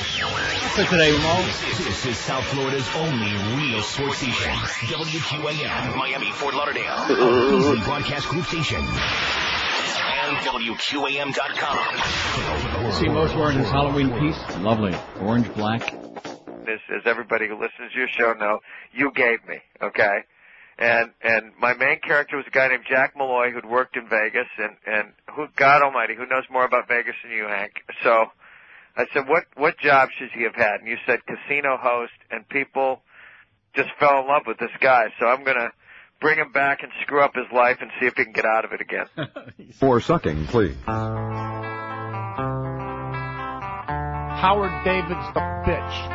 for today, Mo. This is South Florida's only real sports station. WQAM, Miami, Fort Lauderdale. Beasley Broadcast Group Station. And WQAM.com. See Mo's wearing his Halloween piece. Lovely. Orange, black. As, as everybody who listens to your show know, you gave me, okay? And and my main character was a guy named Jack Malloy who'd worked in Vegas and and who God Almighty who knows more about Vegas than you, Hank. So I said, what what job should he have had? And you said casino host, and people just fell in love with this guy. So I'm gonna bring him back and screw up his life and see if he can get out of it again. For sucking, please. Howard David's the bitch.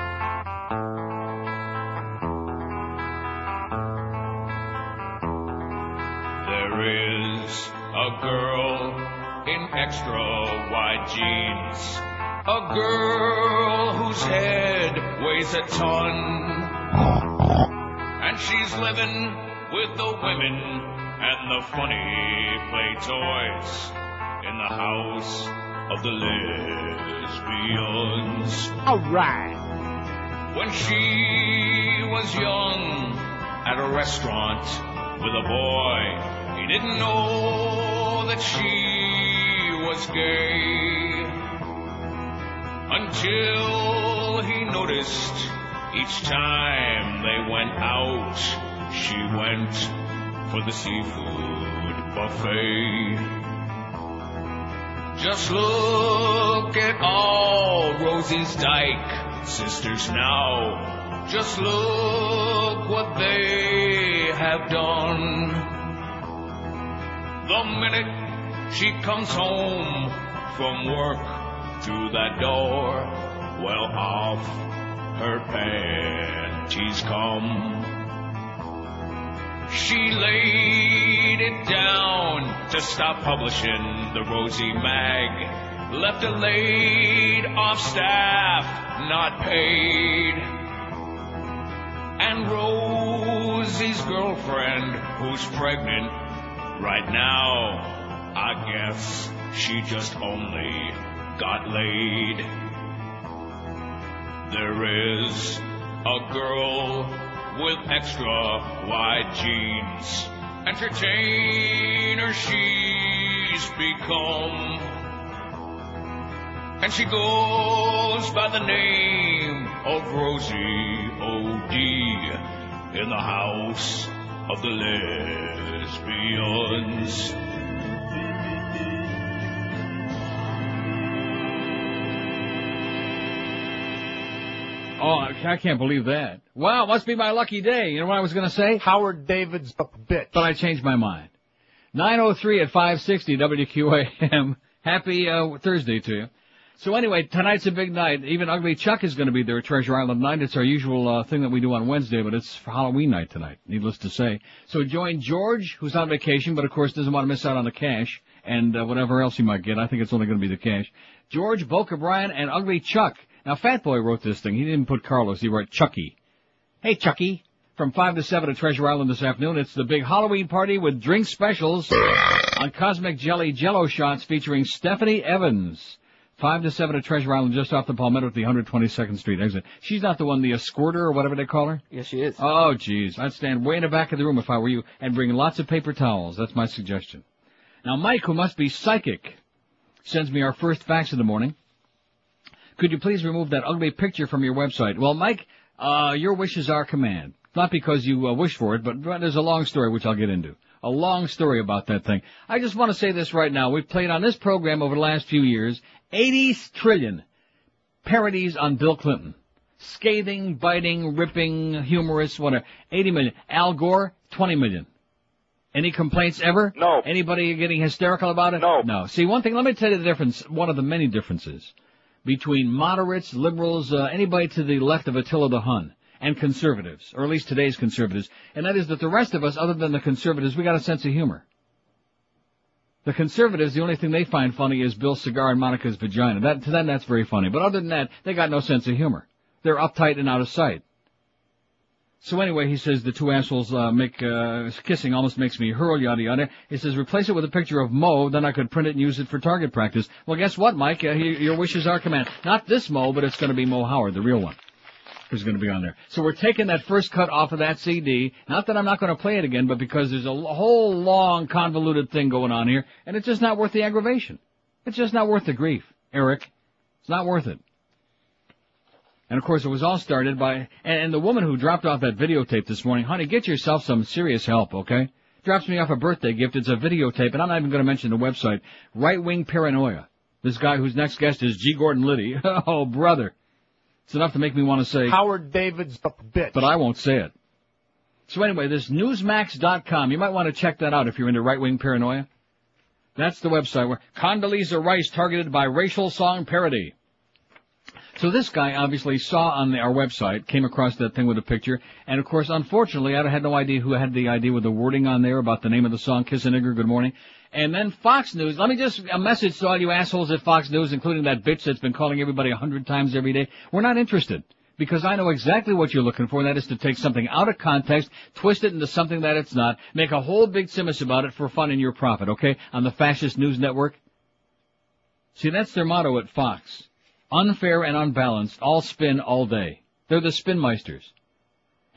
There is a girl in extra wide jeans. A girl whose head weighs a ton. And she's living with the women and the funny play toys in the house of the lesbians. Alright. When she was young at a restaurant with a boy, he didn't know that she was gay until he noticed each time they went out, she went for the seafood buffet. Just look at all Rosie's Dyke sisters now. Just look what they have done. The minute she comes home from work through that door, well off her panties come. She laid it down to stop publishing the Rosie Mag. Left a laid off staff, not paid. And Rosie's girlfriend, who's pregnant right now, I guess she just only got laid. There is a girl with extra wide jeans. Entertainer she's become. And she goes by the name of Rosie O.D. in the house of the lesbians. Oh, I can't believe that. Wow, must be my lucky day. You know what I was going to say? Howard David's the bitch. But I changed my mind. 903 at 560 WQAM. Happy uh, Thursday to you. So anyway, tonight's a big night. Even Ugly Chuck is going to be there at Treasure Island night. It's our usual uh, thing that we do on Wednesday, but it's for Halloween night tonight, needless to say. So join George, who's on vacation, but of course doesn't want to miss out on the cash and uh, whatever else he might get. I think it's only going to be the cash. George, Boca Brian, and Ugly Chuck. Now, Fat Boy wrote this thing. He didn't put Carlos. He wrote Chucky. Hey, Chucky. From 5 to 7 at Treasure Island this afternoon, it's the big Halloween party with drink specials on Cosmic Jelly Jello Shots featuring Stephanie Evans. 5 to 7 at Treasure Island just off the Palmetto at the 122nd Street exit. She's not the one, the escorter or whatever they call her? Yes, she is. Oh, jeez. I'd stand way in the back of the room if I were you and bring lots of paper towels. That's my suggestion. Now, Mike, who must be psychic, sends me our first fax in the morning. Could you please remove that ugly picture from your website? Well, Mike, uh, your wish is our command. Not because you uh, wish for it, but, but there's a long story which I'll get into. A long story about that thing. I just want to say this right now. We've played on this program over the last few years 80 trillion parodies on Bill Clinton. Scathing, biting, ripping, humorous, whatever. 80 million. Al Gore, 20 million. Any complaints ever? No. Anybody getting hysterical about it? No. No. See, one thing, let me tell you the difference, one of the many differences between moderates, liberals, uh, anybody to the left of Attila the Hun, and conservatives, or at least today's conservatives, and that is that the rest of us, other than the conservatives, we got a sense of humor. The conservatives, the only thing they find funny is Bill's cigar and Monica's vagina. That, to them, that's very funny. But other than that, they got no sense of humor. They're uptight and out of sight. So anyway, he says the two assholes uh, make uh, kissing almost makes me hurl, yada yada. He says replace it with a picture of Mo, then I could print it and use it for target practice. Well, guess what, Mike? Uh, he, your wishes are command. Not this Mo, but it's going to be Moe Howard, the real one, who's going to be on there. So we're taking that first cut off of that CD. Not that I'm not going to play it again, but because there's a whole long convoluted thing going on here, and it's just not worth the aggravation. It's just not worth the grief, Eric. It's not worth it. And of course, it was all started by, and, the woman who dropped off that videotape this morning, honey, get yourself some serious help, okay? Drops me off a birthday gift. It's a videotape, and I'm not even going to mention the website. Right Wing Paranoia. This guy whose next guest is G. Gordon Liddy. oh, brother. It's enough to make me want to say, Howard David's a bitch. but I won't say it. So anyway, this newsmax.com, you might want to check that out if you're into right-wing paranoia. That's the website where Condoleezza Rice targeted by racial song parody. So this guy obviously saw on our website, came across that thing with a picture, and of course, unfortunately, I had no idea who had the idea with the wording on there about the name of the song, Kiss a Nigger, Good Morning. And then Fox News, let me just, a message to all you assholes at Fox News, including that bitch that's been calling everybody a hundred times every day. We're not interested. Because I know exactly what you're looking for, and that is to take something out of context, twist it into something that it's not, make a whole big simus about it for fun and your profit, okay? On the fascist news network. See, that's their motto at Fox. Unfair and unbalanced, all spin all day. They're the spinmeisters.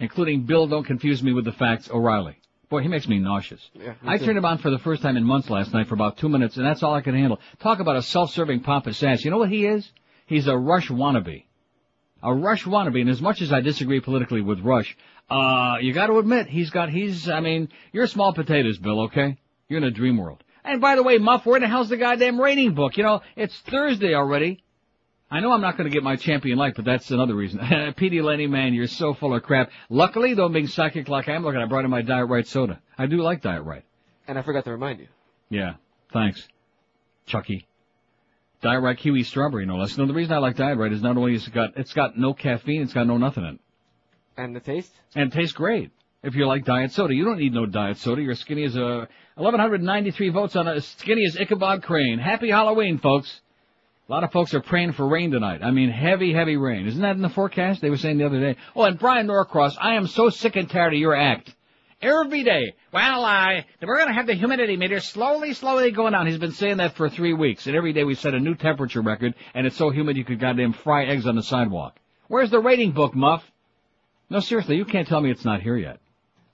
Including Bill, don't confuse me with the facts, O'Reilly. Boy, he makes me nauseous. Yeah, me I turned him on for the first time in months last night for about two minutes, and that's all I could handle. Talk about a self-serving pompous ass. You know what he is? He's a Rush wannabe. A Rush wannabe, and as much as I disagree politically with Rush, uh, you gotta admit, he's got, he's, I mean, you're small potatoes, Bill, okay? You're in a dream world. And by the way, Muff, where the hell's the goddamn rating book? You know, it's Thursday already. I know I'm not going to get my champion light, but that's another reason. P.D. Lenny, man, you're so full of crap. Luckily, though, being psychic like I am, look, I brought in my Diet Right soda. I do like Diet Right. And I forgot to remind you. Yeah, thanks, Chucky. Diet Right kiwi strawberry, no less. No, the reason I like Diet Right is not only it's got it's got no caffeine, it's got no nothing in it, And the taste? and it tastes great. If you like diet soda, you don't need no diet soda. You're skinny as a 1193 votes on a skinny as Ichabod Crane. Happy Halloween, folks. A lot of folks are praying for rain tonight. I mean, heavy, heavy rain. Isn't that in the forecast? They were saying the other day. Oh, and Bryan Norcross, I am so sick and tired of your act. Every day. Well, I, we're to have the humidity meter slowly, slowly going down. He's been saying that for three weeks. And every day we set a new temperature record, and it's so humid you could goddamn fry eggs on the sidewalk. Where's the rating book, Muff? No, seriously, you can't tell me it's not here yet.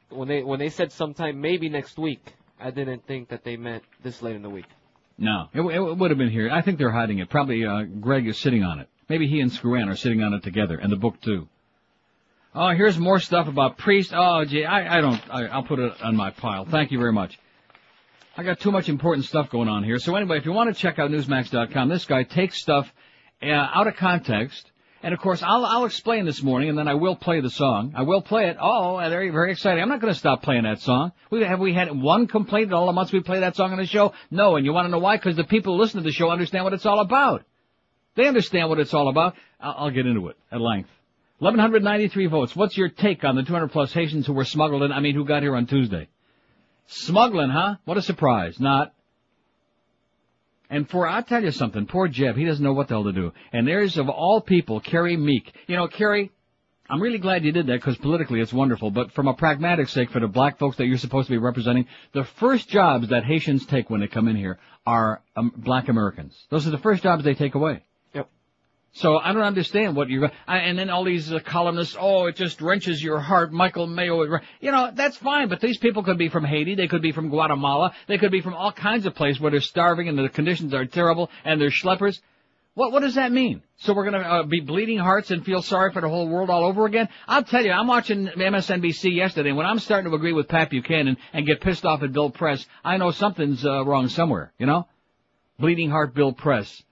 When they when they said sometime maybe next week, I didn't think that they meant this late in the week. No, it, w- it would have been here. I think they're hiding it. Probably uh, Greg is sitting on it. Maybe he and Screwan are sitting on it together, and the book too. Oh, here's more stuff about priest. Oh, gee, I, I don't. I, I'll put it on my pile. Thank you very much. I got too much important stuff going on here. So anyway, if you want to check out Newsmax.com, this guy takes stuff uh, out of context. And of course, I'll, I'll explain this morning, and then I will play the song. I will play it. Oh, very, very exciting. I'm not going to stop playing that song. We, have we had one complaint in all the months we play that song on the show? No, and you want to know why? Because the people who listen to the show understand what it's all about. They understand what it's all about. I'll, I'll get into it at length. 1193 votes. What's your take on the 200 plus Haitians who were smuggled in? I mean, who got here on Tuesday? Smuggling, huh? What a surprise. Not. And for, I'll tell you something, poor Jeb, he doesn't know what the hell to do. And there's, of all people, Carrie Meek. You know, Carrie, I'm really glad you did that because politically it's wonderful, but from a pragmatic sake for the black folks that you're supposed to be representing, the first jobs that Haitians take when they come in here are um, black Americans. Those are the first jobs they take away. So I don't understand what you're. And then all these uh, columnists, oh, it just wrenches your heart. Michael Mayo, you know, that's fine. But these people could be from Haiti, they could be from Guatemala, they could be from all kinds of places where they're starving and the conditions are terrible and they're schleppers. What what does that mean? So we're gonna uh, be bleeding hearts and feel sorry for the whole world all over again? I'll tell you, I'm watching MSNBC yesterday. and When I'm starting to agree with Pat Buchanan and get pissed off at Bill Press, I know something's uh, wrong somewhere. You know, bleeding heart Bill Press.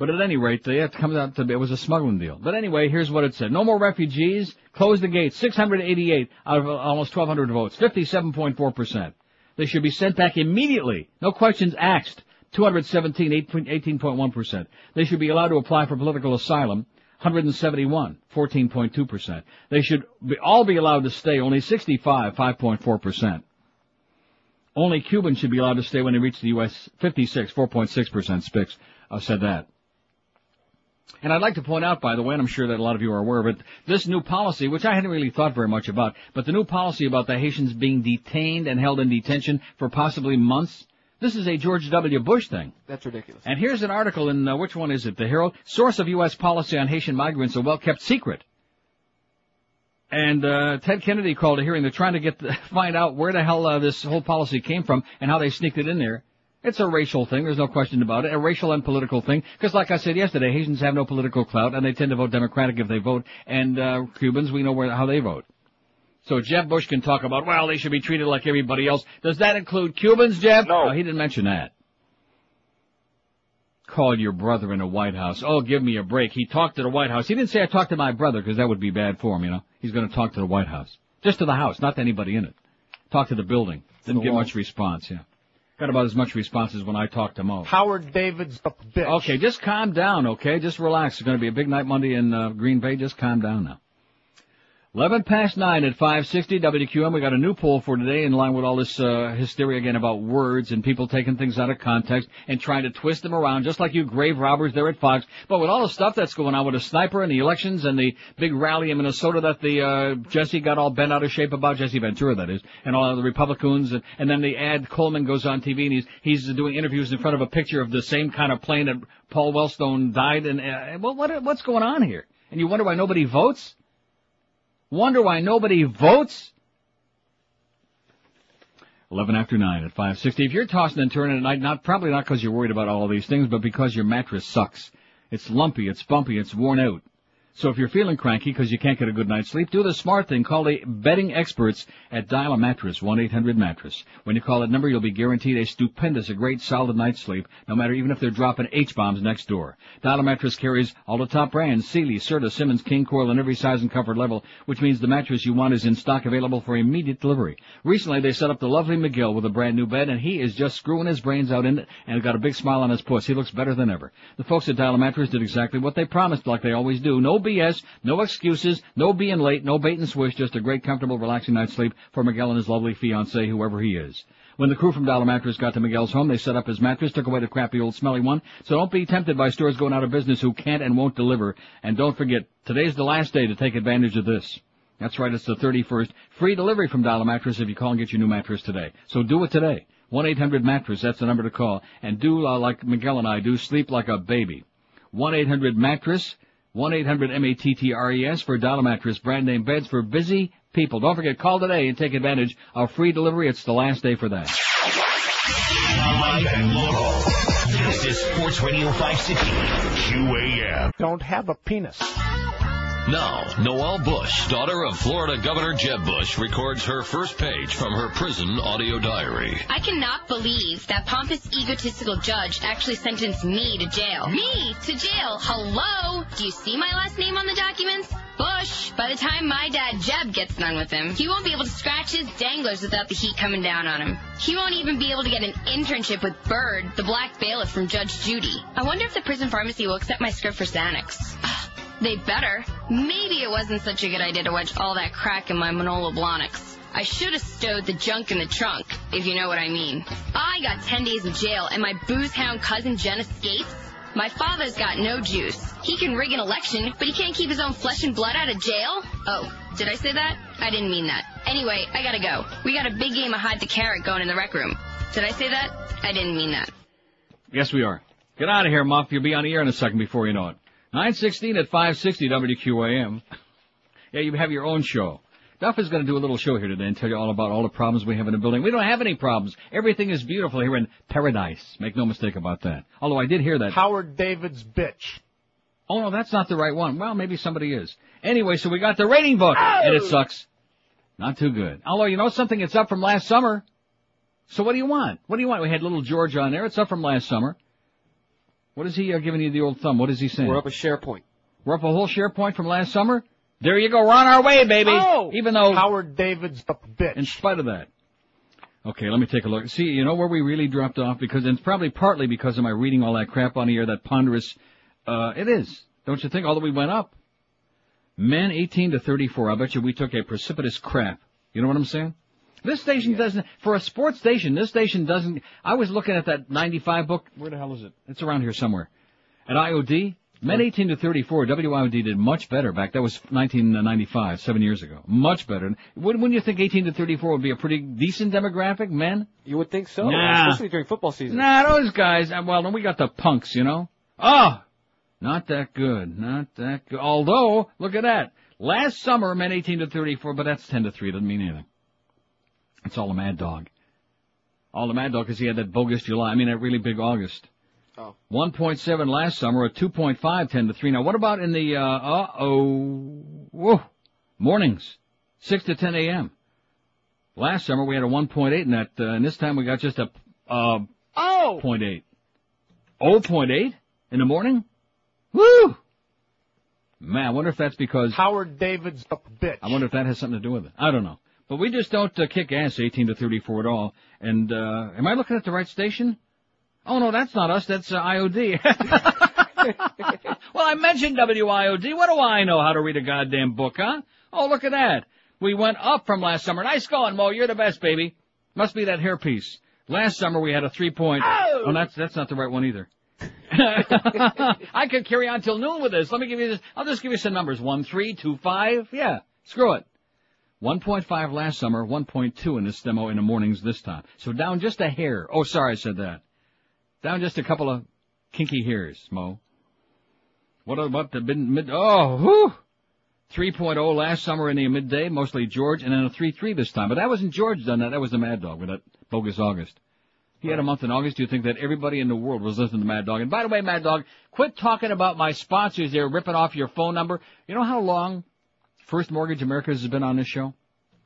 But at any rate, they have to come out to, it was a smuggling deal. But anyway, here's what it said. No more refugees. Close the gates. 688 out of uh, almost 1,200 votes. 57.4%. They should be sent back immediately. No questions asked. 217, 18.1%. They should be allowed to apply for political asylum. 171, 14.2%. They should be, all be allowed to stay. Only 65, 5.4%. Only Cubans should be allowed to stay when they reach the U.S. 56, 4.6%. Spix uh, said that. And I'd like to point out, by the way, and I'm sure that a lot of you are aware of it, this new policy, which I hadn't really thought very much about, but the new policy about the Haitians being detained and held in detention for possibly months, this is a George W. Bush thing. That's ridiculous. And here's an article in, uh, which one is it? The Herald? Source of U.S. policy on Haitian migrants, a well-kept secret. And, uh, Ted Kennedy called a hearing. They're trying to get, the, find out where the hell, uh, this whole policy came from and how they sneaked it in there. It's a racial thing. There's no question about it. A racial and political thing. Because, like I said yesterday, Haitians have no political clout, and they tend to vote Democratic if they vote. And uh, Cubans, we know where how they vote. So Jeb Bush can talk about, well, they should be treated like everybody else. Does that include Cubans, Jeb? No. he didn't mention that. Called your brother in the White House. Oh, give me a break. He talked to the White House. He didn't say I talked to my brother because that would be bad for him, you know. He's going to talk to the White House. Just to the House, not to anybody in it. Talk to the building. Didn't the get wall. much response, yeah. Got about as much response as when I talked to Mo. Howard David's a bitch. Okay, just calm down, okay? Just relax. It's going to be a big night Monday in uh, Green Bay. Just calm down now. 11 past 9 at 560 WQM. We got a new poll for today in line with all this uh, hysteria again about words and people taking things out of context and trying to twist them around just like you grave robbers there at Fox. But with all the stuff that's going on with the sniper and the elections and the big rally in Minnesota that the uh, Jesse got all bent out of shape about, Jesse Ventura that is, and all the Republicans and, and then the ad Coleman goes on TV and he's he's doing interviews in front of a picture of the same kind of plane that Paul Wellstone died in. Uh, well, what what's going on here? And you wonder why nobody votes? Wonder why nobody votes? 11 after 9 at 560. If you're tossing and turning at night, not, probably not because you're worried about all these things, but because your mattress sucks. It's lumpy, it's bumpy, it's worn out. So if you're feeling cranky because you can't get a good night's sleep, do the smart thing. Call the betting experts at Dial a Mattress, 1-800-Mattress. When you call that number, you'll be guaranteed a stupendous, a great solid night's sleep, no matter even if they're dropping H-bombs next door. Dial a Mattress carries all the top brands, Sealy, Serta, Simmons, King Coil, and every size and comfort level, which means the mattress you want is in stock available for immediate delivery. Recently, they set up the lovely McGill with a brand new bed, and he is just screwing his brains out in it and got a big smile on his puss. He looks better than ever. The folks at Dial a Mattress did exactly what they promised, like they always do. No BS, no excuses, no being late, no bait and switch, just a great, comfortable, relaxing night's sleep for Miguel and his lovely fiancée, whoever he is. When the crew from Dial a Mattress got to Miguel's home, they set up his mattress, took away the crappy old smelly one. So don't be tempted by stores going out of business who can't and won't deliver. And don't forget, today's the last day to take advantage of this. That's right, it's the 31st. Free delivery from Dial a Mattress if you call and get your new mattress today. So do it today. 1-800-MATTRESS, that's the number to call. And do uh, like Miguel and I do, sleep like a baby. 1-800-MATTRESS, 1-800-M-A-T-T-R-E-S for Dial a Mattress, brand name beds for busy people. Don't forget, call today and take advantage of free delivery. It's the last day for that. Live and local. This is Sports Radio 560. QAM. Don't have a penis. Now, Noelle Bush, daughter of Florida Governor Jeb Bush, records her first page from her prison audio diary. I cannot believe that pompous, egotistical judge actually sentenced me to jail. Me to jail? Hello? Do you see my last name on the documents? Bush. By the time my dad Jeb gets done with him, he won't be able to scratch his danglers without the heat coming down on him. He won't even be able to get an internship with Bird, the black bailiff from Judge Judy. I wonder if the prison pharmacy will accept my script for Xanax. They better. Maybe it wasn't such a good idea to wedge all that crack in my Manolo Blahniks. I should have stowed the junk in the trunk, if you know what I mean. I got 10 days in jail and my booze hound cousin Jen escapes. My father's got no juice. He can rig an election, but he can't keep his own flesh and blood out of jail? Oh, did I say that? I didn't mean that. Anyway, I gotta go. We got a big game of hide the carrot going in the rec room. Did I say that? I didn't mean that. Yes, we are. Get out of here, Muff. You'll be on the air in a second before you know it. 916 at 560 WQAM. Yeah, you have your own show. Duff is going to do a little show here today and tell you all about all the problems we have in the building. We don't have any problems. Everything is beautiful here in paradise. Make no mistake about that. Although I did hear that. Howard David's bitch. Oh no, that's not the right one. Well, maybe somebody is. Anyway, so we got the rating book, and it oh! sucks. Not too good. Although, you know something? It's up from last summer. So what do you want? What do you want? We had little George on there. It's up from last summer. What is he uh, giving you the old thumb? What is he saying? We're up a share point. We're up a whole share point from last summer? There you go. We're on our way, baby. Oh! Even though, Howard David's a bitch. in spite of that. Okay, let me take a look. See, you know where we really dropped off? Because it's probably partly because of my reading all that crap on here, that ponderous, uh, it is. Don't you think? Although we went up. Men 18 to 34, I bet you we took a precipitous crap. You know what I'm saying? This station doesn't, for a sports station, this station doesn't, I was looking at that 95 book, where the hell is it? It's around here somewhere. At IOD, Men 18 to 34, WIOD did much better back. That was 1995, seven years ago. Much better. Wouldn't, wouldn't you think 18 to 34 would be a pretty decent demographic, men? You would think so, Nah. especially during football season. Nah, those guys, uh, well, then we got the punks, you know? Oh! Not that good. Not that good. Although, look at that. Last summer, men 18 to 34, but that's 10 to 3. Doesn't mean anything. It's all a mad dog. All the mad dog because he had that bogus July. I mean, that really big August. Oh. 1.7 last summer, a 2.5, 10 to 3. Now, what about in the, uh, uh-oh, whoa, mornings? 6 to 10 a.m. Last summer, we had a 1.8 in that, uh, and this time we got just a, uh, Oh! 0.8. 0.8 in the morning? Woo! Man, I wonder if that's because, Howard David's a bitch. I wonder if that has something to do with it. I don't know. But we just don't uh, kick ass 18 to 34 at all. And, uh, am I looking at the right station? Oh no, that's not us, that's uh, IOD. well, I mentioned WIOD. What do I know how to read a goddamn book, huh? Oh, look at that. We went up from last summer. Nice going, Mo. You're the best, baby. Must be that hairpiece. Last summer we had a three point. Oh, that's that's not the right one either. I could carry on till noon with this. Let me give you this. I'll just give you some numbers. One, three, two, five. Yeah, screw it. 1.5 last summer, 1.2 in this demo in the mornings this time. So down just a hair. Oh, sorry, I said that. Down just a couple of kinky hairs, Mo. What about the mid, mid oh, whew! 3.0 last summer in the midday, mostly George, and then a 3.3 this time. But that wasn't George done that, that was the Mad Dog with that bogus August. He had a month in August. Do you think that everybody in the world was listening to Mad Dog? And by the way, Mad Dog, quit talking about my sponsors there, ripping off your phone number. You know how long First Mortgage Americas has been on this show?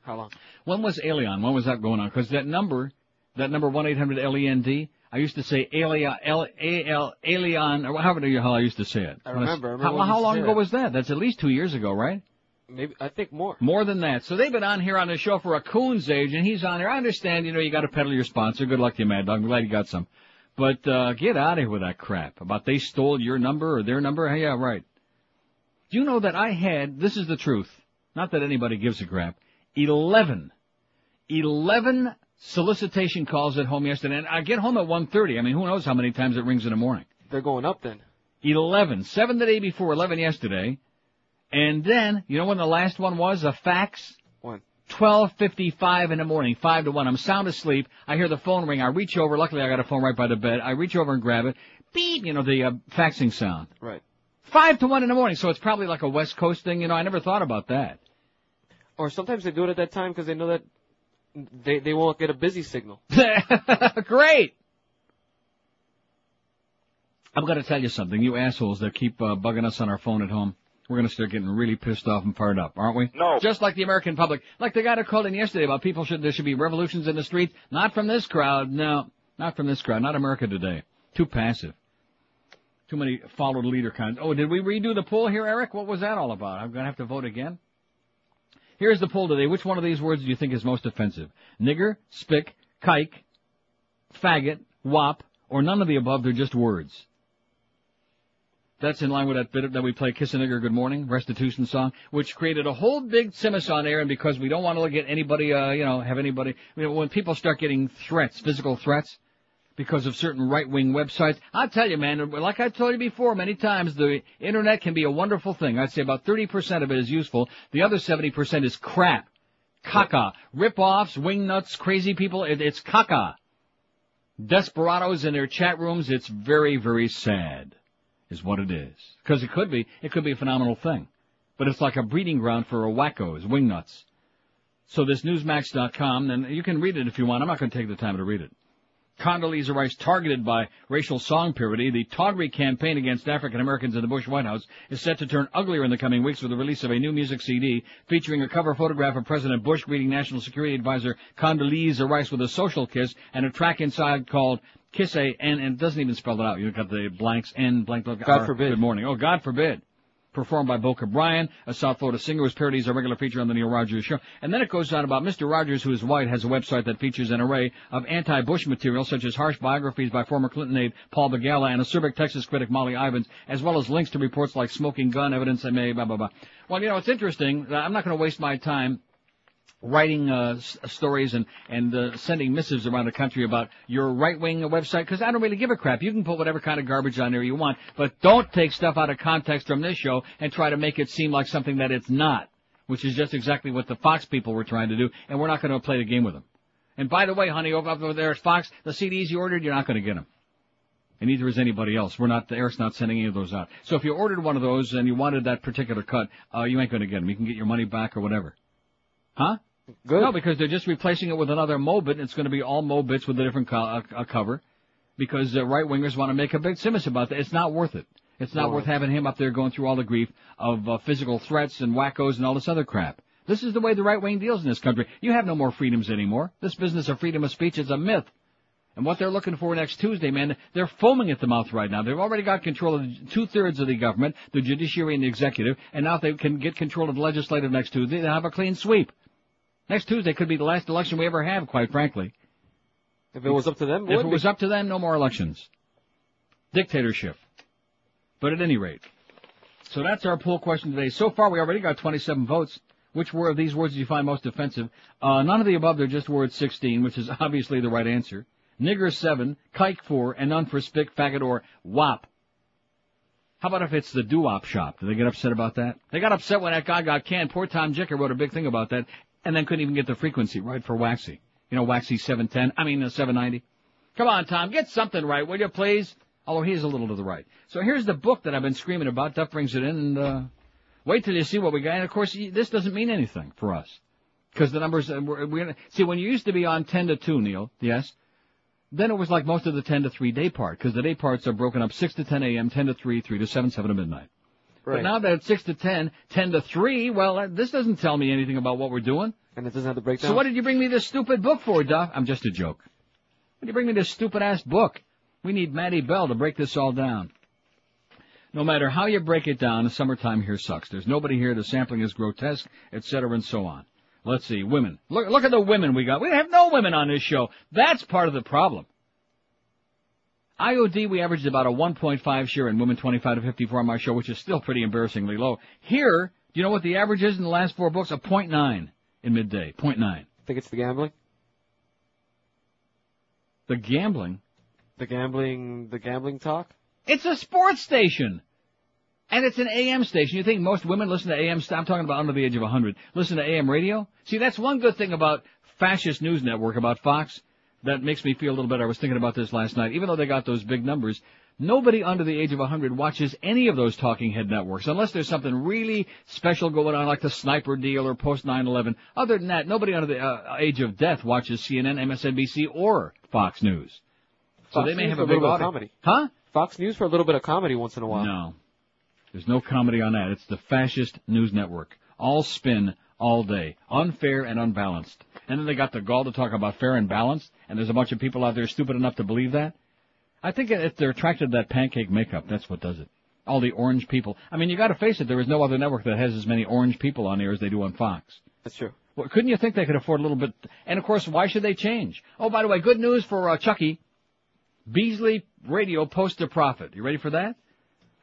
How long? When was Alien? When was that going on? Because that number, that number one eight hundred L-E-N-D, I used to say Alien, L L Alien, or however the hell I used to say it. I remember, I remember How, how long ago that. was that? That's at least two years ago, right? Maybe I think more. More than that. So they've been on here on the show for a coon's age, and he's on here. I understand, you know, you got to peddle your sponsor. Good luck to you, Mad Dog. I'm glad you got some. But uh get out of here with that crap about they stole your number or their number. Hey, yeah, right. Do you know that I had? This is the truth. Not that anybody gives a crap. Eleven, eleven solicitation calls at home yesterday, and I get home at one thirty. I mean, who knows how many times it rings in the morning? They're going up then. Eleven, seven the day before, eleven yesterday, and then you know when the last one was a fax. When? 12:55 in the morning, 5 to 1. I'm sound asleep. I hear the phone ring. I reach over. Luckily, I got a phone right by the bed. I reach over and grab it. Beep, you know, the uh, faxing sound. Right. 5 to 1 in the morning, so it's probably like a West Coast thing. You know, I never thought about that. Or sometimes they do it at that time because they know that they they won't get a busy signal. Great. I'm going to tell you something. You assholes that keep uh, bugging us on our phone at home. We're going to start getting really pissed off and fired up, aren't we? No. Just like the American public. Like the guy that called in yesterday about people should, there should be revolutions in the streets. Not from this crowd. No. Not from this crowd. Not America today. Too passive. Too many follow the leader kinds. Oh, did we redo the poll here, Eric? What was that all about? I'm going to have to vote again? Here's the poll today. Which one of these words do you think is most offensive? Nigger, spick, kike, faggot, wop, or none of the above? They're just words. That's in line with that bit that we play Kiss a Nigger Good Morning restitution song, which created a whole big simus on air. And because we don't want to get anybody, uh, you know, have anybody, you know, when people start getting threats, physical threats, because of certain right-wing websites, I'll tell you, man, like I told you before many times, the internet can be a wonderful thing. I'd say about 30% of it is useful. The other 70% is crap. Caca. Rip-offs, wingnuts, crazy people. It, it's caca. Desperados in their chat rooms. It's very, very sad, is what it is. Because it could be, it could be a phenomenal thing. But it's like a breeding ground for wackos, wingnuts. So this Newsmax.com, and you can read it if you want. I'm not going to take the time to read it. Condoleezza Rice targeted by racial song parody. The Tawdry campaign against African Americans in the Bush White House is set to turn uglier in the coming weeks with the release of a new music CD featuring a cover photograph of President Bush greeting National Security Advisor Condoleezza Rice with a social kiss and a track inside called Kiss A and, and it doesn't even spell it out. You've got the blanks N blank blank. God R. forbid. Good morning. Oh, God forbid. Performed by Boca Brian, a South Florida singer whose parody is a regular feature on the Neil Rogers show. And then it goes on about Mr. Rogers, who is white, has a website that features an array of anti-Bush material, such as harsh biographies by former Clinton aide Paul Begala and acerbic Texas critic Molly Ivins, as well as links to reports like smoking gun evidence that may, blah, blah, blah. Well, you know, it's interesting. I'm not going to waste my time writing uh, s- stories and and uh, sending missives around the country about your right wing website because I don't really give a crap. You can put whatever kind of garbage on there you want, but don't take stuff out of context from this show and try to make it seem like something that it's not, which is just exactly what the Fox people were trying to do, and we're not going to play the game with them. And by the way, honey, over there at Fox, the CDs you ordered, you're not going to get them. And neither is anybody else. We're not, the Eric's not sending any of those out. So if you ordered one of those and you wanted that particular cut, uh, you ain't to get them. You can get your money back or whatever. Huh? Good. No, because they're just replacing it with another Mobit, and it's going to be all Mobits with a different co- uh, uh, cover. Because uh, right wingers want to make a big simus about that. It's not worth it. It's not No. worth having him up there going through all the grief of uh, physical threats and wackos and all this other crap. This is the way the right wing deals in this country. You have no more freedoms anymore. This business of freedom of speech is a myth. And what they're looking for next Tuesday, man, they're foaming at the mouth right now. They've already got control of two thirds of the government, the judiciary and the executive, and now if they can get control of the legislative next Tuesday, they'll have a clean sweep. Next Tuesday could be the last election we ever have, quite frankly. If it was up to them, If would it be. was up to them, no more elections. Dictatorship. But at any rate. So that's our poll question today. So far, we already got 27 votes. Which word of these words do you find most offensive? Uh, none of the above. They're just word 16, which is obviously the right answer. Nigger 7, kike 4, and none for spick, faggot, or wop. How about if it's the doo-wop shop? Do they get upset about that? They got upset when that guy got canned. Poor Tom Jicha wrote a big thing about that, and then couldn't even get the frequency right for Waxy. You know, Waxy 710, I mean uh, 790. Come on, Tom, get something right, will you, please? Although he is a little to the right. So here's the book that I've been screaming about. Duff brings it in, and uh, wait till you see what we got. And of course, this doesn't mean anything for us because the numbers. Uh, we're, we're, see, when you used to be on 10 to 2, Neil, yes, then it was like most of the 10 to 3 day part because the day parts are broken up 6 to 10 a.m., 10 to 3, 3 to 7, 7 to midnight. But now that it's 6 to 10, 10 to 3, well, uh, this doesn't tell me anything about what we're doing. And it doesn't have the breakdown. So what did you bring me this stupid book for, Duff? I'm just a joke. What did you bring me this stupid ass book? We need Maddie Bell to break this all down. No matter how you break it down, the summertime here sucks. There's nobody here. The sampling is grotesque, etc., and so on. Let's see, women. Look, look at the women we got. We have no women on this show. That's part of the problem. IOD, we averaged about a 1.5 share in women 25 to 54 on my show, which is still pretty embarrassingly low. Here, do you know what the average is in the last four books? A 0.9 in midday. 0.9. think it's the gambling. The gambling. The gambling, the gambling talk. It's a sports station. And it's an AM station. You think most women listen to AM, I'm talking about under the age of 100, listen to AM radio? See, that's one good thing about fascist news network, about Fox, that makes me feel a little better. I was thinking about this last night. Even though they got those big numbers, nobody under the age of 100 watches any of those talking head networks, unless there's something really special going on, like the sniper deal or post 9/11. Other than that, nobody under the uh, age of death watches CNN, MSNBC, or Fox News. So Fox they may News have a a little big bit of audience. comedy. Huh? Fox News for a little bit of comedy once in a while. No. There's no comedy on that. It's the fascist news network. All spin, all day. Unfair and unbalanced. And then they got the gall to talk about fair and balanced, and there's a bunch of people out there stupid enough to believe that. I think if they're attracted to that pancake makeup, that's what does it. All the orange people. I mean, you gotta face it, there is no other network that has as many orange people on there as they do on Fox. That's true. Well, couldn't you think they could afford a little bit? And of course, why should they change? Oh, by the way, good news for uh, Chucky. Beasley Radio posts a profit. You ready for that?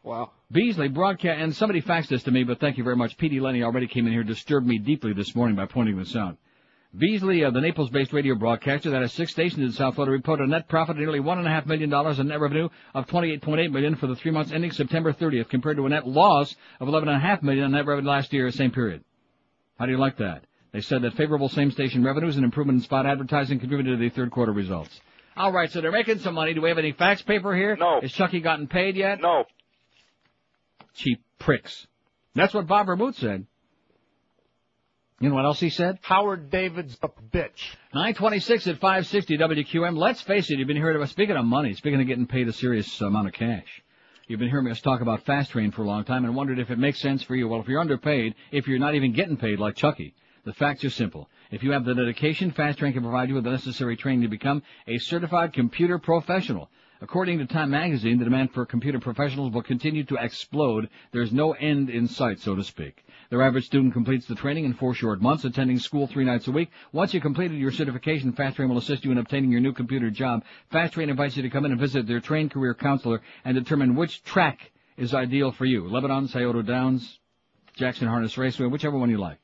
Wow. Beasley broadcast, and somebody faxed this to me, but thank you very much. P.D. Lenny already came in here, disturbed me deeply this morning by pointing this out. Beasley, uh, the Naples-based radio broadcaster that has six stations in South Florida, reported a net profit of nearly one and a half million dollars and net revenue of 28.8 million for the three months ending September 30th, compared to a net loss of 11.5 million on net revenue last year, same period. How do you like that? They said that favorable same-station revenues and improvement in spot advertising contributed to the third quarter results. All right, so they're making some money. Do we have any fax paper here? No. Has Chucky gotten paid yet? No. cheap pricks. That's what Bob Vermouth said. You know what else he said? Howard David's a bitch. 926 at 560 WQM. Let's face it, you've been hearing about, speaking of money, speaking of getting paid a serious amount of cash. You've been hearing us talk about fast train for a long time and wondered if it makes sense for you. Well, if you're underpaid, if you're not even getting paid like Chucky, the facts are simple. If you have the dedication, Fast Train can provide you with the necessary training to become a certified computer professional. According to Time Magazine, the demand for computer professionals will continue to explode. There's no end in sight, so to speak. Their average student completes the training in four short months, attending school three nights a week. Once you've completed your certification, Fast Train will assist you in obtaining your new computer job. Fast Train invites you to come in and visit their trained career counselor and determine which track is ideal for you. Lebanon, Scioto Downs, Jackson Harness Raceway, whichever one you like.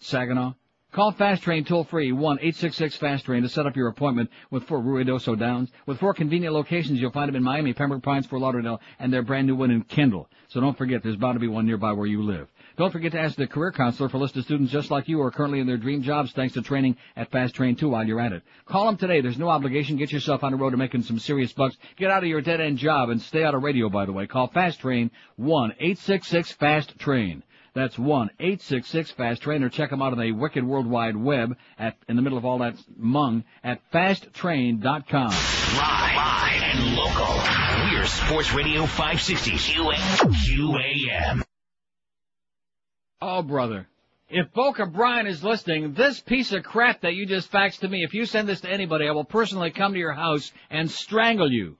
Saginaw. Call Fast Train toll free, 1-866-FAST-TRAIN to set up your appointment with four Ruidoso Downs. With four convenient locations, you'll find them in Miami, Pembroke Pines, Fort Lauderdale, and their brand new one in Kendall. So don't forget, there's bound to be one nearby where you live. Don't forget to ask the career counselor for a list of students just like you who are currently in their dream jobs thanks to training at Fast Train 2 while you're at it. Call them today. There's no obligation. Get yourself on the road to making some serious bucks. Get out of your dead-end job and stay out of radio, by the way. Call Fast Train 1-866-FAST-TRAIN. That's 1-866-FAST-TRAIN or check them out on the wicked World Wide Web at, in the middle of all that mung at fasttrain.com. Live, live and local. We're Sports Radio 560 QAM. Oh, brother. If Boca Brian is listening, this piece of crap that you just faxed to me, if you send this to anybody, I will personally come to your house and strangle you.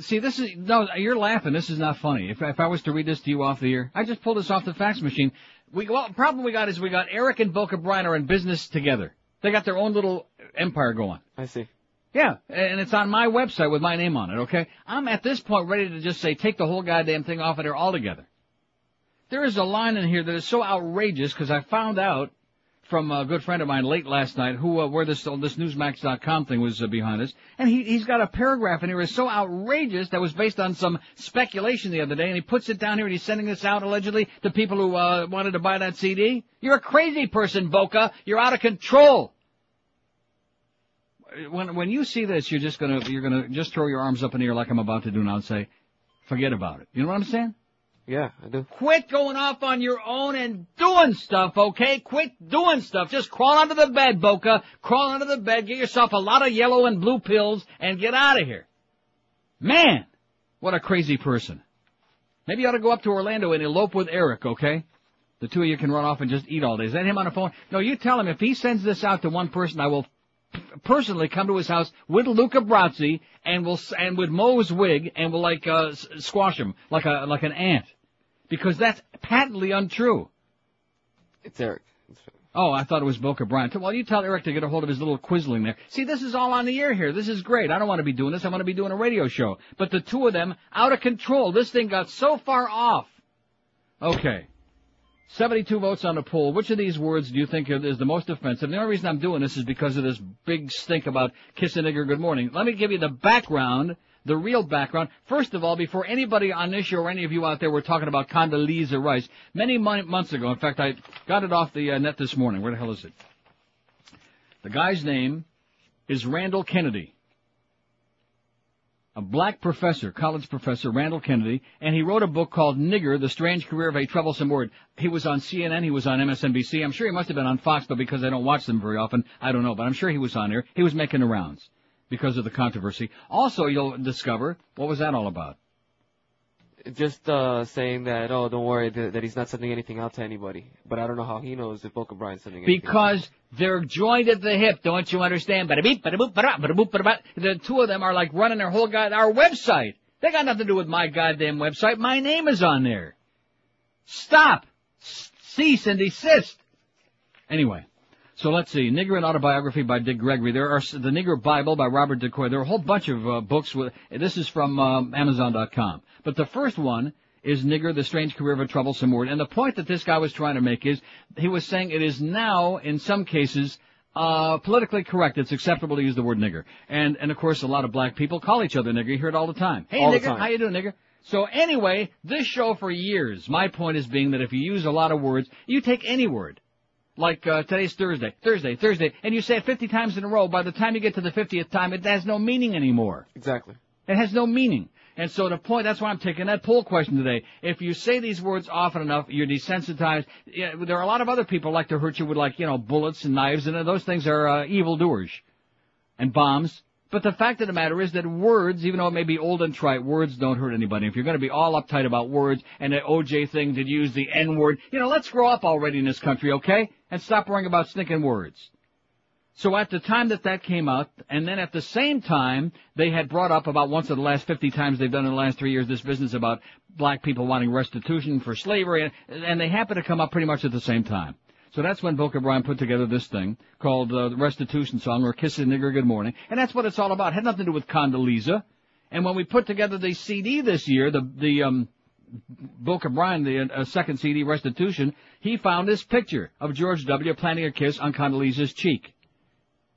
See, this is, no, you're laughing. This is not funny. If, if I was to read this to you off the air, I just pulled this off the fax machine. We, well, the problem we got is we got Eric and Boca Brian are in business together. They got their own little empire going. I see. Yeah, and it's on my website with my name on it, okay? I'm at this point ready to just say, take the whole goddamn thing off of there altogether. There is a line in here that is so outrageous because I found out from a good friend of mine late last night who uh, where this this Newsmax.com thing was uh, behind us, and he he's got a paragraph in here is so outrageous that was based on some speculation the other day, and he puts it down here and he's sending this out allegedly to people who uh, wanted to buy that CD. You're a crazy person, Boca. You're out of control. When when you see this, you're just gonna you're gonna just throw your arms up in the air like I'm about to do now and say, forget about it. You know what I'm saying? Yeah, I do. Quit going off on your own and doing stuff, okay? Quit doing stuff. Just crawl under the bed, Boca. Crawl under the bed, get yourself a lot of yellow and blue pills, and get out of here. Man, what a crazy person. Maybe you ought to go up to Orlando and elope with Eric, okay? The two of you can run off and just eat all day. Is that him on the phone? No, you tell him if he sends this out to one person, I will personally come to his house with Luca Brasi and will and with Moe's wig and will like uh, squash him like a like an ant because that's patently untrue. It's Eric. Oh, I thought it was Boca Brian. Well, you tell Eric to get a hold of his little quisling there. See, this is all on the air here. This is great. I don't want to be doing this. I want to be doing a radio show. But the two of them, out of control. This thing got so far off. Okay. 72 votes on the poll. Which of these words do you think is the most offensive? The only reason I'm doing this is because of this big stink about kiss a nigger good morning. Let me give you the background, the real background. First of all, before anybody on this show or any of you out there were talking about Condoleezza Rice, many mon- months ago, in fact, I got it off the uh, net this morning. Where the hell is it? The guy's name is Randall Kennedy a black professor, college professor, Randall Kennedy, and he wrote a book called Nigger, The Strange Career of a Troublesome Word. He was on CNN, he was on MSNBC, I'm sure he must have been on Fox, but because I don't watch them very often, I don't know, but I'm sure he was on there. He was making the rounds because of the controversy. Also, you'll discover, what was that all about? Just uh saying that, oh, don't worry, that, that he's not sending anything out to anybody. But I don't know how he knows if Boca Brian's sending anything. Because they're joined at the hip, don't you understand? Bada beep, bada boop, bada bada boop, bada ba. The two of them are like running their whole god our website. They got nothing to do with my goddamn website. My name is on there. Stop. Cease and desist. Anyway. So let's see. Nigger and Autobiography by Dick Gregory. There are the Nigger Bible by Robert Decoy. There are a whole bunch of uh, books with, this is from um, Amazon.com. But the first one is Nigger, the Strange Career of a Troublesome Word. And the point that this guy was trying to make is, he was saying it is now, in some cases, uh, politically correct. It's acceptable to use the word nigger. And, and of course, a lot of black people call each other nigger. You hear it all the time. Hey, All nigger, time. how you doing, nigger? So anyway, this show for years, my point is being that if you use a lot of words, you take any word. Like, uh, today's Thursday, Thursday, Thursday, and you say it 50 times in a row, by the time you get to the 50th time, it has no meaning anymore. Exactly. It has no meaning. And so the point, that's why I'm taking that poll question today. If you say these words often enough, you're desensitized. Yeah, there are a lot of other people like to hurt you with like, you know, bullets and knives, and those things are uh, evildoers. And bombs. But the fact of the matter is that words, even though it may be old and trite, words don't hurt anybody. If you're going to be all uptight about words and the OJ thing to use the N word, you know, let's grow up already in this country, okay? And stop worrying about stinking words. So at the time that that came out, and then at the same time, they had brought up about once in the last 50 times they've done in the last three years this business about black people wanting restitution for slavery, and, and they happen to come up pretty much at the same time. So that's when Boca Brian put together this thing called uh, the Restitution Song or Kiss a Nigger Good Morning, and that's what it's all about. It had nothing to do with Condoleezza. And when we put together the CD this year, the the um Book of Brian, the uh, second CD restitution, he found this picture of George W. planting a kiss on Condoleezza's cheek.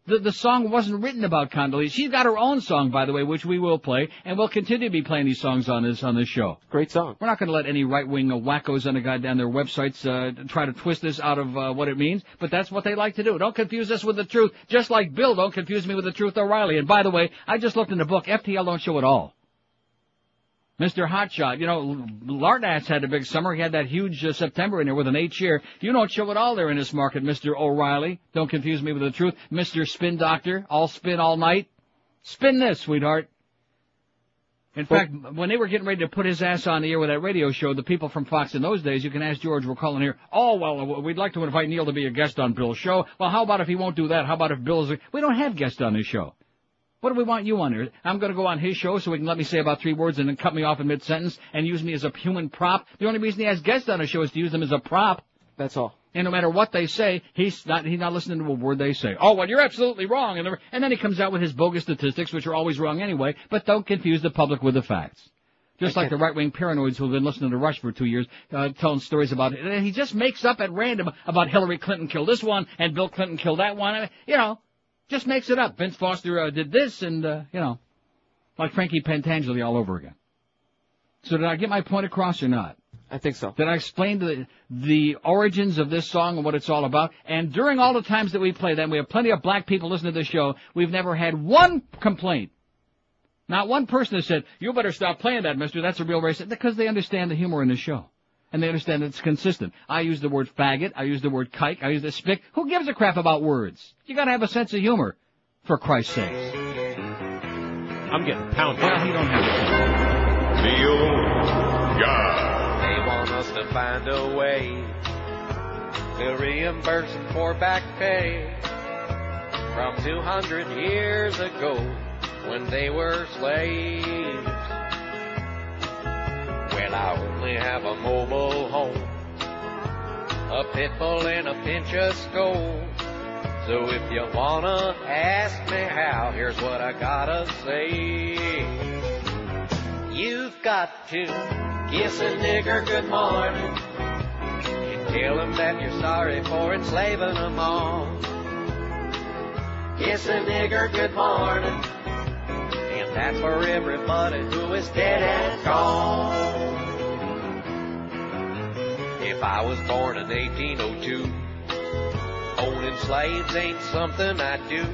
The, the song wasn't written about Condoleezza. She's got her own song, by the way, which we will play, and we'll continue to be playing these songs on this on this show. Great song. We're not going to let any right-wing uh, wackos on the goddamn their websites uh, try to twist this out of uh, what it means, but that's what they like to do. Don't confuse us with the truth, just like Bill don't confuse me with the truth O'Reilly. And by the way, I just looked in the book. FTL don't show it all. Mr. Hotshot, you know, Lardass had a big summer. He had that huge uh, September in there with an eight year. You don't show it all there in this market, Mr. O'Reilly. Don't confuse me with the truth. Mr. Spin Doctor, all spin all night. Spin this, sweetheart. In fact, when they were getting ready to put his ass on the air with that radio show, the people from Fox in those days, you can ask George, we're calling here, oh, well, we'd like to invite Neil to be a guest on Bill's show. Well, how about if he won't do that? How about if Bill's, we don't have guests on this show. What do we want you on here? I'm going to go on his show so he can let me say about three words and then cut me off in mid-sentence and use me as a human prop. The only reason he has guests on his show is to use them as a prop. That's all. And no matter what they say, he's not he's not listening to a word they say. Oh, well, you're absolutely wrong. And, and then he comes out with his bogus statistics, which are always wrong anyway. But don't confuse the public with the facts. Just like the right-wing paranoids who've been listening to Rush for two years, uh, telling stories about it. He just makes up at random about Hillary Clinton killed this one and Bill Clinton killed that one. You know, just makes it up. Vince Foster uh, did this, and uh, you know, like Frankie Pentangeli all over again. So did I get my point across or not? I think so. Did I explain the the origins of this song and what it's all about? And during all the times that we play them, we have plenty of black people listening to this show. We've never had one complaint. Not one person has said, "You better stop playing that, Mister. That's a real racist," because they understand the humor in the show and they understand that it's consistent. I use the word faggot, I use the word kike, I use the spick. Who gives a crap about words? You gotta have a sense of humor, for Christ's sake. I'm getting pounded. Well, you don't have to. The old guy. They want us to find a way to reimburse them for back pay from 200 years ago when they were slaves. Well, I only have a mobile home, a pit bull and a pinch of Skoal. So if you wanna ask me how, here's what I gotta say. You've got to kiss a nigger good morning and tell him that you're sorry for enslaving them all. Kiss a nigger good morning, and that's for everybody who is dead and gone. If I was born in 1802, owning slaves ain't something I do.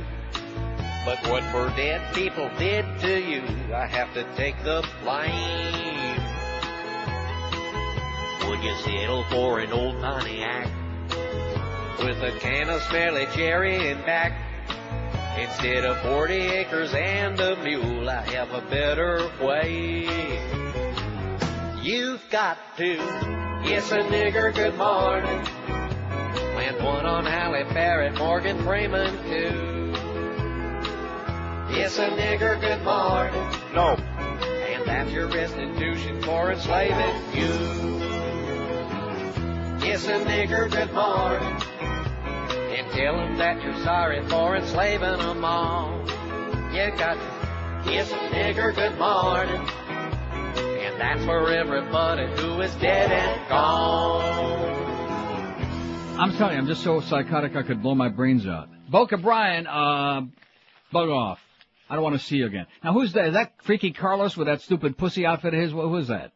But what for dead people did to you, I have to take the blame. Would you settle for an old Pontiac with a can of smelly cherry in back? Instead of 40 acres and a mule, I have a better way. You've got to kiss a nigger good morning. Plant one on Halle Berry, Morgan Freeman too. Kiss a nigger good morning. No. And that's your restitution for enslaving you. Kiss a nigger good morning. And tell him that you're sorry for enslaving them all. You got to kiss a nigger good morning. And that's for everybody who is dead and gone. I'm telling you, I'm just so psychotic I could blow my brains out. Boca Brian, uh, bug off. I don't want to see you again. Now who's that? Is that freaky Carlos with that stupid pussy outfit of his? Who is that?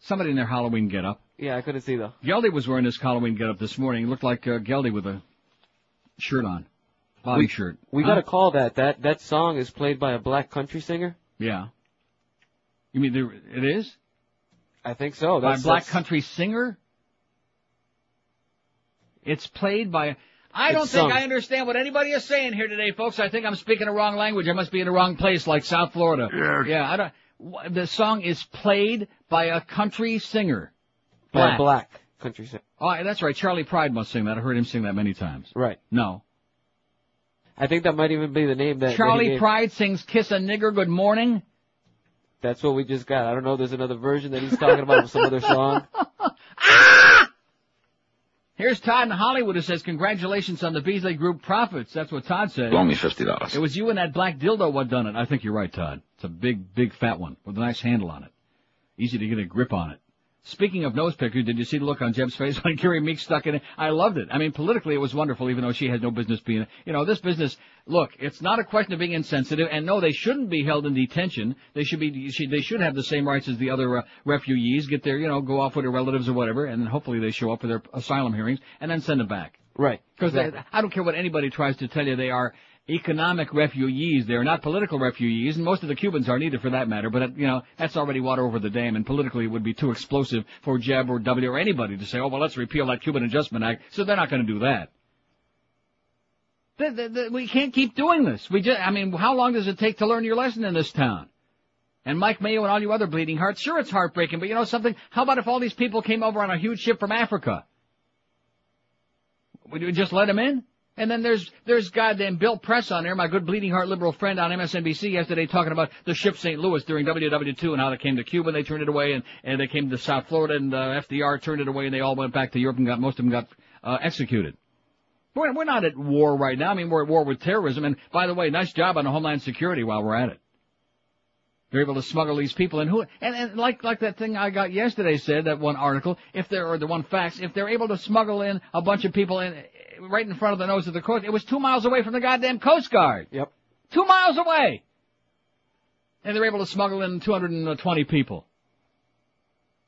Somebody in their Halloween getup. Yeah, I couldn't see though. Geldy was wearing this Halloween getup this morning. He looked like uh, Geldy with a shirt on, body we, shirt. We Huh? got to call that. That that song is played by a black country singer. Yeah. You mean there, it is I think so. by a black that's- country singer? It's played by. I It's don't sung. think I understand what anybody is saying here today, folks. I think I'm speaking the wrong language. I must be in the wrong place, like South Florida. Yes. Yeah, I don't. The song is played by a country singer. by Black. Black country singer. Oh, that's right. Charley Pride must sing that. I heard him sing that many times. Right. No. I think that might even be the name that that Charlie gave. Pride sings "Kiss a Nigger Good Morning." That's what we just got. I don't know. if There's another version that he's talking about with some other song. Ah! Here's Todd in Hollywood who says, "Congratulations on the Beasley Group profits." That's what Todd said. Loan me fifty dollars. It was you and that black dildo what done it. I think you're right, Todd. It's a big, big fat one with a nice handle on it. Easy to get a grip on it. Speaking of nose pickers, did you see the look on Jeb's face when Carrie Meek stuck in it? I loved it. I mean, politically it was wonderful, even though she had no business being. You know, this business. Look, it's not a question of being insensitive, and no, they shouldn't be held in detention. They should be. They should have the same rights as the other uh, refugees. Get their, you know, go off with their relatives or whatever, and then hopefully they show up for their asylum hearings, and then send them back. Right. Because Exactly. I don't care what anybody tries to tell you, they are economic refugees. They are not political refugees, and most of the Cubans aren't either, for that matter. But uh, you know, that's already water over the dam, and politically it would be too explosive for Jeb or W or anybody to say, "Oh, well, let's repeal that Cuban Adjustment Act." So they're not going to do that. The- the- the- we can't keep doing this. We just, I mean, how long does it take to learn your lesson in this town? And Mike Mayo and all you other bleeding hearts, sure it's heartbreaking, but you know something? How about if all these people came over on a huge ship from Africa? Would you just let them in? And then there's there's goddamn Bill Press on there, my good bleeding heart liberal friend on MSNBC yesterday talking about the ship St. Louis during WW2 and how they came to Cuba and they turned it away and, and they came to South Florida and uh, FDR turned it away and they all went back to Europe and got most of them got uh, executed. We're, we're not at war right now. I mean, we're at war with terrorism. And by the way, nice job on Homeland Security while we're at it. They're able to smuggle these people in. Who and, and like like that thing I got yesterday said that one article. If there or the one fax, if they're able to smuggle in a bunch of people in right in front of the nose of the coast, it was two miles away from the goddamn Coast Guard. Yep. Two miles away. And they're able to smuggle in 220 people.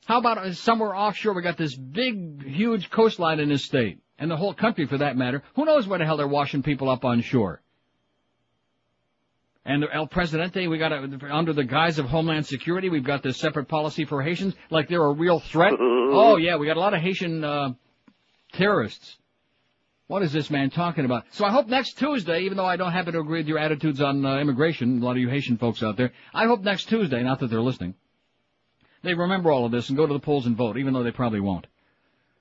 How about uh, somewhere offshore? We got this big, huge coastline in this state, and the whole country for that matter. Who knows where the hell they're washing people up on shore? And El Presidente, we got a, under the guise of Homeland Security, we've got this separate policy for Haitians, like they're a real threat. oh yeah, we got a lot of Haitian uh, terrorists. What is this man talking about? So I hope next Tuesday, even though I don't happen to agree with your attitudes on uh, immigration, a lot of you Haitian folks out there, I hope next Tuesday, not that they're listening, they remember all of this and go to the polls and vote, even though they probably won't.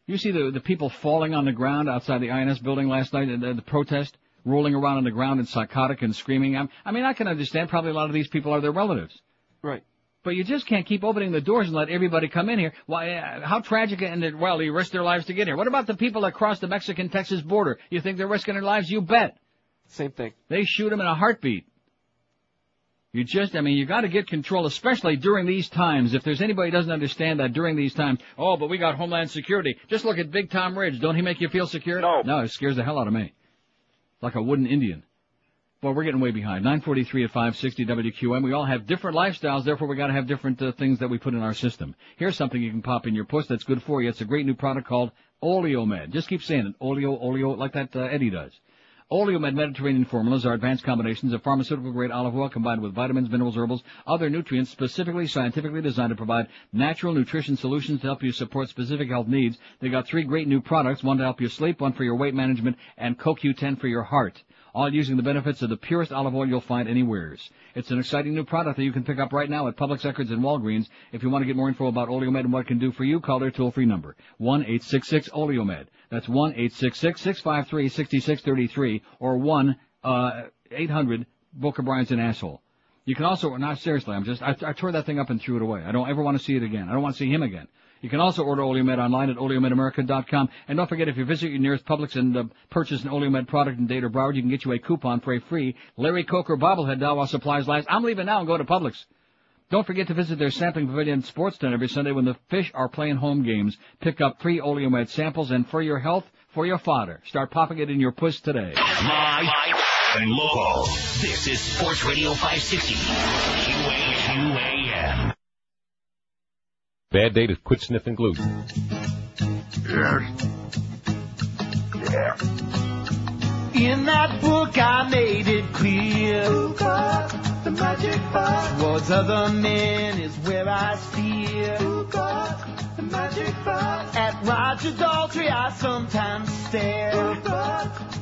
You see the the people falling on the ground outside the INS building last night, the, the protest, rolling around on the ground and psychotic and screaming. I'm, I mean, I can understand. Probably a lot of these people are their relatives. Right. But you just can't keep opening the doors and let everybody come in here. Why? Uh, how tragic and it, well, they risk their lives to get here. What about the people that cross the Mexican-Texas border? You think they're risking their lives? You bet. Same thing. They shoot them in a heartbeat. You just, I mean, you got to get control, especially during these times. If there's anybody who doesn't understand that during these times, oh, but we got Homeland Security. Just look at Big Tom Ridge. Don't he make you feel secure? No. No, it scares the hell out of me. Like a wooden Indian. Well, we're getting way behind. 943 at 560 WQM. We all have different lifestyles, therefore we got to have different uh, things that we put in our system. Here's something you can pop in your puss that's good for you. It's a great new product called Oleomed. Just keep saying it. Oleo, oleo, like that uh, Eddie does. Oleomed Mediterranean formulas are advanced combinations of pharmaceutical grade olive oil combined with vitamins, minerals, herbals, other nutrients specifically scientifically designed to provide natural nutrition solutions to help you support specific health needs. They got three great new products, one to help you sleep, one for your weight management, and CoQ10 for your heart. All using the benefits of the purest olive oil you'll find anywheres. It's an exciting new product that you can pick up right now at Publix Eckerds and Walgreens. If you want to get more info about Oleomed and what it can do for you, call their toll-free number, 1-866-Oleomed. That's 1-866-653-6633 or 1-800-Boca uh, Brian's an asshole. You can also, not seriously, I'm just, I, I tore that thing up and threw it away. I don't ever want to see it again. I don't want to see him again. You can also order Oleomed online at oleomedamerica.com. And don't forget, if you visit your nearest Publix and uh, purchase an Oleomed product in Dade or Broward, you can get you a coupon for a free Larry Coker bobblehead doll while supplies last. I'm leaving now and go to Publix. Don't forget to visit their sampling pavilion sports tent every Sunday when the fish are playing home games. Pick up free Oleomed samples and for your health, for your fodder. Start popping it in your puss today. My and local. This is Sports Radio 560. QAM. Bad day to quit sniffing glue. In that book I made it clear. The magic bar Towards other men is where I steer. The magic bar At Roger Daltrey I sometimes stare.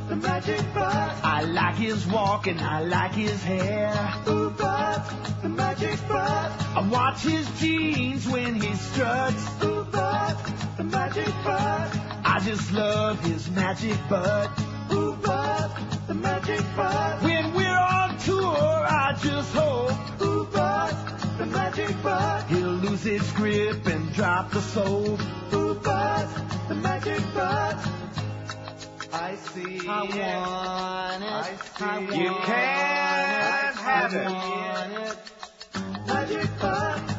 The magic bar I like his walk and I like his hair. The magic bar I watch his jeans when he struts the magic bar I just love his magic butt Ooh, but the magic bud. When we're on tour, I just hope. Ooh, but the magic bud. He'll lose his grip and drop the soap. Ooh, but the magic bud. I see. I want it. I see. You can't have it. want it. Magic bud.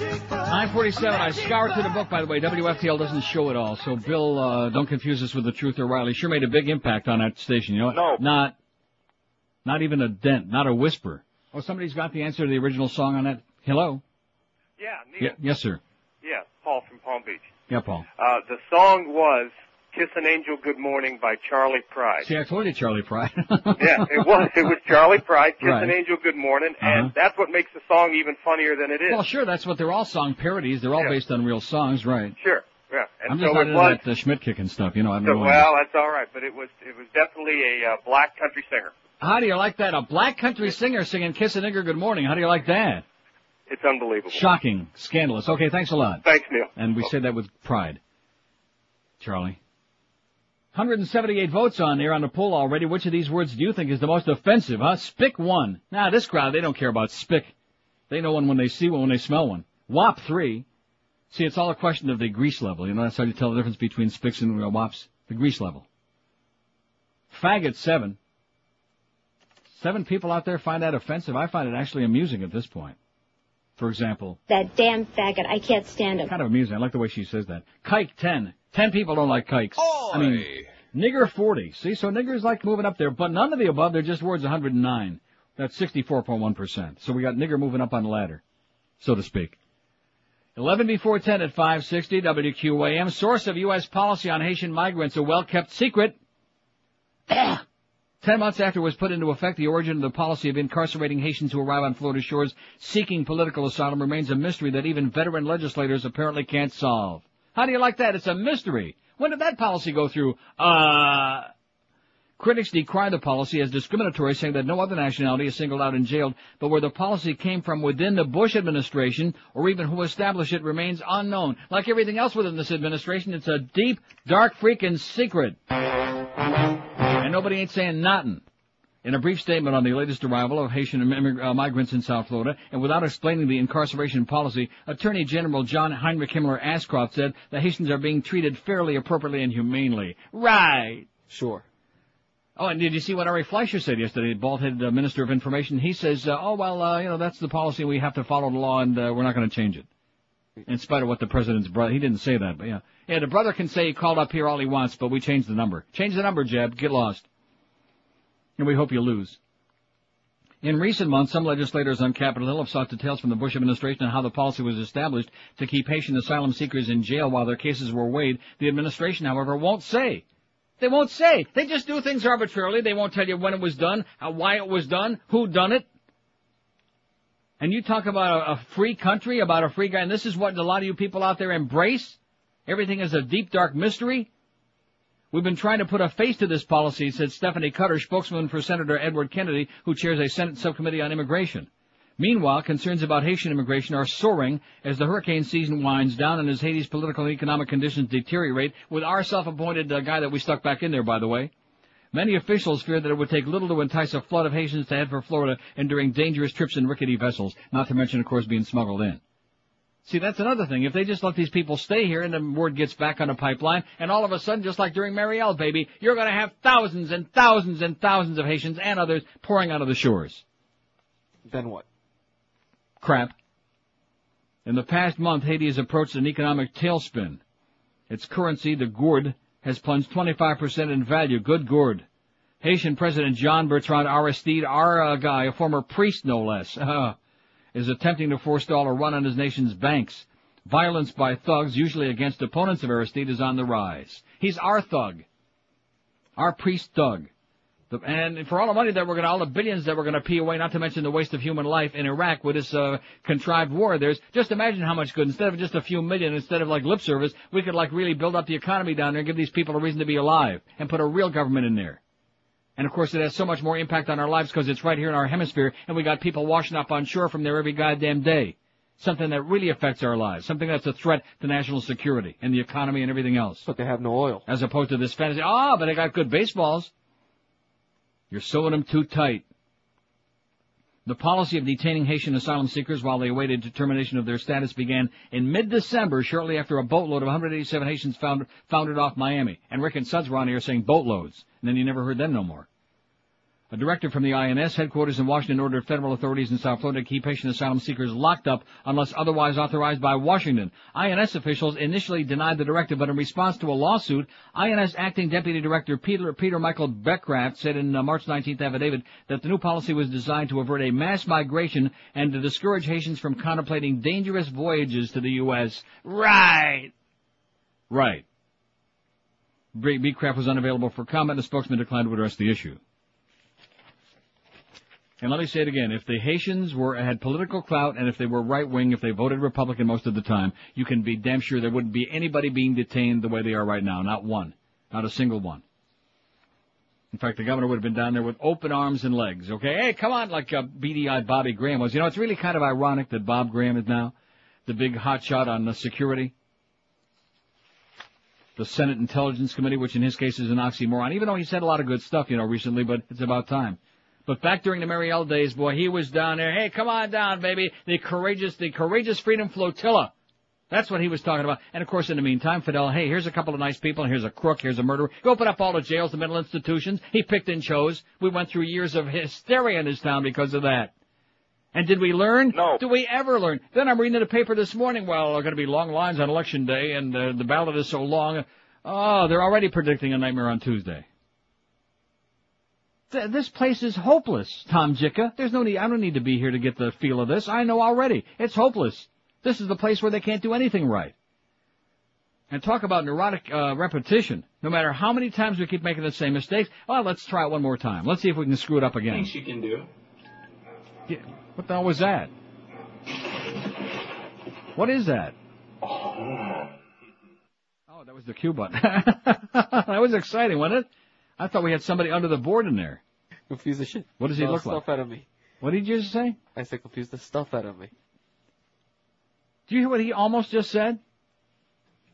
947, I scoured through the book, by the way. WFTL doesn't show it all, so Bill, uh, don't confuse us with the Truth or Riley. Sure made a big impact on that station, you know what? No. Not, not even a dent, not a whisper. Oh, somebody's got the answer to the original song on that? Hello? Yeah, Neil. Y- yes, sir. Yeah, Paul from Palm Beach. Yeah, Paul. Uh, the song was Kiss an Angel Good Morning by Charley Pride. See, I told you Charley Pride. yeah, it was. It was Charley Pride, Kiss Right. an Angel Good Morning, Uh-huh. and that's what makes the song even funnier than it is. Well, sure, that's what they're all song parodies. They're all Yeah. based on real songs, right? Sure, yeah. And I'm so just not it into was. that uh, Schmidt kicking stuff, you know. I don't so, well, that's all right, but it was it was definitely a uh, black country singer. How do you like that? A black country singer singing Kiss a Nigger Good Morning. How do you like that? It's unbelievable. Shocking. Scandalous. Okay, thanks a lot. Thanks, Neil. And we say that with pride. Charlie. 178 votes on there on the poll already. Which of these words do you think is the most offensive, huh? Spick one. Now, this crowd, they don't care about spick. They know one when they see one, when they smell one. Wop three. See, it's all a question of the grease level. You know, that's how you tell the difference between spicks and uh, wops. The grease level. Faggot seven. Seven people out there find that offensive. I find it actually amusing at this point. For example, That damn faggot. I can't stand him. kind of amusing. I like the way she says that. Kike 10. 10 people don't like kikes. I mean, nigger 40. See, so niggers like moving up there, but none of the above. They're just words 109. That's 64.1%. So we got nigger moving up on the ladder, so to speak. 11 before 10 at 560 WQAM. Source of U.S. policy on Haitian migrants, a well-kept secret. Ten months after it was put into effect, the origin of the policy of incarcerating Haitians who arrive on Florida shores seeking political asylum remains a mystery that even veteran legislators apparently can't solve. How do you like that? It's a mystery. When did that policy go through? Uh, critics decry the policy as discriminatory, saying that no other nationality is singled out and jailed, but where the policy came from within the Bush administration, or even who established it, remains unknown. Like everything else within this administration, it's a deep, dark freaking secret. And nobody ain't saying nothing. In a brief statement on the latest arrival of Haitian immig- uh, migrants in South Florida, and without explaining the incarceration policy, Attorney General John Heinrich Himmler Ashcroft said the Haitians are being treated fairly, appropriately, and humanely. Right. Sure. Oh, and did you see what Ari Fleischer said yesterday, bald-headed uh, Minister of Information? He says, uh, oh, well, uh, you know, that's the policy. We have to follow the law, and uh, we're not going to change it. In spite of what the president's brother, he didn't say that, but yeah. Yeah, the brother can say he called up here all he wants, but we changed the number. Change the number, Jeb. Get lost. And we hope you lose. In recent months, some legislators on Capitol Hill have sought details from the Bush administration on how the policy was established to keep Haitian asylum seekers in jail while their cases were weighed. The administration, however, won't say. They won't say. They just do things arbitrarily. They won't tell you when it was done, how, why it was done, who done it. And you talk about a, a free country, about a free guy, and this is what a lot of you people out there embrace? Everything is a deep, dark mystery? We've been trying to put a face to this policy, said Stephanie Cutter, spokeswoman for Senator Edward Kennedy, who chairs a Senate subcommittee on immigration. Meanwhile, concerns about Haitian immigration are soaring as the hurricane season winds down and as Haiti's political and economic conditions deteriorate, with our self-appointed uh, guy that we stuck back in there, by the way. Many officials fear that it would take little to entice a flood of Haitians to head for Florida and during dangerous trips in rickety vessels, not to mention, of course, being smuggled in. See, that's another thing. If they just let these people stay here and the word gets back on the pipeline, and all of a sudden, just like during Mariel, baby, you're going to have thousands and thousands and thousands of Haitians and others pouring out of the shores. Then what? Crap. In the past month, Haiti has approached an economic tailspin. Its currency, the gourd, has plunged 25% in value. Good gourd. Haitian President Jean Bertrand Aristide, our guy, a former priest no less, uh, is attempting to forestall a run on his nation's banks. Violence by thugs, usually against opponents of Aristide, is on the rise. He's our thug. Our priest thug. The, and for all the money that we're going to, all the billions that we're going to pee away, not to mention the waste of human life in Iraq with this uh, contrived war, there's just imagine how much good. Instead of just a few million, instead of like lip service, we could like really build up the economy down there and give these people a reason to be alive and put a real government in there. And of course, it has so much more impact on our lives because it's right here in our hemisphere, and we got people washing up on shore from there every goddamn day. Something that really affects our lives. Something that's a threat to national security and the economy and everything else. But they have no oil. As opposed to this fantasy, ah, but they got good baseballs. You're sewing them too tight. The policy of detaining Haitian asylum seekers while they awaited determination of their status began in mid-December, shortly after a boatload of 187 Haitians found, foundered off Miami. And Rick and Suds were on here saying boatloads, and then you never heard them no more. A director from the INS headquarters in Washington ordered federal authorities in South Florida to keep patient asylum seekers locked up unless otherwise authorized by Washington. INS officials initially denied the directive, but in response to a lawsuit, INS acting deputy director Peter, Peter Michael Becraft said in a March 19th affidavit that the new policy was designed to avert a mass migration and to discourage Haitians from contemplating dangerous voyages to the U.S. Right. Right. Becraft was unavailable for comment. The spokesman declined to address the issue. And let me say it again, if the Haitians were, had political clout and if they were right wing, if they voted Republican most of the time, you can be damn sure there wouldn't be anybody being detained the way they are right now. Not one. Not a single one. In fact, the governor would have been down there with open arms and legs, okay? Hey, come on, like uh, beady-eyed Bobby Graham was. You know, it's really kind of ironic that Bob Graham is now the big hotshot on the security. The Senate Intelligence Committee, which in his case is an oxymoron, even though he said a lot of good stuff, you know, recently, but it's about time. But back during the Mariel days, boy, he was down there. Hey, come on down, baby. The courageous, the courageous freedom flotilla. That's what he was talking about. And of course, in the meantime, Fidel, hey, here's a couple of nice people, and here's a crook, here's a murderer. You open up all the jails, the mental institutions. He picked and chose. We went through years of hysteria in his town because of that. And did we learn? No. Do we ever learn? Then I'm reading the paper this morning. Well, there are going to be long lines on election day, and uh, the ballot is so long. Oh, they're already predicting a nightmare on Tuesday. Th- this place is hopeless, Tom Jicha. There's no need, I don't need to be here to get the feel of this. I know already. It's hopeless. This is the place where they can't do anything right. And talk about neurotic uh, repetition. No matter how many times we keep making the same mistakes, well, let's try it one more time. Let's see if we can screw it up again. Things you can do. Yeah, what the hell was that? What is that? Oh, that was the cue button. that was exciting, wasn't it? I thought we had somebody under the board in there. Confuse the shit. What does he the look stuff like? out of me. What did you just say? I said confuse the stuff out of me. Do you hear what he almost just said?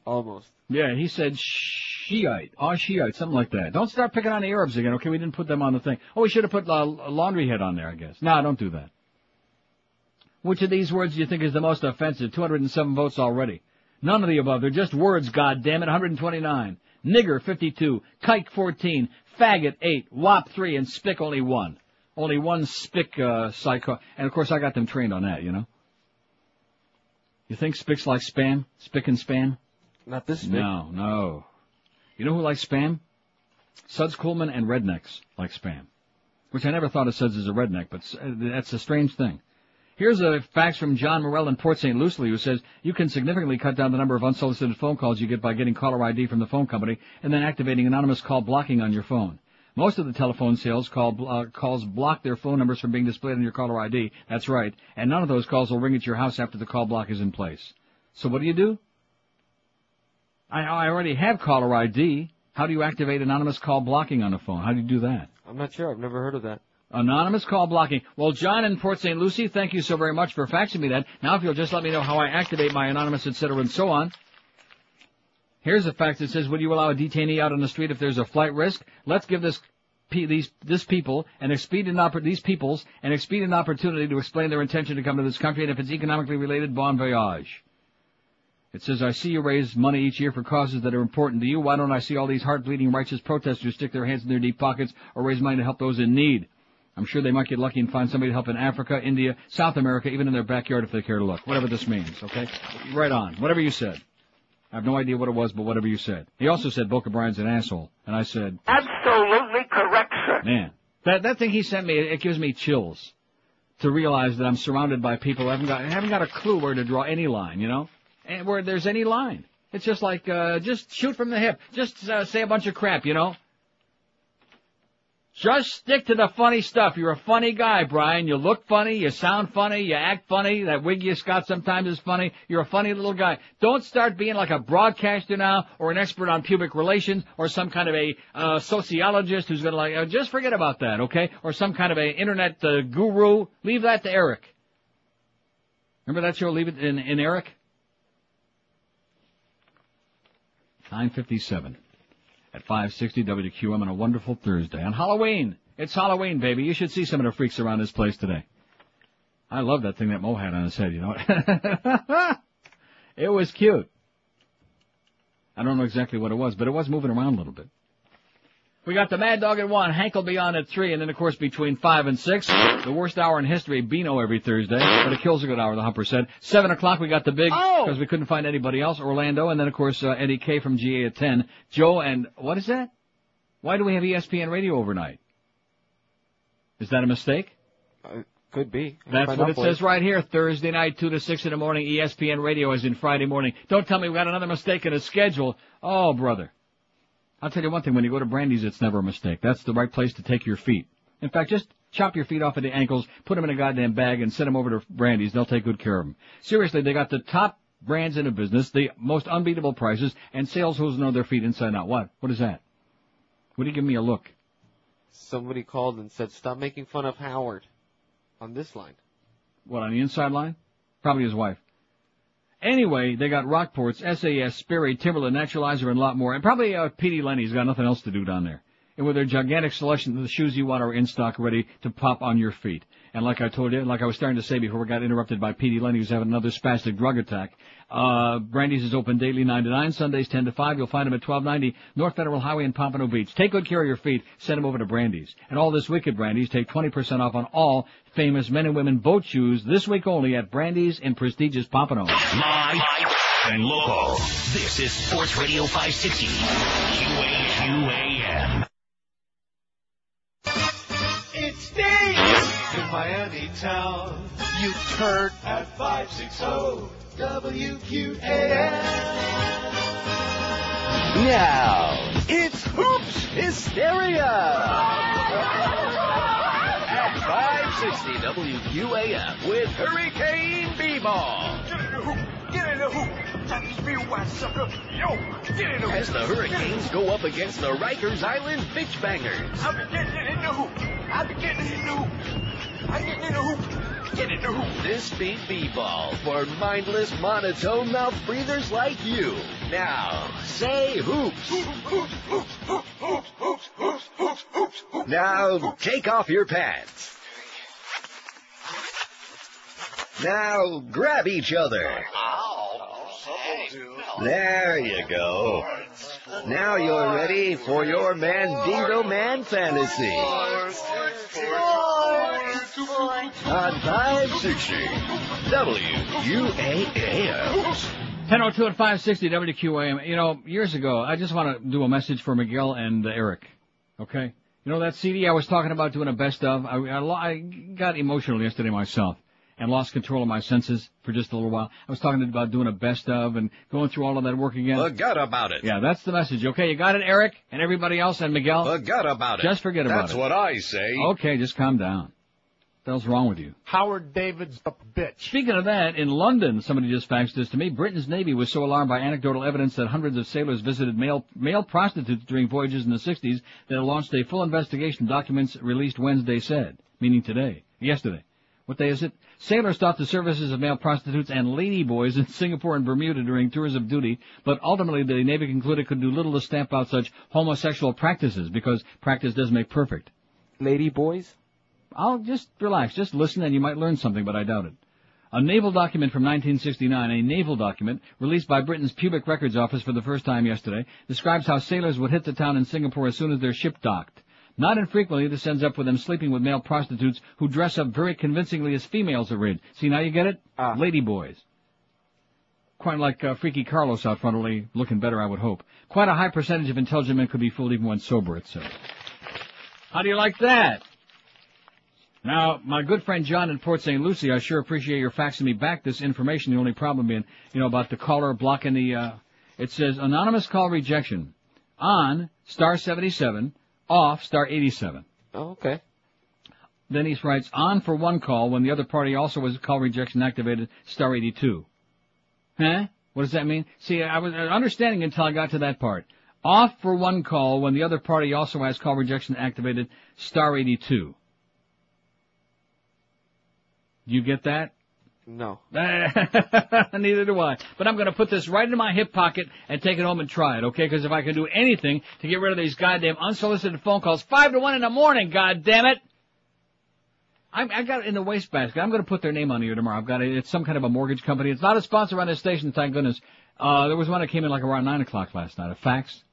Almost. Yeah, he said Shiite. Oh, Shiite, something like that. Don't start picking on the Arabs again, okay? We didn't put them on the thing. Oh, we should have put uh, laundry head on there, I guess. No, don't do that. Which of these words do you think is the most offensive? 207 votes already. None of the above. They're just words, God damn it. 129. Nigger, 52. Kike, 14. Faggot, 8. Wop, 3. And Spick, only 1. Only one Spick, uh, psycho. And of course I got them trained on that, you know? You think Spick's like spam? Spick and spam? Not this Spick. No, no. You know who likes spam? Suds Coolman and rednecks like spam. Which I never thought of Suds as a redneck, but uh, that's a strange thing. Here's a fax from John Morell in Port St. Lucie who says you can significantly cut down the number of unsolicited phone calls you get by getting caller ID from the phone company and then activating anonymous call blocking on your phone. Most of the telephone sales call, uh, calls block their phone numbers from being displayed on your caller ID. That's right. And none of those calls will ring at your house after the call block is in place. So what do you do? I, I already have caller ID. How do you activate anonymous call blocking on a phone? How do you do that? I'm not sure. I've never heard of that. Anonymous call blocking. Well, John in Port St. Lucie, thank you so very much for faxing me that. Now if you'll just let me know how I activate my anonymous, etc., and so on. Here's a fax that says, would you allow a detainee out on the street if there's a flight risk? Let's give this these this people an expedient these peoples an expedient opportunity to explain their intention to come to this country, and if it's economically related, bon voyage. It says, I see you raise money each year for causes that are important to you. Why don't I see all these heart-bleeding righteous protesters stick their hands in their deep pockets or raise money to help those in need? I'm sure they might get lucky and find somebody to help in Africa, India, South America, even in their backyard if they care to look. Whatever this means, okay? Right on. Whatever you said. I have no idea what it was, but whatever you said. He also said Boca Brian's an asshole. And I said, Absolutely correct, sir. man, that, that thing he sent me, it gives me chills to realize that I'm surrounded by people who haven't got, haven't got a clue where to draw any line, you know? And where there's any line. It's just like, uh, just shoot from the hip. Just uh, say a bunch of crap, you know? Just stick to the funny stuff. You're a funny guy, Brian. You look funny, you sound funny, you act funny. That wig you got sometimes is funny. You're a funny little guy. Don't start being like a broadcaster now, or an expert on pubic relations, or some kind of a uh, sociologist who's gonna like. Uh, just forget about that, okay? Or some kind of a internet uh, guru. Leave that to Eric. Remember that show? Leave it in, in Eric. 957 at 560 WQM on a wonderful Thursday. On Halloween. It's Halloween, baby. You should see some of the freaks around this place today. I love that thing that Mo had on his head, you know. it was cute. I don't know exactly what it was, but it was moving around a little bit. We got the Mad Dog at one, Hankel Beyond at three, and then of course between five and six, the worst hour in history, Beano every Thursday, but it kills a good hour, the Humper said. Seven o'clock we got the big, Oh! because we couldn't find anybody else, Orlando, and then of course uh, Eddie K from GA at ten. Joe and, what is that? Why do we have ESPN radio overnight? Is that a mistake? Uh, could be. That's what it for says right here. Thursday night, 2 to 6 in the morning, ESPN radio as in Friday morning. Don't tell me we got another mistake in the schedule. Oh, brother. I'll tell you one thing, when you go to Brandy's, it's never a mistake. That's the right place to take your feet. In fact, just chop your feet off at the ankles, put them in a goddamn bag, and send them over to Brandy's. They'll take good care of them. Seriously, they got the top brands in the business, the most unbeatable prices, and sales who know their feet inside out. What? What is that? What do you give me a look? Somebody called and said, "Stop making fun of Howard." On this line. What, on the inside line? Probably his wife. Anyway, they got Rockports, SAS, Sperry, Timberland, Naturalizer, and a lot more. And probably uh, P.D. Lenny's got nothing else to do down there. And with their gigantic selection of the shoes you want are in stock ready to pop on your feet. And like I told you, like I was starting to say before we got interrupted by P.D. Lenny who's having another spastic drug attack, uh, Brandy's is open daily 9 to 9, Sundays 10 to 5. You'll find them at 1290 North Federal Highway in Pompano Beach. Take good care of your feet. Send them over to Brandy's. And all this at Brandy's, take 20% off on all famous men and women boat shoes this week only at Brandy's in prestigious Pompano. Live and local. This is Sports Radio 560. QAQAM. Miami town. You turd at 560 WQAM. Now, it's Hoops Hysteria! At 560 WQAM with Hurricane B-Ball. Get in the hoop. That is real white sucker. Yo, get in the hoop. As the Hurricanes go up against the Rikers Island Bitch Bangers. I've been getting in the hoop. I've been getting in the hoop. I'm getting in the hoop. Get in the hoop. This beat B-Ball for mindless, monotone mouth breathers like you. Now, say hoops. Now, take off your pants. Now, grab each other. There you go. Now you're ready for your Mandingo Man fantasy. On 560 WUAM. 1002 at 560 WQAM. You know, years ago, I just want to do a message for Miguel and uh, Eric. Okay? You know that CD I was talking about doing a best of? I, I, I got emotional yesterday myself and lost control of my senses for just a little while. I was talking about doing a best of and going through all of that work again. Forget about it. Yeah, that's the message. Okay, you got it, Eric, and everybody else, and Miguel? Forget about it. Just forget about That's it. That's what I say. Okay, just calm down. What the hell's wrong with you? Howard David's a bitch. Speaking of that, in London, somebody just faxed this to me. Britain's Navy was so alarmed by anecdotal evidence that hundreds of sailors visited male, male prostitutes during voyages in the 60s that it launched a full investigation, documents released Wednesday said, meaning today, yesterday. What day is it? Sailors thought the services of male prostitutes and ladyboys in Singapore and Bermuda during tours of duty, but ultimately the Navy concluded it could do little to stamp out such homosexual practices because practice does make perfect. Ladyboys? I'll just relax, just listen and you might learn something, but I doubt it. A naval document from 1969, a naval document released by Britain's Public Records Office for the first time yesterday, describes how sailors would hit the town in Singapore as soon as their ship docked. Not infrequently, this ends up with them sleeping with male prostitutes who dress up very convincingly as females are in. See, now you get it? Ah. Lady boys. Quite like uh, Freaky Carlos out front, only looking better, I would hope. Quite a high percentage of intelligent men could be fooled even when sober, it says. How do you like that? Now, my good friend John in Port St. Lucie, I sure appreciate your faxing me back this information. The only problem being, you know, about the caller blocking the, uh, it says anonymous call rejection. On, star 77, off, star 87. Oh, okay. Then he writes on for one call when the other party also has call rejection activated, star 82. Huh? What does that mean? See, I was uh, understanding until I got to that part. Off for one call when the other party also has call rejection activated, star 82. You get that? No. Neither do I. But I'm going to put this right into my hip pocket and take it home and try it, okay? Because if I can do anything to get rid of these goddamn unsolicited phone calls, five to one in the morning, god damn it! I, I got it in the wastebasket. I'm going to put their name on here tomorrow. I've got it. It's some kind of a mortgage company. It's not a sponsor on this station, thank goodness. Uh, there was one that came in like around nine o'clock last night. A fax.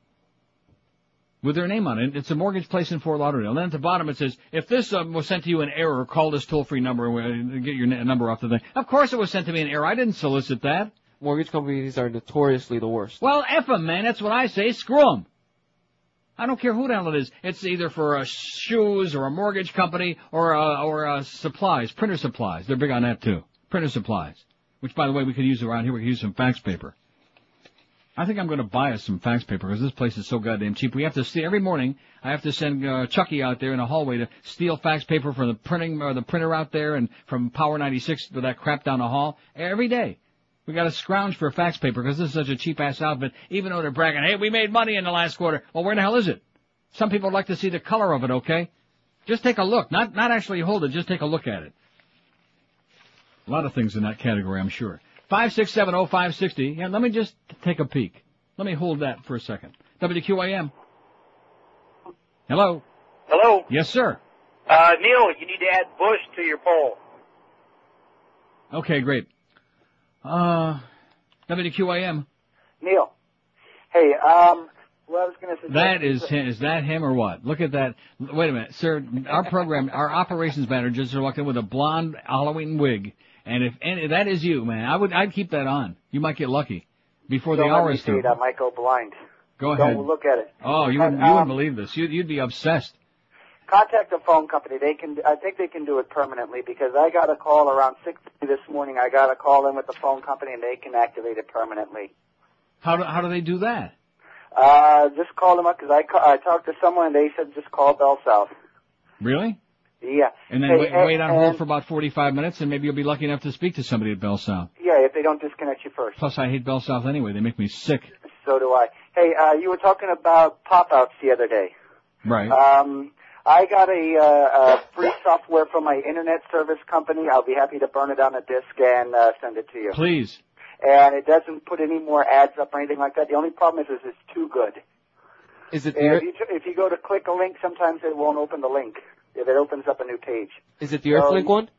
With their name on it. It's a mortgage place in Fort Lauderdale. And then at the bottom it says, if this um, was sent to you in error, call this toll-free number and get your number off the thing. Of course it was sent to me in error. I didn't solicit that. Mortgage companies are notoriously the worst. Well, F 'em, man. That's what I say. Screw 'em. I don't care who the hell it is. It's either for uh, shoes or a mortgage company or uh, or uh, supplies, printer supplies. They're big on that too. Printer supplies, which by the way we could use around here. We could use some fax paper. I think I'm going to buy us some fax paper because this place is so goddamn cheap. We have to see every morning. I have to send uh, Chucky out there in a hallway to steal fax paper from the printing or the printer out there and from Power 96 with that crap down the hall every day. We got to scrounge for fax paper because this is such a cheap ass outfit. Even though they're bragging, hey, we made money in the last quarter. Well, where the hell is it? Some people like to see the color of it. Okay, just take a look. Not not actually hold it. Just take a look at it. A lot of things in that category, I'm sure. Five six seven oh five sixty. Yeah, let me just take a peek. Let me hold that for a second. WQAM. Hello. Hello. Yes, sir. Uh, Neil, you need to add Bush to your poll. Okay, great. Uh, WQAM. Neil. Hey, um, what I was going to suggest. That is him. Is that him or what? Look at that. Wait a minute, sir. Our program, our operations managers are walking with a blonde Halloween wig, and if any, that is you, man, I would I'd keep that on. You might get lucky before the Don't let hour is through. I might go blind. Go ahead. Don't look at it. Oh, you wouldn't, you Um, wouldn't believe this. You'd, you'd be obsessed. Contact the phone company. They can. I think they can do it permanently because I got a call around six this morning. I got a call in with the phone company and they can activate it permanently. How do how do they do that? Uh, just call them up because I ca- I talked to someone and they said just call Bell South. Really? Yeah. And then wait, and- wait on hold for about 45 minutes, and maybe you'll be lucky enough to speak to somebody at Bell South. Yeah, if they don't disconnect you first. Plus, I hate Bell South anyway. They make me sick. So do I. Hey, uh, you were talking about pop-outs the other day. Right. Um, I got a, uh, a free software from my internet service company. I'll be happy to burn it on a disk and uh, send it to you. Please. And it doesn't put any more ads up or anything like that. The only problem is, is it's too good. Is it And the if you, if you go to click a link, sometimes it won't open the link. If it opens up a new page. is it the So- Earthlink one?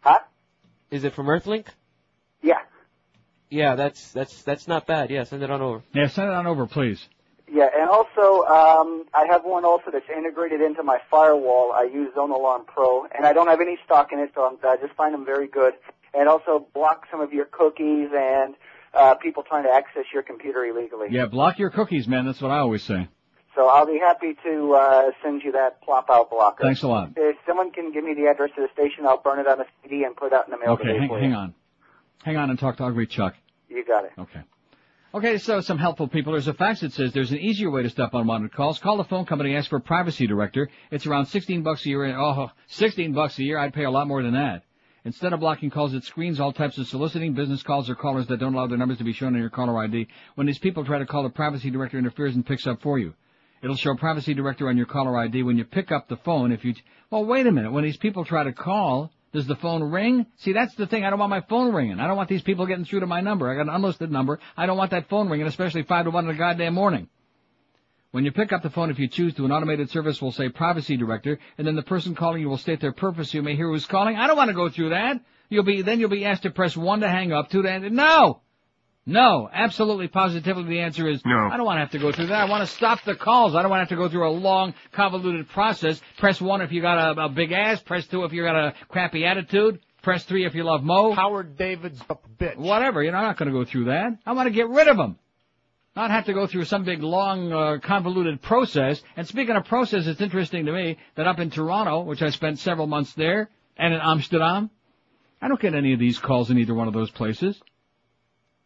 Huh? Is it from Earthlink? Yeah. Yeah, that's that's that's not bad. Yeah, send it on over. Yeah, send it on over, please. Yeah, and also um, I have one also that's integrated into my firewall. I use Zone Alarm Pro, and I don't have any stock in it, so I'm, I just find them very good. And also block some of your cookies and uh, people trying to access your computer illegally. Yeah, block your cookies, man. That's what I always say. So I'll be happy to uh, send you that plop out blocker. Thanks a lot. If someone can give me the address of the station, I'll burn it on a CD and put it out in the mail Okay, hang, hang on. Hang on and talk to Ugly Chuck. You got it. Okay. Okay, so some helpful people. There's a fax that says there's an easier way to stop unwanted calls. Call the phone company, ask for a privacy director. It's around 16 bucks a year. Oh, 16 bucks a year. I'd pay a lot more than that. Instead of blocking calls, it screens all types of soliciting business calls or callers that don't allow their numbers to be shown on your caller ID. When these people try to call, the privacy director interferes and picks up for you. It'll show privacy director on your caller ID when you pick up the phone. If you, well, wait a minute. When these people try to call, does the phone ring? See, that's the thing. I don't want my phone ringing. I don't want these people getting through to my number. I got an unlisted number. I don't want that phone ringing, especially five to one in the goddamn morning. When you pick up the phone, if you choose to, an automated service will say privacy director, and then the person calling you will state their purpose. You may hear who's calling. I don't want to go through that. You'll be, then you'll be asked to press one to hang up, two to end. No! No, absolutely positively the answer is no. I don't want to have to go through that. I want to stop the calls. I don't want to have to go through a long, convoluted process. Press one if you got a, a big ass. Press two if you got a crappy attitude. Press three if you love Mo. Howard David's a bitch. Whatever. You know, I'm not going to go through that. I want to get rid of them. Not have to go through some big, long, uh, convoluted process. And speaking of process, it's interesting to me that up in Toronto, which I spent several months there, and in Amsterdam, I don't get any of these calls in either one of those places.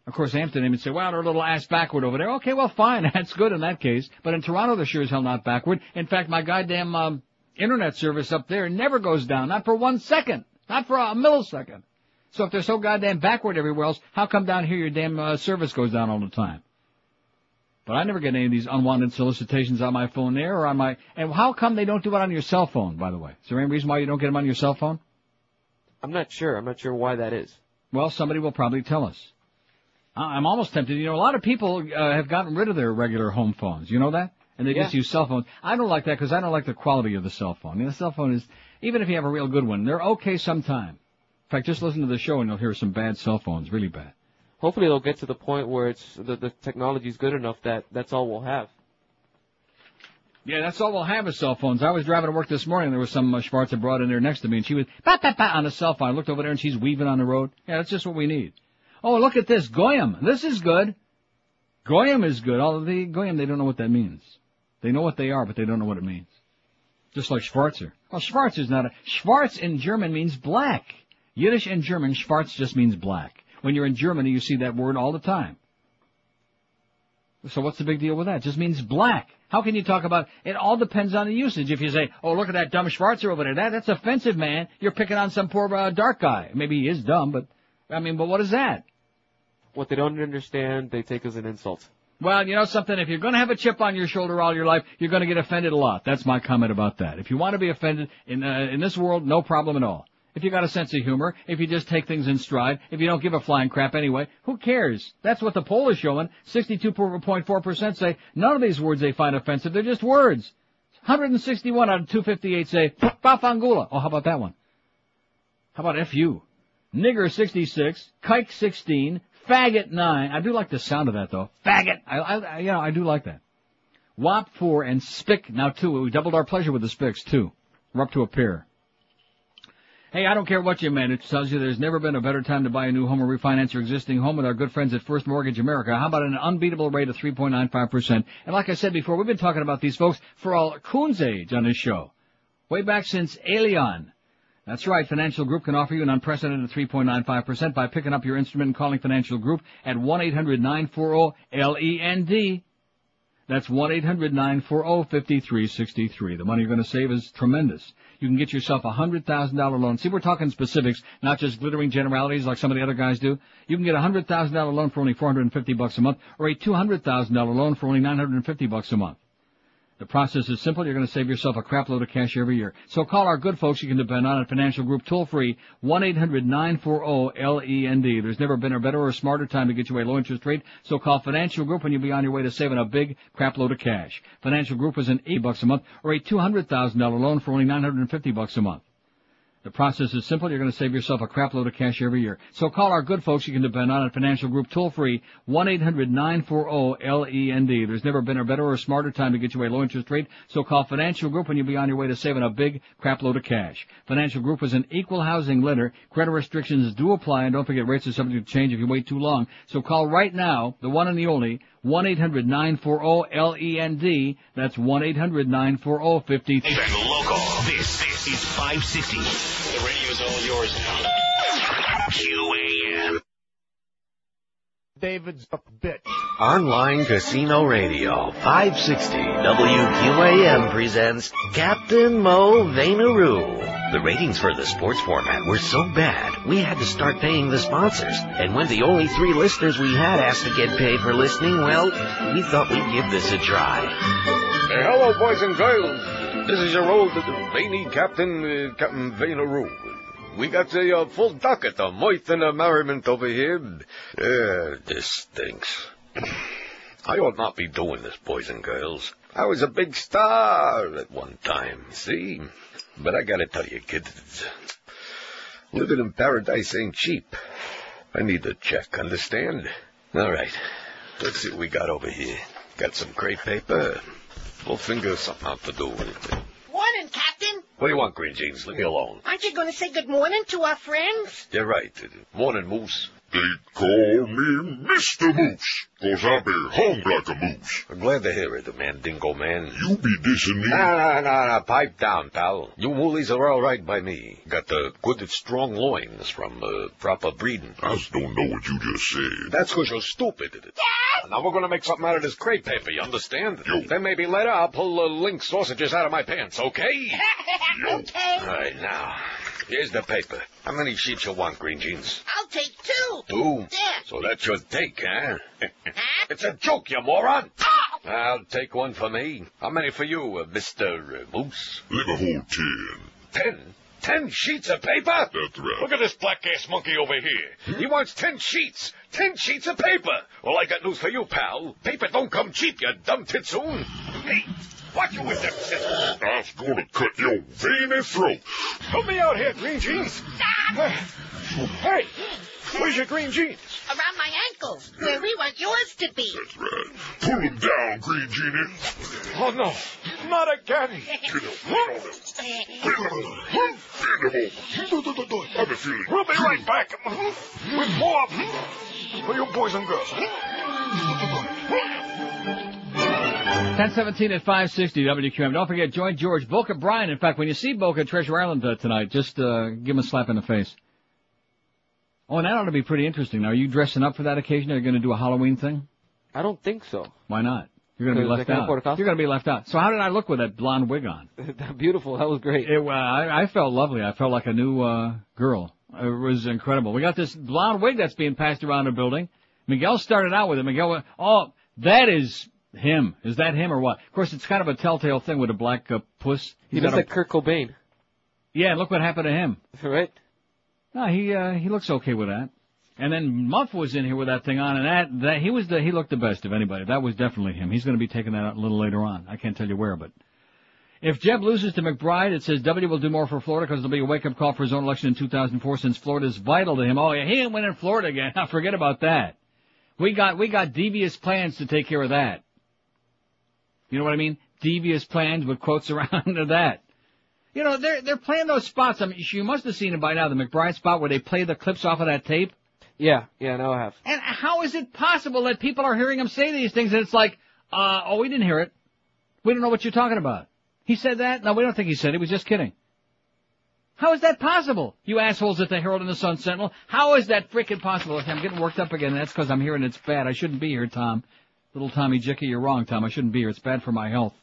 Of course, Amsterdam would say, well, they're a little ass backward over there. Okay, well, fine. That's good in that case. But in Toronto, they're sure as hell not backward. In fact, my goddamn, um, internet service up there never goes down. Not for one second. Not for a millisecond. So if they're so goddamn backward everywhere else, how come down here your damn uh, service goes down all the time? But I never get any of these unwanted solicitations on my phone there or on my, and how come they don't do it on your cell phone, by the way? Is there any reason why you don't get them on your cell phone? I'm not sure. I'm not sure why that is. Well, somebody will probably tell us. I'm almost tempted. You know, a lot of people uh, have gotten rid of their regular home phones. You know that? And they just use cell phones. I don't like that because I don't like the quality of the cell phone. You know, the cell phone is, even if you have a real good one, they're okay sometime. In fact, just listen to the show and you'll hear some bad cell phones, really bad. Hopefully, they'll get to the point where it's the the technology's good enough that that's all we'll have. Yeah, that's all we'll have is cell phones. I was driving to work this morning. There was some uh, Schwartz brought in there next to me, and she was bat bat bat on a cell phone. I looked over there, and she's weaving on the road. Yeah, that's just what we need. Oh, look at this Goyim. This is good. Goyim is good. All the Goyim, they don't know what that means. They know what they are, but they don't know what it means. Just like Schwarzer. Well, Schwarz is not a Schwarz in German means black. Yiddish and German, Schwarz just means black. When you're in Germany, you see that word all the time. So what's the big deal with that? It just means black. How can you talk about it? All depends on the usage. If you say, "Oh, look at that dumb Schwarzer over there," that that's offensive, man. You're picking on some poor uh, dark guy. Maybe he is dumb, but I mean, but what is that? What they don't understand, they take as an insult. Well, you know something, if you're going to have a chip on your shoulder all your life, you're going to get offended a lot. That's my comment about that. If you want to be offended in uh, in this world, no problem at all. If you got a sense of humor, if you just take things in stride, if you don't give a flying crap anyway, who cares? That's what the poll is showing. 62.4% say none of these words they find offensive. They're just words. 161 out of 258 say Bafangula. Oh, how about that one? How about FU? Nigger 66, Kike 16, Faggot 9. I do like the sound of that though. Faggot. I, I, you know, I do like that. Wop 4 and Spick now 2. We doubled our pleasure with the Spicks too. We're up to a pair. Hey, I don't care what you manage. It tells you there's never been a better time to buy a new home or refinance your existing home with our good friends at First Mortgage America. How about an unbeatable rate of 3.95%? And like I said before, we've been talking about these folks for all Coon's age on this show. Way back since Alien. That's right. Financial Group can offer you an unprecedented 3.95% by picking up your instrument and calling Financial Group at 1-800-940-LEND. That's 1-800-940-5363. The money you're going to save is tremendous. You can get yourself a $100,000 loan. See, we're talking specifics, not just glittering generalities like some of the other guys do. You can get a $100,000 loan for only 450 bucks a month or a $200,000 loan for only 950 bucks a month. The process is simple. You're going to save yourself a crapload of cash every year. So call our good folks you can depend on at Financial Group toll free, 1-800-940-LEND. There's never been a better or smarter time to get you a low interest rate. So call Financial Group and you'll be on your way to saving a big crapload of cash. Financial Group is an 80 bucks a month or a $200,000 loan for only 950 bucks a month. The process is simple. You're going to save yourself a crapload of cash every year. So call our good folks you can depend on at Financial Group toll free, 1-800-940-LEND. There's never been a better or smarter time to get you a low interest rate. So call Financial Group and you'll be on your way to saving a big crapload of cash. Financial Group is an equal housing lender. Credit restrictions do apply and don't forget rates are subject to change if you wait too long. So call right now, the one and the only, 1-800-940-LEND. That's 1-800-940-53. And local. This, this is 560. The radio's all yours now. David's a bitch. Online Casino Radio 560 WQAM presents Captain Mo Vainaroo. The ratings for the sports format were so bad, we had to start paying the sponsors. And when the only three listeners we had asked to get paid for listening, well, we thought we'd give this a try. Hey, hello, boys and girls. This is your old veiny Captain, uh, Captain Vainaroo. We got a uh, full docket of mirth and merriment over here. Uh, this stinks. I ought not be doing this, boys and girls. I was a big star at one time, see? But I gotta tell you, kids, living in paradise ain't cheap. I need a check, understand? All right. Let's see what we got over here. Got some crepe paper. We'll figure something out to do with it. What do you want, Green Jeans? Leave me alone. Aren't you going to say good morning to our friends? You're right. Morning, Moose. They call me Mr. Moose, cause I be hung like a moose. I'm glad to hear it, the man, Dingo Man. You be dissing me. Nah, nah, nah, nah, pipe down, pal. You moolies are all right by me. Got the good, strong loins from uh, proper breeding. I just don't know what you just said. That's 'cause you're stupid. Now we're gonna make something out of this crepe paper, you understand? Yo. Then maybe later I'll pull the link sausages out of my pants, okay? okay. All right, now, here's the paper. How many sheets you want, Green Jeans? I'll take two. Two? Yeah. So that's your take, huh? it's a joke, you moron! I'll take one for me. How many for you, uh, Mr. Moose? Let me hold ten. Ten? Ten sheets of paper? That's right. Look at this black-ass monkey over here. He wants ten sheets. Ten sheets of paper. Well, I got news for you, pal. Paper don't come cheap, you dumb titsoon. Hey, watch you with them scissors. I was gonna cut your veiny throat. Help me out here, Green Jeans. hey, Where's your green jeans? Around my ankles, where we want yours to be. That's Pull him down, Green Genie. Oh, no. Not again. Get him. Get him. I have a feeling. We'll be right back. With more for you boys and girls. 1017 at 560 WQAM. Don't forget, join George Boca Brian. In fact, when you see Boca at Treasure Island uh, tonight, just uh, give him a slap in the face. Oh, and that ought to be pretty interesting. Now, are you dressing up for that occasion? Are you going to do a Halloween thing? I don't think so. Why not? You're going to be left out. afford a costume? You're going to be left out. So how did I look with that blonde wig on? Beautiful. That was great. It, uh, I, I felt lovely. I felt like a new uh, girl. It was incredible. We got this blonde wig that's being passed around the building. Miguel started out with it. Miguel went, oh, that is him. Is that him or what? Of course, it's kind of a telltale thing with a black uh, puss. He He's looks got a- like Kurt Cobain. yeah, look what happened to him. Right? No, he uh, he looks okay with that. And then Muff was in here with that thing on, and that that he was the he looked the best of anybody. That was definitely him. He's going to be taking that out a little later on. I can't tell you where, but if Jeb loses to McBride, it says W will do more for Florida because there'll be a wake up call for his own election in 2004 since Florida is vital to him. Oh yeah, he ain't winning Florida again. Forget about that. We got we got devious plans to take care of that. You know what I mean? Devious plans with quotes around to that. You know, they're they're playing those spots. I mean, you must have seen it by now, the McBride spot where they play the clips off of that tape. Yeah, yeah, now I have. And how is it possible that people are hearing him say these things and it's like, uh, oh, we didn't hear it. We don't know what you're talking about. He said that? No, we don't think he said it. He was just kidding. How is that possible? You assholes at the Herald and the Sun Sentinel. How is that freaking possible? I'm getting worked up again. That's because I'm hearing it's bad. I shouldn't be here, Tom. Little Tommy Jicky, you're wrong, Tom. I shouldn't be here. It's bad for my health.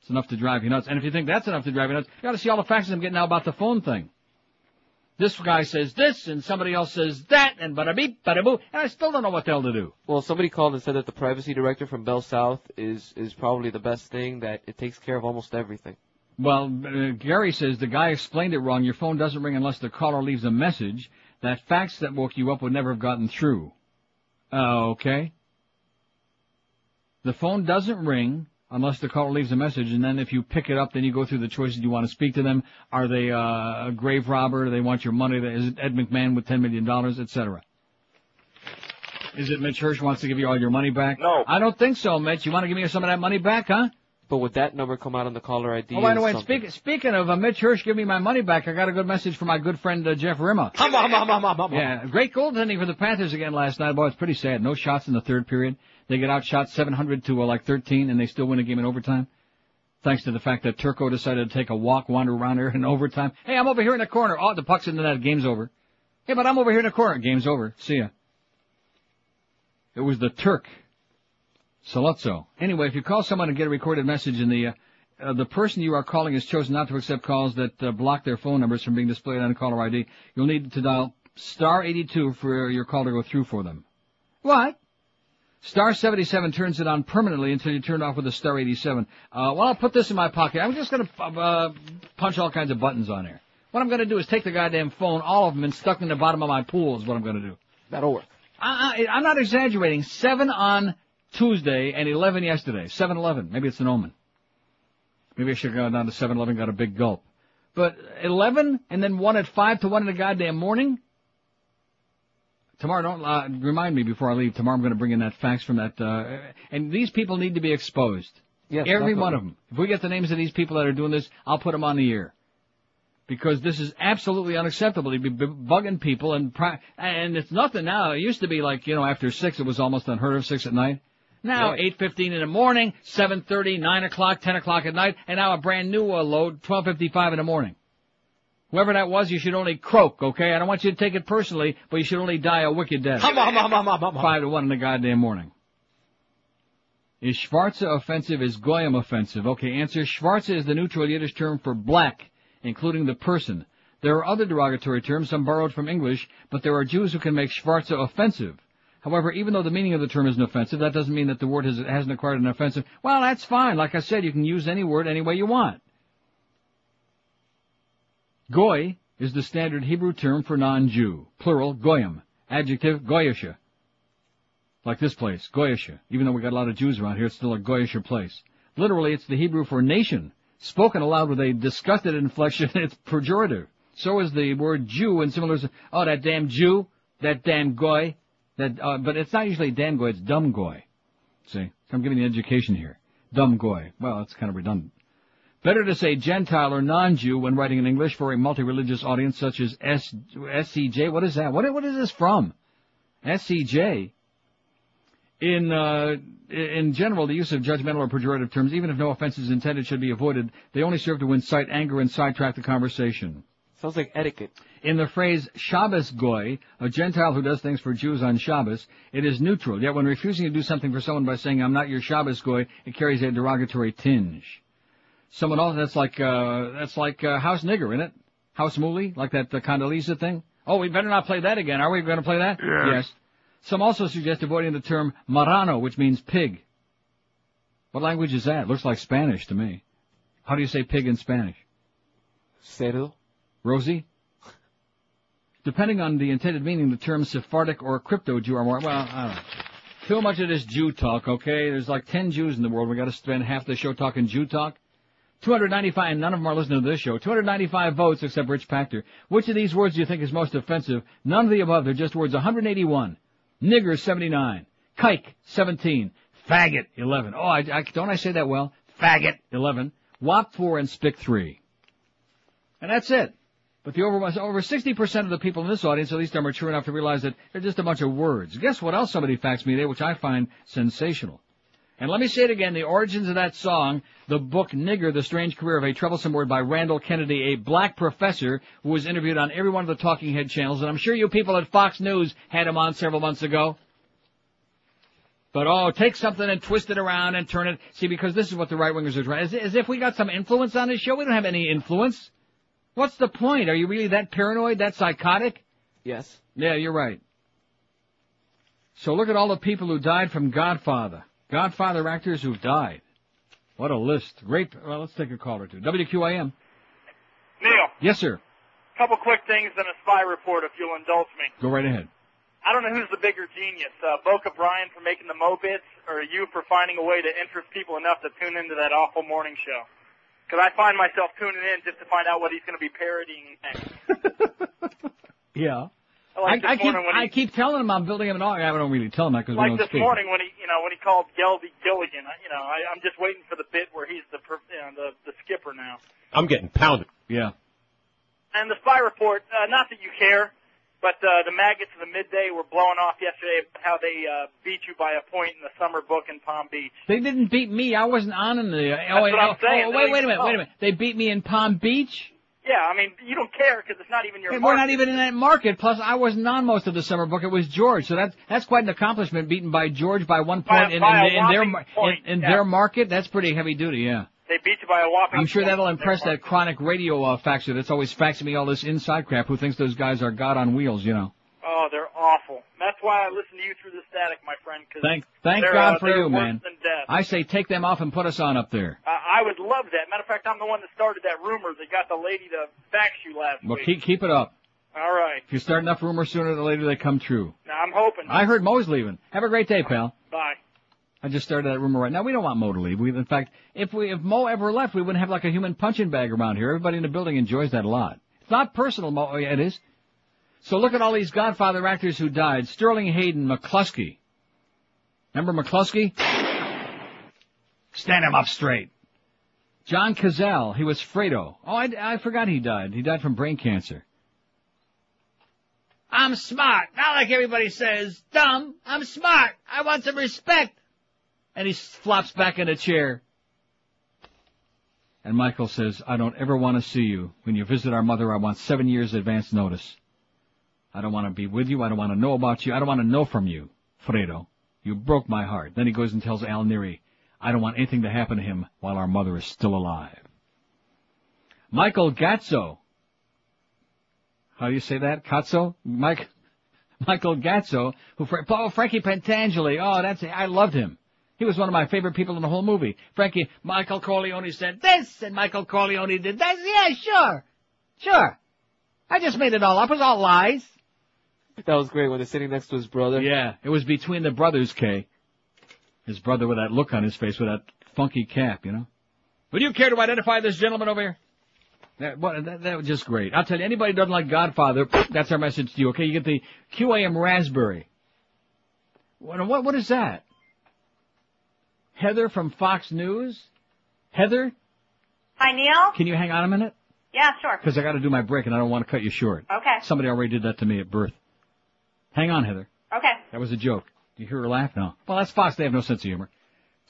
It's enough to drive you nuts. And if you think that's enough to drive you nuts, you gotta see all the faxes I'm getting now about the phone thing. This guy says this, and somebody else says that, and bada beep, bada boo, and I still don't know what the hell to do. Well, somebody called and said that the privacy director from Bell South is is probably the best thing. That it takes care of almost everything. Well, uh, Gary says the guy explained it wrong. Your phone doesn't ring unless the caller leaves a message. That fax that woke you up would never have gotten through. Uh, okay. The phone doesn't ring unless the caller leaves a message, and then if you pick it up, then you go through the choices you want to speak to them. Are they uh, a grave robber? Do they want your money? Is it Ed McMahon with ten million dollars, etc.? Is it Mitch Hirsch wants to give you all your money back? No. I don't think so, Mitch. You want to give me some of that money back, huh? But would that number come out on the caller ID? Oh, by the way, speak, speaking of uh, Mitch Hirsch, give me my money back. I got a good message from my good friend uh, Jeff Rimmer. Hum, hum, hum, hum, hum, hum. Yeah, great goaltending for the Panthers again last night. Boy, it's pretty sad. No shots in the third period. They get outshot 700 to uh, like 13, and they still win a game in overtime. Thanks to the fact that Turco decided to take a walk, wander around here in overtime. Hey, I'm over here in the corner. Oh, the puck's in the net. Game's over. Hey, but I'm over here in the corner. Game's over. See ya. It was the Turk. Saluzzo. Anyway, if you call someone and get a recorded message and the, uh, uh, the person you are calling has chosen not to accept calls that uh, block their phone numbers from being displayed on a caller ID, you'll need to dial star 82 for your call to go through for them. What? Star 77 turns it on permanently until you turn it off with a star 87. Uh, well, I'll put this in my pocket. I'm just gonna, uh, punch all kinds of buttons on here. What I'm gonna do is take the goddamn phone, all of them, and stuck in the bottom of my pool is what I'm gonna do. That'll work. I, I, I'm not exaggerating. Seven on Tuesday and 11 yesterday. 7-Eleven. Maybe it's an omen. Maybe I should have gone down to 7-Eleven got a big gulp. But 11 and then one at 5 to 1 in the goddamn morning? Tomorrow, don't uh, remind me before I leave. Tomorrow I'm going to bring in that fax from that, uh, and these people need to be exposed. Yes, Every definitely. one of them. If we get the names of these people that are doing this, I'll put them on the air. Because this is absolutely unacceptable. to be bugging people and pri- and it's nothing now. It used to be like, you know, after six, it was almost unheard of, six at night. Now, Right. 8.15 in the morning, 7.30, 9 o'clock, 10 o'clock at night, and now a brand new uh, load, 12.55 in the morning. Whoever that was, you should only croak, okay? I don't want you to take it personally, but you should only die a wicked death. Hum, hum, hum, hum, hum, hum. Five to one in the goddamn morning. Is Schwarze offensive? Is Goyim offensive? Okay, answer. Schwarze is the neutral Yiddish term for black, including the person. There are other derogatory terms, some borrowed from English, but there are Jews who can make Schwarze offensive. However, even though the meaning of the term isn't offensive, that doesn't mean that the word has, hasn't acquired an offensive. Well, that's fine. Like I said, you can use any word any way you want. Goy is the standard Hebrew term for non-Jew. Plural, goyim. Adjective, goyisha. Like this place, goyisha. Even though we got a lot of Jews around here, it's still a goyisha place. Literally, it's the Hebrew for nation. Spoken aloud with a disgusted inflection, it's pejorative. So is the word Jew and similar, oh, that damn Jew. that damn Goy, that, uh, but it's not usually Dan Goy, it's Dumb Goy. See? I'm giving you education here. Dumb Goy. Well, that's kind of redundant. Better to say Gentile or non-Jew when writing in English for a multi-religious audience such as SCJ. What is that? What, what is this from? SCJ. In, uh, in general, the use of judgmental or pejorative terms, even if no offense is intended, should be avoided. They only serve to incite anger and sidetrack the conversation. Sounds like etiquette. In the phrase Shabbos Goy, a Gentile who does things for Jews on Shabbos, it is neutral. Yet when refusing to do something for someone by saying, I'm not your Shabbos Goy, it carries a derogatory tinge. Someone else, that's like, uh, that's like, uh, House Nigger, isn't it? House Mooly? Like that uh, Condoleezza thing? Oh, we better not play that again. Are we going to play that? Yes. Yes. Some also suggest avoiding the term marrano, which means pig. What language is that? Looks like Spanish to me. How do you say pig in Spanish? Cerdo. Rosie? Depending on the intended meaning, the terms Sephardic or crypto Jew are more, well, I don't know. Too much of this Jew talk, okay? There's like 10 Jews in the world. We gotta spend half the show talking Jew talk. 295, and none of them are listening to this show. 295 votes except Rich Pactor. Which of these words do you think is most offensive? None of the above. They're just words. 181. Nigger, 79. Kike, 17. Faggot, 11. Oh, I, I, don't I say that well? Faggot, 11. Wop, 4, and Spick, 3. And that's it. But the over, over 60% of the people in this audience, at least are mature enough to realize that they're just a bunch of words. Guess what else somebody faxed me today, which I find sensational. And let me say it again, the origins of that song, the book Nigger, The Strange Career of a Troublesome Word by Randall Kennedy, a black professor who was interviewed on every one of the talking head channels, and I'm sure you people at Fox News had him on several months ago. But oh, take something and twist it around and turn it. See, because this is what the right wingers are trying. As, as if we got some influence on this show. We don't have any influence. What's the point? Are you really that paranoid, that psychotic? Yes. Yeah, you're right. So look at all the people who died from Godfather. Godfather actors who've died. What a list. Great. Well, let's take a call or two. WQAM. Neil, Yes, sir. couple quick things and a spy report, if you'll indulge me. Go right ahead. I don't know who's the bigger genius, uh, Boca Brian for making the Mo bits, or you for finding a way to interest people enough to tune into that awful morning show. Because I find myself tuning in just to find out what he's going to be parodying next. Yeah. Like I, I keep morning when I keep telling him I'm building him an audience. I don't really tell him that because we like don't this speak. morning when he, you know, when he called Gelby Gilligan. I- You know, I, I'm just waiting for the bit where he's the, per- you know, the the skipper now. I'm getting pounded. Yeah. And the spy report, uh, not that you care, but uh, the maggots of the midday were blowing off yesterday how they uh, beat you by a point in the summer book in Palm Beach. They didn't beat me. I wasn't on in the. That's oh, wait, what I'm oh, saying. oh, wait, wait a minute. Wait a minute. They beat me in Palm Beach. Yeah, I mean, you don't care because it's not even your. Hey, we're not market. even in that market. Plus, I wasn't on most of the summer book. It was George, so that's that's quite an accomplishment. Beaten by George by one By point in, by in, in their point, in, in yeah. their market. That's pretty heavy duty. Yeah. They beat you by a whopping. I'm sure that'll impress that chronic radio uh, faxer that's always faxing me all this inside crap. Who thinks those guys are God on wheels? You know. Oh, they're awful. That's why I listen to you through the static, my friend. Cause Thank thank God uh, for you, man. I say take them off and put us on up there. Uh, I would love that. Matter of fact, I'm the one that started that rumor that got the lady to fax you last Well, week. keep keep it up. All right. If you start enough rumors, sooner or later they come true. Now I'm hoping. I heard Mo's leaving. Have a great day, pal. Bye. I just started that rumor right now. We don't want Mo to leave. We, in fact, if we if Mo ever left, we wouldn't have like a human punching bag around here. Everybody in the building enjoys that a lot. It's not personal, Mo. Oh, yeah, it is. So look at all these Godfather actors who died. Sterling Hayden, McCluskey. Remember McCluskey? Stand him up straight. John Cazale, he was Fredo. Oh, I, I forgot he died. He died from brain cancer. I'm smart. Not like everybody says, dumb. I'm smart. I want some respect. And he flops back in a chair. And Michael says, I don't ever want to see you. When you visit our mother, I want seven years advance notice. I don't want to be with you. I don't want to know about you. I don't want to know from you, Fredo. You broke my heart. Then he goes and tells Al Neri, I don't want anything to happen to him while our mother is still alive. Michael Gazzo. How do you say that? Katzo? Mike, Michael Gazzo, who, oh, Frankie Pentangeli. Oh, that's, I loved him. He was one of my favorite people in the whole movie. Frankie, Michael Corleone said this, and Michael Corleone did that. Yeah, sure. Sure. I just made it all up. It was all lies. That was great when they're sitting next to his brother. Yeah, it was between the brothers, Kay. His brother with that look on his face, with that funky cap, you know. Would you care to identify this gentleman over here? That, what, that, that was just great. I'll tell you, anybody who doesn't like Godfather, that's our message to you, okay? You get the QAM Raspberry. What, what, what is that? Heather from Fox News? Heather, Hi, Neil. can you hang on a minute? Yeah, sure. Because I got to do my break and I don't want to cut you short. Okay. Somebody already did that to me at birth. Hang on, Heather. Okay. That was a joke. Do you hear her laugh? No. Well, that's Fox. They have no sense of humor.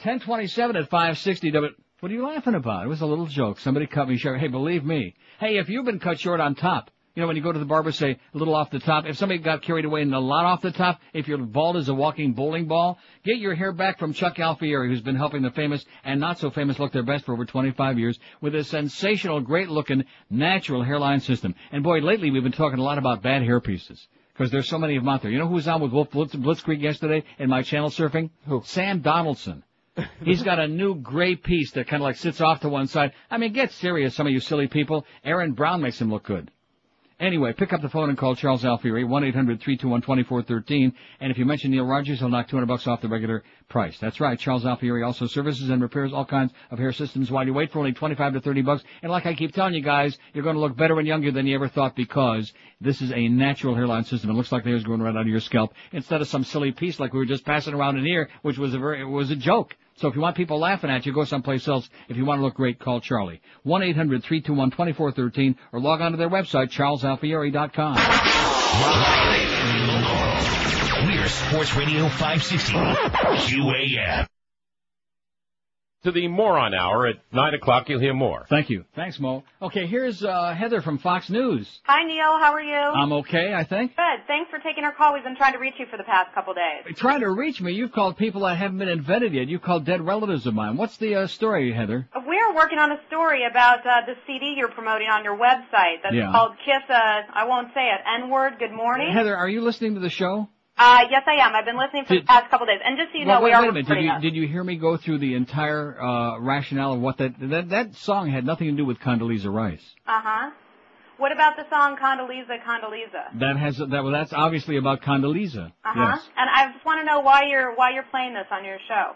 1027 at 560. W- What are you laughing about? It was a little joke. Somebody cut me short. Hey, believe me. Hey, if you've been cut short on top, you know, when you go to the barber, say a little off the top. If somebody got carried away and a lot off the top, if you're bald as a walking bowling ball, get your hair back from Chuck Alfieri, who's been helping the famous and not so famous look their best for over 25 years with a sensational, great looking, natural hairline system. And boy, lately we've been talking a lot about bad hair pieces. Because there's so many of them out there. You know who was on with Wolf Blitz, Blitzkrieg yesterday in my channel surfing? Who? Sam Donaldson. He's got a new gray piece that kind of like sits off to one side. I mean, get serious, some of you silly people. Aaron Brown makes him look good. Anyway, pick up the phone and call Charles Alfieri, 1-800-321-2413. And if you mention Neil Rogers, he'll knock 200 bucks off the regular price. That's right. Charles Alfieri also services and repairs all kinds of hair systems while you wait for only 25 to 30 bucks. And like I keep telling you guys, you're going to look better and younger than you ever thought because this is a natural hairline system. It looks like the hair's growing right out of your scalp instead of some silly piece like we were just passing around in here, which was a very, it was a joke. So if you want people laughing at you, go someplace else. If you want to look great, call Charlie. 1-800-321-2413 or log on to their website, charlesalfieri.com. We're Sports Radio 560. QAM. To the Moron Hour at 9 o'clock, you'll hear more. Thank you. Thanks, Mo. Okay, here's uh, Heather from Fox News. Hi, Neil. How are you? I'm okay, I think. Good. Thanks for taking our call. We've been trying to reach you for the past couple days. Trying to reach me, you've called people that haven't been invented yet. You've called dead relatives of mine. What's the uh, story, Heather? We're working on a story about uh, the CD you're promoting on your website that's Yeah. called Kiss, uh, I won't say it, N-word, good morning. Heather, are you listening to the show? Uh, yes, I am. I've been listening for Did- the past couple of days. And just so you know, well, wait, we are wait a minute. Did you us. did you hear me go through the entire uh, rationale of what that that that song had nothing to do with Condoleezza Rice? Uh-huh. What about the song Condoleezza, Condoleezza? That has that well, that's obviously about Condoleezza. Uh-huh. Yes. And I just want to know why you're why you're playing this on your show.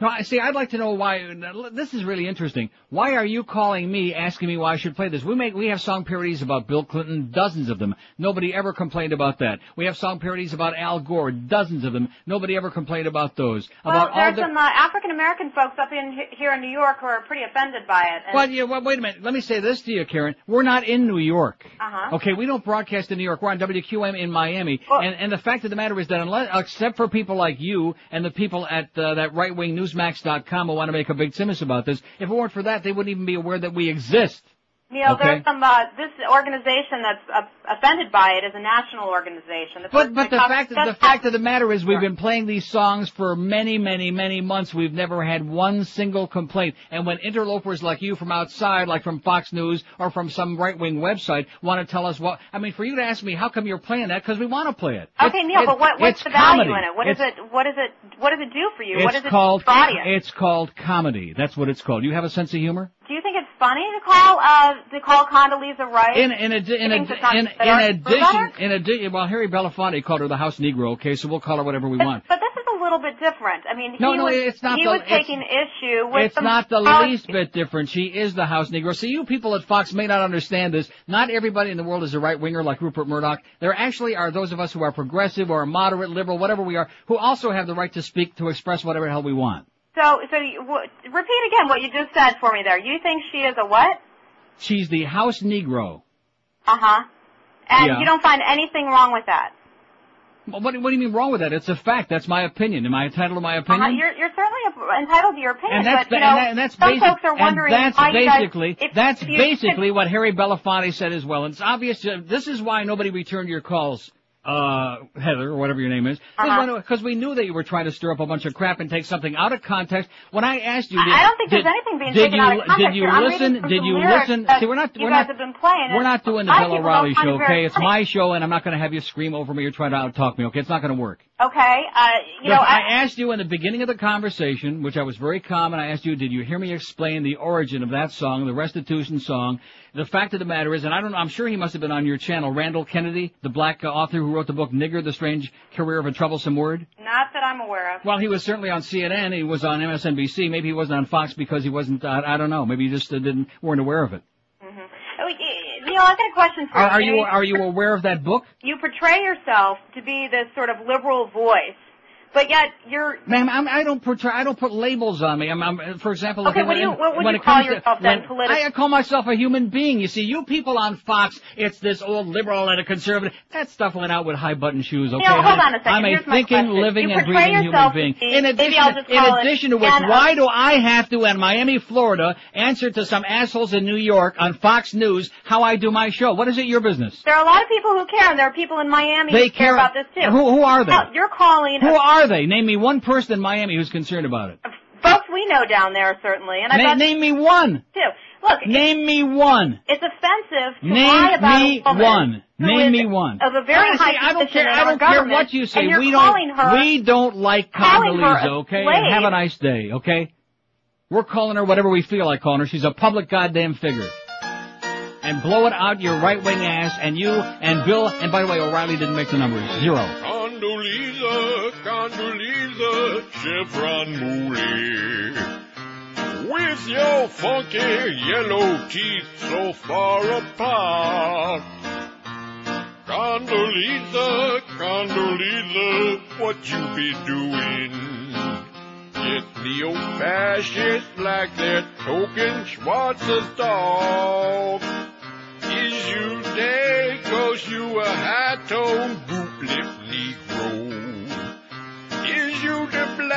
No, I see. I'd like to know why. This is really interesting. Why are you calling me, asking me why I should play this? We make we have song parodies about Bill Clinton, dozens of them. Nobody ever complained about that. We have song parodies about Al Gore, dozens of them. Nobody ever complained about those. Well, about there's the. some uh, African American folks up in here in New York who are pretty offended by it. And, Well, yeah, well, wait a minute. Let me say this to you, Karen. We're not in New York. Uh-huh. Okay, we don't broadcast in New York. We're on WQAM in Miami. and, and the fact of the matter is that unless, except for people like you and the people at uh, that right-wing newsmax.com who want to make a big simus about this, if it weren't for that, they wouldn't even be aware that we exist. Neil, okay. there's some uh, this organization that's uh, offended by it as a national organization. The But but the fact the fact of the matter is we've been playing these songs for many many many months. We've never had one single complaint. And when interlopers like you from outside, like from Fox News or from some right wing website, want to tell us what I mean, for you to ask me how come you're playing that because we want to play it. Okay, Neil, it- but what, what's the value comedy. in it? What is It's- it? What is it? What does it do for you? What is it called it's called comedy. That's what it's called. Do you have a sense of humor? Do you think it's funny to call uh to call Condoleezza Rice? In in a, in, a, in, in addition in addition well Harry Belafonte called her the house negro, okay, so we'll call her whatever we want. But this is a little bit different. I mean, No, he no, was, it's not he the- was taking issue with It's not the least bit different. She is the house Negro. See, you people at Fox may not understand this. Not everybody in the world is a right winger like Rupert Murdoch. There actually are those of us who are progressive or moderate, liberal, whatever we are, who also have the right to speak, to express whatever the hell we want. So, so you, w- repeat again what you just said for me there. You think she is a what? She's the house Negro. Uh huh. And Yeah. you don't find anything wrong with that. Well, What, what do you mean wrong with that? It's a fact. That's my opinion. Am I entitled to my Uh-huh. opinion? You're, you're certainly entitled to your opinion, and that's but you know, and, that, and that's some basic, folks are wondering and that's guys- basically if- that's if basically what Harry Belafonte said as well. And it's obvious. uh, This is why nobody returned your calls. Uh, Heather, or whatever your name is, Uh-huh. because we knew that you were trying to stir up a bunch of crap and take something out of context. When I asked you, did, I don't think did, there's anything being taken you, out of context Did you. I'm listen? Did you listen? See, we're not. we're not. have been playing. We're not doing the Bill O'Reilly show, okay? It's my show, and I'm not going to have you scream over me or try to out-talk me, okay? It's not going to work. Okay, uh, you know, I I, asked you in the beginning of the conversation, which I was very calm, and I asked you, did you hear me explain the origin of that song, the restitution song? The fact of the matter is, and I don't know, I'm sure he must have been on your channel, Randall Kennedy, the black uh, author who wrote the book Nigger, The Strange Career of a Troublesome Word. not that I'm aware of. Well, he was certainly on CNN, he was on MSNBC, maybe he wasn't on Fox because he wasn't, uh, I don't know, maybe you just uh, didn't, weren't aware of it. Neil, I've got a question for Are, are you. you are you aware of that book? You portray yourself to be this sort of liberal voice, but yet you're. Ma'am, I'm, I don't portray, I don't put labels on me. I'm, I'm for example, Okay, what do you- what would when you call comes to- yourself then, politi- I call myself a human being. You see, you people on Fox, it's this old liberal and a conservative. That stuff went out with high button shoes. Okay, Neil, hold honey? on a second. I'm a Here's my thinking, living, You and breathing human being. In addition, in addition to which, why do I have to, in Miami, Florida, answer to some assholes in New York on Fox News how I do my show? What is it your business? There are a lot of people who care, and there are people in Miami They who care care- about this too. Who- who are they? You're calling Who are they? Name me one person in Miami who's concerned about it. folks we know down there certainly, and I Na- bet name me one. too. Look, Name me one. it's offensive to Name lie about me a woman one. who Name is me one. of a very Honestly, high I don't position care. in I don't care what you say. and you're we calling don't. her we don't like calling her Condoleezza. Okay. slave. Have a nice day. Okay. We're calling her whatever we feel like calling her. She's a public goddamn figure. And blow it out your right wing ass. And you and Bill. And by the way, O'Reilly didn't make the numbers. Zero. Oh, Condoleezza, Condoleezza, Chevron Mooley. With your funky yellow teeth so far apart. Condoleezza, Condoleezza, what you be doing? Get neo-fascist like that token Schwarz's dog. Is you dead cause you a high-toned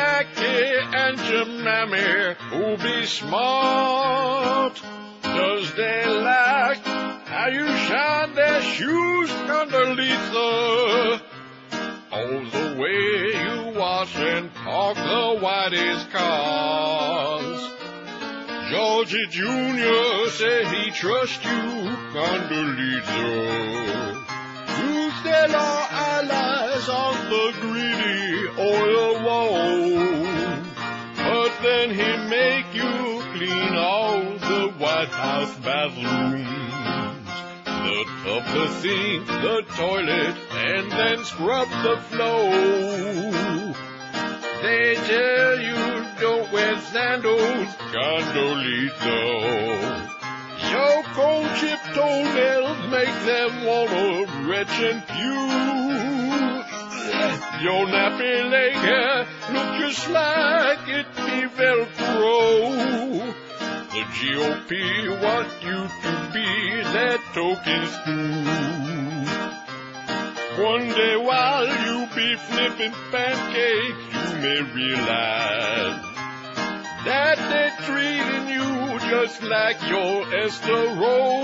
the blackie and your mammy who be smart? Does they like how you shine their shoes, Condoleezza? All the way you wash and park the whitest cars. Georgie Jr. say he trusts you, Condoleezza. You still are allies er on the greedy oil wall. But then he make you clean all the White House bathrooms. The tub, the sink, the toilet, and then scrub the floor. They tell you don't wear sandals, Condoleezza. Your cold chip toenails make them wanna retch and pew. Your nappy leg hair look just like it be Velcro. The GOP want you to be their token stew. One day while you be flipping pancakes, you may realize that they're treating you just like your Esther Rolle.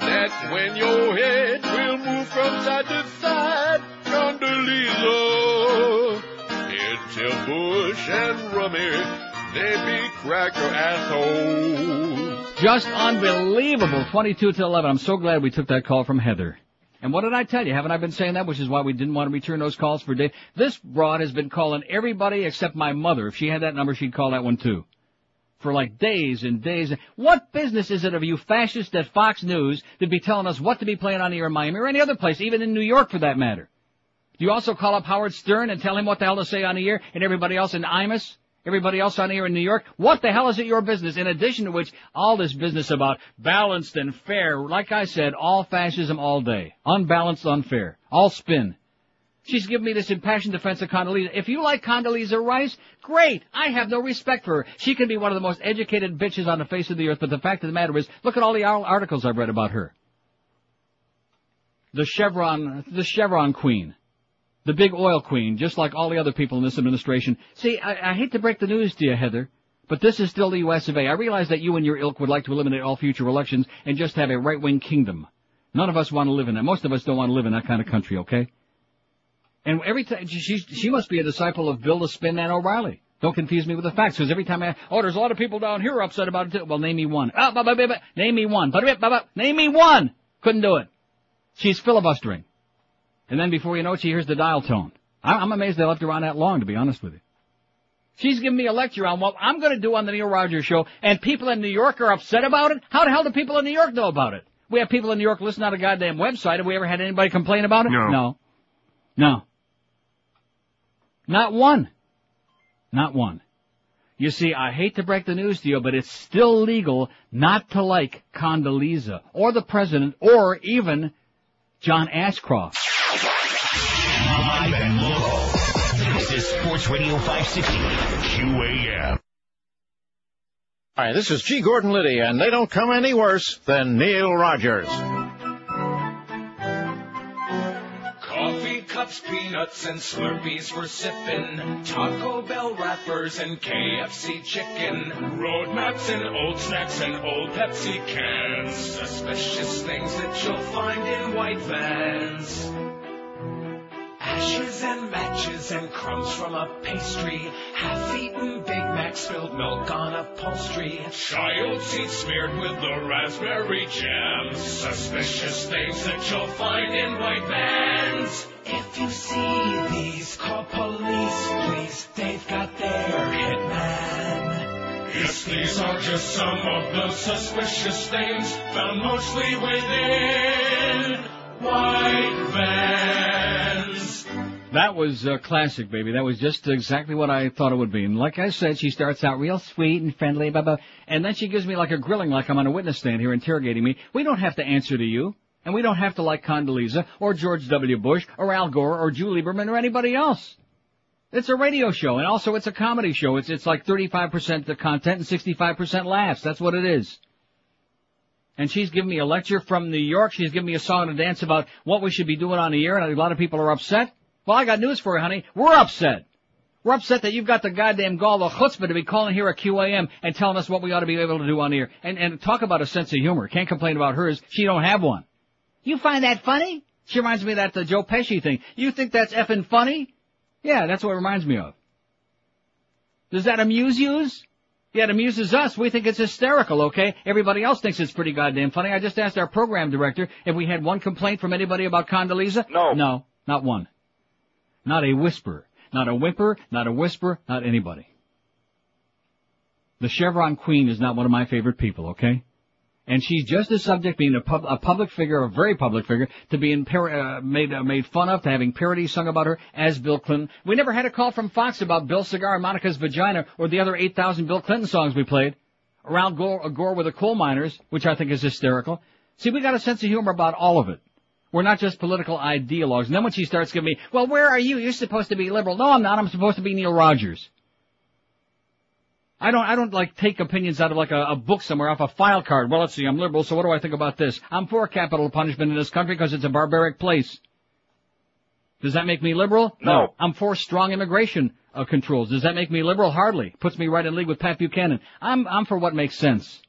That's when your head will move from side to side, Condoleezza. Tell Bush and Rummy they be cracker assholes. Just unbelievable. 22 to 11. I'm so glad we took that call from Heather. And what did I tell you? Haven't I been saying that? Which is why we didn't want to return those calls for days. This broad has been calling everybody except my mother. If she had that number, she'd call that one too. For like days and days. What business is it of you fascists at Fox News to be telling us what to be playing on the air in Miami or any other place, even in New York for that matter? Do you also call up Howard Stern and tell him what the hell to say on the air and everybody else in Imus? Everybody else on here in New York, what the hell is it your business? In addition to which, all this business about balanced and fair, like I said, all fascism all day. Unbalanced, unfair. All spin. She's giving me this impassioned defense of Condoleezza. If you like Condoleezza Rice, great. I have no respect for her. She can be one of the most educated bitches on the face of the earth, but the fact of the matter is, look at all the articles I've read about her. The Chevron, the Chevron queen the big oil queen, just like all the other people in this administration. See, I, I hate to break the news to you, Heather, but this is still the U.S. of A. I realize that you and your ilk would like to eliminate all future elections and just have a right-wing kingdom. None of us want to live in that. Most of us don't want to live in that kind of country, okay? And every time, she, she must be a disciple of Bill the Spin Man O'Reilly. Don't confuse me with the facts, because every time I, oh, there's a lot of people down here upset about it too. Well, name me one. Ah, bah, bah, bah, bah. Name me one. Name me one! Couldn't do it. She's filibustering. And then before you know it, she hears the dial tone. I- I'm amazed they left her on that long, to be honest with you. She's giving me a lecture on what I'm going to do on the Neil Rogers show, and people in New York are upset about it? How the hell do people in New York know about it? We have people in New York listening on a goddamn website. Have we ever had anybody complain about it? No. No. No. Not one. Not one. You see, I hate to break the news to you, but it's still legal not to like Condoleezza or the president or even John Ashcroft. Live and local. This is Sports Radio 560 QAM. Hi, this is G. Gordon Liddy, and they don't come any worse than Neil Rogers. Coffee cups, peanuts, and Slurpees we're sipping. Taco Bell wrappers and KFC chicken. Road maps and old snacks and old Pepsi cans. Suspicious things that you'll find in white vans. Ashes and matches and crumbs from a pastry. Half-eaten Big Mac spilled milk on upholstery. Child seat smeared with the raspberry jam. Suspicious things that you'll find in white vans. If you see these, call police, please. They've got their hitman. Yes, these are just some of the suspicious things found mostly within white vans. That was uh, classic, baby. That was just exactly what I thought it would be. And like I said, she starts out real sweet and friendly, blah, blah, and then she gives me like a grilling like I'm on a witness stand here interrogating me. We don't have to answer to you. And we don't have to like Condoleezza or George W. Bush or Al Gore or Jew Lieberman or anybody else. It's a radio show, and also it's a comedy show. It's it's like 35% the content and 65% laughs. That's what it is. And she's giving me a lecture from New York. She's giving me a song and a dance about what we should be doing on the air, and a lot of people are upset. Well, I got news for you, honey. We're upset. We're upset that you've got the goddamn gall, the chutzpah to be calling here at QAM and telling us what we ought to be able to do on the air. And, and talk about a sense of humor. Can't complain about hers. She don't have one. You find that funny? She reminds me of that the Joe Pesci thing. You think that's effing funny? Yeah, that's what it reminds me of. Does that amuse yous? Yeah, it amuses us. We think it's hysterical, okay? Everybody else thinks it's pretty goddamn funny. I just asked our program director if we had one complaint from anybody about Condoleezza. No. No, not one. Not a whisper. Not a whimper, not a whisper, not anybody. The Chevron Queen is not one of my favorite people, okay? And she's just as subject, being a, pub, a public figure, a very public figure, to being par- uh, made uh, made fun of, to having parodies sung about her as Bill Clinton. We never had a call from Fox about Bill's cigar and Monica's vagina, or the other 8,000 Bill Clinton songs we played. Around Gore, Gore with the coal miners, which I think is hysterical. See, we got a sense of humor about all of it. We're not just political ideologues. And then when she starts giving me, well, where are you? You're supposed to be liberal. No, I'm not. I'm supposed to be Neil Rogers. I don't, I don't like take opinions out of like a, a book somewhere off a file card. Well, let's see, I'm liberal, so what do I think about this? I'm for capital punishment in this country because it's a barbaric place. Does that make me liberal? No. I'm for strong immigration uh, controls. Does that make me liberal? Hardly. Puts me right in league with Pat Buchanan. I'm, I'm for what makes sense.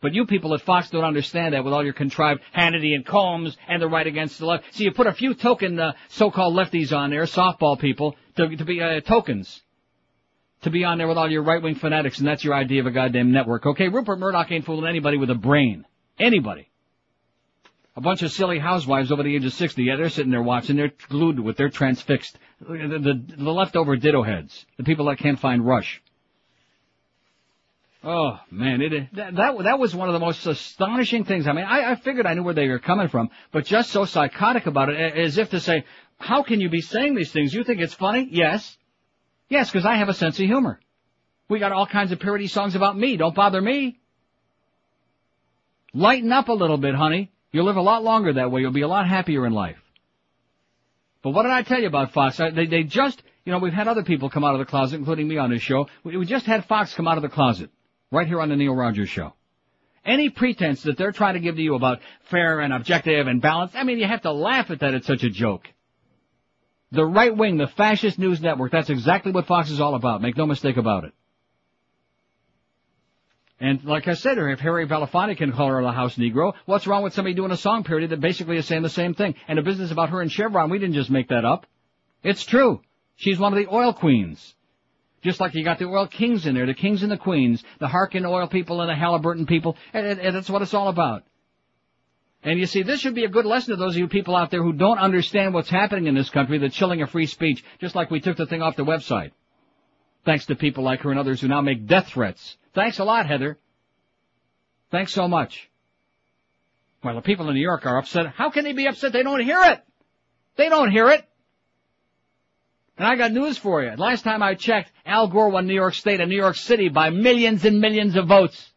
But you people at Fox don't understand that with all your contrived Hannity and Colmes and the right against the left. So you put a few token uh, so-called lefties on there, softball people, to, to be uh, tokens. To be on there with all your right-wing fanatics, and that's your idea of a goddamn network. Okay, Rupert Murdoch ain't fooling anybody with a brain. Anybody. A bunch of silly housewives over the age of 60, yeah, they're sitting there watching, they're glued it, they're transfixed. The, the, the leftover ditto heads. The people that can't find Rush. Oh man, it that, that that was one of the most astonishing things. I mean, I, I figured I knew where they were coming from, but just so psychotic about it, as if to say, "How can you be saying these things? You think it's funny? Yes, yes, because I have a sense of humor. We got all kinds of parody songs about me. Don't bother me. Lighten up a little bit, honey. You'll live a lot longer that way. You'll be a lot happier in life. But what did I tell you about Fox? I, they they just, you know, we've had other people come out of the closet, including me on this show. We, we just had Fox come out of the closet right here on the Neil Rogers show. Any pretense that they're trying to give to you about fair and objective and balanced, I mean, you have to laugh at that. It's such a joke. The right wing, the fascist news network, that's exactly what Fox is all about. Make no mistake about it. And like I said, if Harry Belafonte can call her a house Negro, what's wrong with somebody doing a song parody that basically is saying the same thing? And a business about her and Chevron, we didn't just make that up. It's true. She's one of the oil queens. Just like you got the oil kings in there, the kings and the queens, the Harken oil people and the Halliburton people, and, and, and that's what it's all about. And you see, this should be a good lesson to those of you people out there who don't understand what's happening in this country, the chilling of free speech, just like we took the thing off the website. Thanks to people like her and others who now make death threats. Thanks a lot, Heather. Thanks so much. Well, the people in New York are upset. How can they be upset? They don't hear it. They don't hear it. And I got news for you. Last time I checked, Al Gore won New York State and New York City by millions and millions of votes.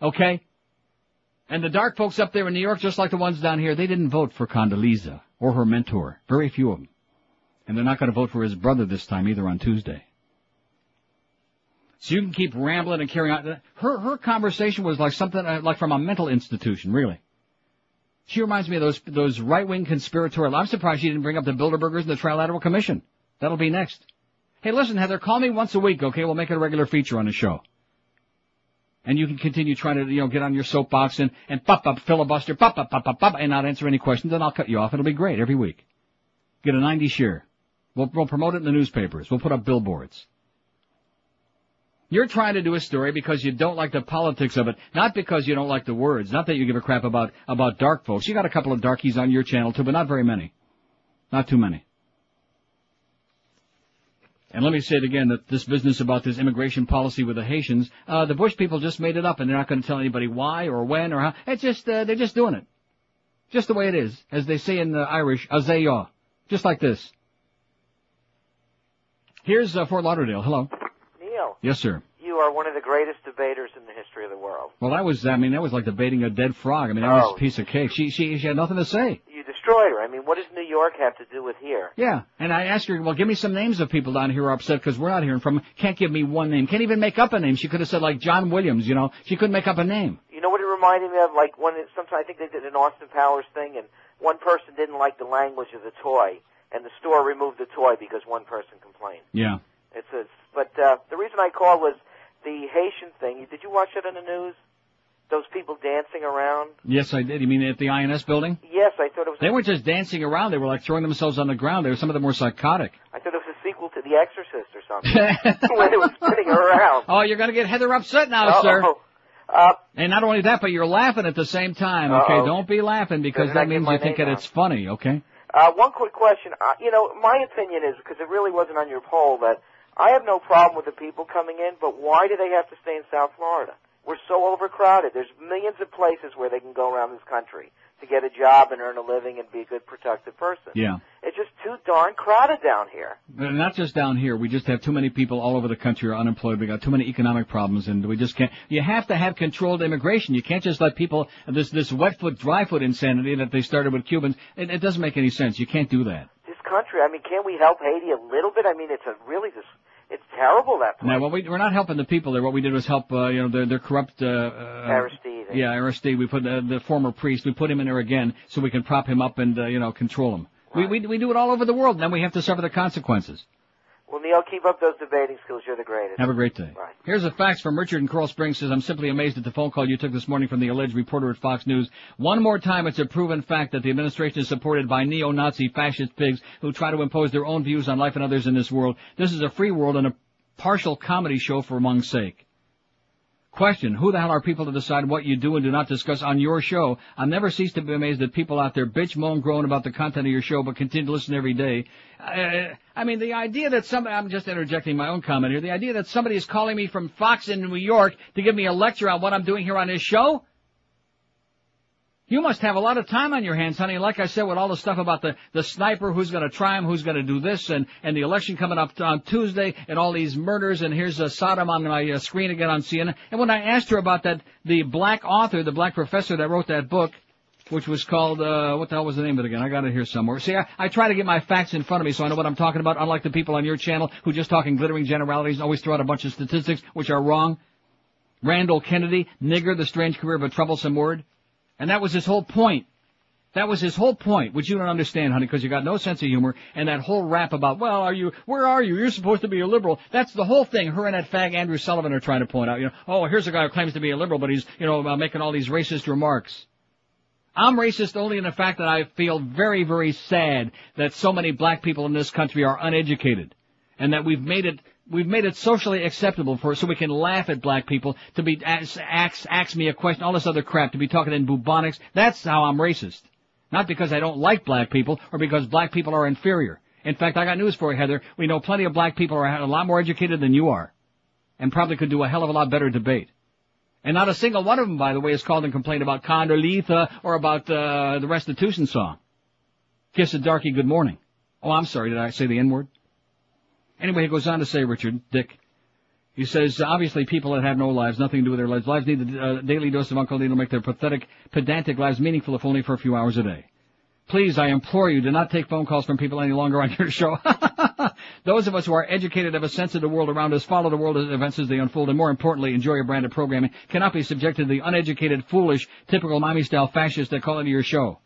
Okay? And the dark folks up there in New York, just like the ones down here, they didn't vote for Condoleezza or her mentor. Very few of them. And they're not going to vote for his brother this time either on Tuesday. So you can keep rambling and carrying on. Her her conversation was like something uh, like from a mental institution, really. She reminds me of those those right wing conspiratorial. I'm surprised she didn't bring up the Bilderbergers and the Trilateral Commission. That'll be next. Hey, listen, Heather, call me once a week, okay? We'll make it a regular feature on the show. And you can continue trying to, you know, get on your soapbox and, and pop up filibuster, pop up, pop up, pop, and not answer any questions, and I'll cut you off. It'll be great every week. Get a 90 share. We'll, we'll promote it in the newspapers. We'll put up billboards. You're trying to do a story because you don't like the politics of it, not because you don't like the words, not that you give a crap about, about dark folks. You got a couple of darkies on your channel too, but not very many. Not too many. And let me say it again, that this business about this immigration policy with the Haitians, uh, the Bush people just made it up and they're not going to tell anybody why or when or how. It's just, uh, they're just doing it. Just the way it is. As they say in the Irish, azaya. Just like this. Here's uh, Fort Lauderdale. Hello. Neil, Yes, sir. you are one of the greatest debaters in the history of the world. Well, that was, I mean, that was like debating a dead frog. I mean, that was Oh. a piece of cake. She, she, she had nothing to say. You destroyed her. I mean, what does New York have to do with here? Yeah, and I asked her, well, give me some names of people down here who are upset because we're not hearing from them. Can't give me one name. Can't even make up a name. She could have said like John Williams, you know. She couldn't make up a name. You know what it reminded me of? Like when it, sometimes I think they did an Austin Powers thing, and one person didn't like the language of the toy, and the store removed the toy because one person complained. Yeah. It's a, but uh, the reason I called was the Haitian thing. Did you watch it on the news? Those people dancing around. Yes, I did. You mean at the INS building? Yes, I thought it was. They weren't just dancing around. They were like throwing themselves on the ground. They were some of them were psychotic. I thought it was a sequel to The Exorcist or something. when it was spinning around. Oh, you're going to get Heather upset now, Uh-oh. sir. Uh, And not only that, but you're laughing at the same time. Okay, Uh-oh. don't be laughing because Doesn't that means you think that it's funny. Okay. Uh, one quick question. Uh, you know, my opinion is, because it really wasn't on your poll, that I have no problem with the people coming in, but why do they have to stay in South Florida? We're so overcrowded. There's millions of places where they can go around this country to get a job and earn a living and be a good, productive person. Yeah. It's just too darn crowded down here. But not just down here. We just have too many people all over the country are unemployed. We got too many economic problems, and we just can't. You have to have controlled immigration. You can't just let people this this wet foot, dry foot insanity that they started with Cubans. It, it doesn't make any sense. You can't do that. This country, I mean, can't we help Haiti a little bit? I mean, it's a really just, it's terrible that place. Now, what we we're not helping the people there. What we did was help. Uh, you know, their their corrupt. Uh, uh, Aristide. Yeah, Aristide. We put uh, the former priest. We put him in there again so we can prop him up and uh, you know control him. We, we we do it all over the world, and then we have to suffer the consequences. Well, Neil, keep up those debating skills. You're the greatest. Have a great day. Right. Here's a fax from Richard in Coral Springs says, I'm simply amazed at the phone call you took this morning from the alleged reporter at Fox News. One more time, it's a proven fact that the administration is supported by neo-Nazi fascist pigs who try to impose their own views on life and others in this world. This is a free world and a partial comedy show for among's sake. Question, who the hell are people to decide what you do and do not discuss on your show? I'll never cease to be amazed that people out there bitch, moan, groan about the content of your show, but continue to listen every day. Uh, I mean, the idea that somebody, I'm just interjecting my own comment here, the idea that somebody is calling me from Fox in New York to give me a lecture on what I'm doing here on this show? You must have a lot of time on your hands, honey. Like I said, with all the stuff about the, the sniper, who's going to try him, who's going to do this, and, and the election coming up on Tuesday, and all these murders, and here's uh, Saddam on my uh, screen again on CNN. And when I asked her about that, the black author, the black professor that wrote that book, which was called, uh, what the hell was the name of it again? I got it here somewhere. See, I, I try to get my facts in front of me so I know what I'm talking about, unlike the people on your channel who just talk in glittering generalities and always throw out a bunch of statistics which are wrong. Randall Kennedy, nigger, the strange career of a troublesome word. And that was his whole point. That was his whole point, which you don't understand, honey, because you got no sense of humor, and that whole rap about, well, are you, where are you? You're supposed to be a liberal. That's the whole thing her and that fag Andrew Sullivan are trying to point out. You know, oh, here's a guy who claims to be a liberal, but he's, you know, uh, making all these racist remarks. I'm racist only in the fact that I feel very, very sad that so many black people in this country are uneducated. And that we've made it, we've made it socially acceptable for, so we can laugh at black people, to be, ask, ask, ask me a question, all this other crap, to be talking in bubonics. That's how I'm racist. Not because I don't like black people, or because black people are inferior. In fact, I got news for you, Heather. We know plenty of black people are a lot more educated than you are. And probably could do a hell of a lot better debate. And not a single one of them, by the way, has called and complained about Condoleezza or about uh, the restitution song. Kiss a darky good morning. Oh, I'm sorry, did I say the N-word? Anyway, he goes on to say, Richard, Dick, he says, obviously people that have no lives, nothing to do with their lives, lives need a uh, daily dose of Uncle Neil to make their pathetic, pedantic lives meaningful if only for a few hours a day. Please, I implore you, do not take phone calls from people any longer on your show. Those of us who are educated have a sense of the world around us, follow the world as events as they unfold, and more importantly, enjoy your brand of programming, cannot be subjected to the uneducated, foolish, typical mommy-style fascists that call into your show.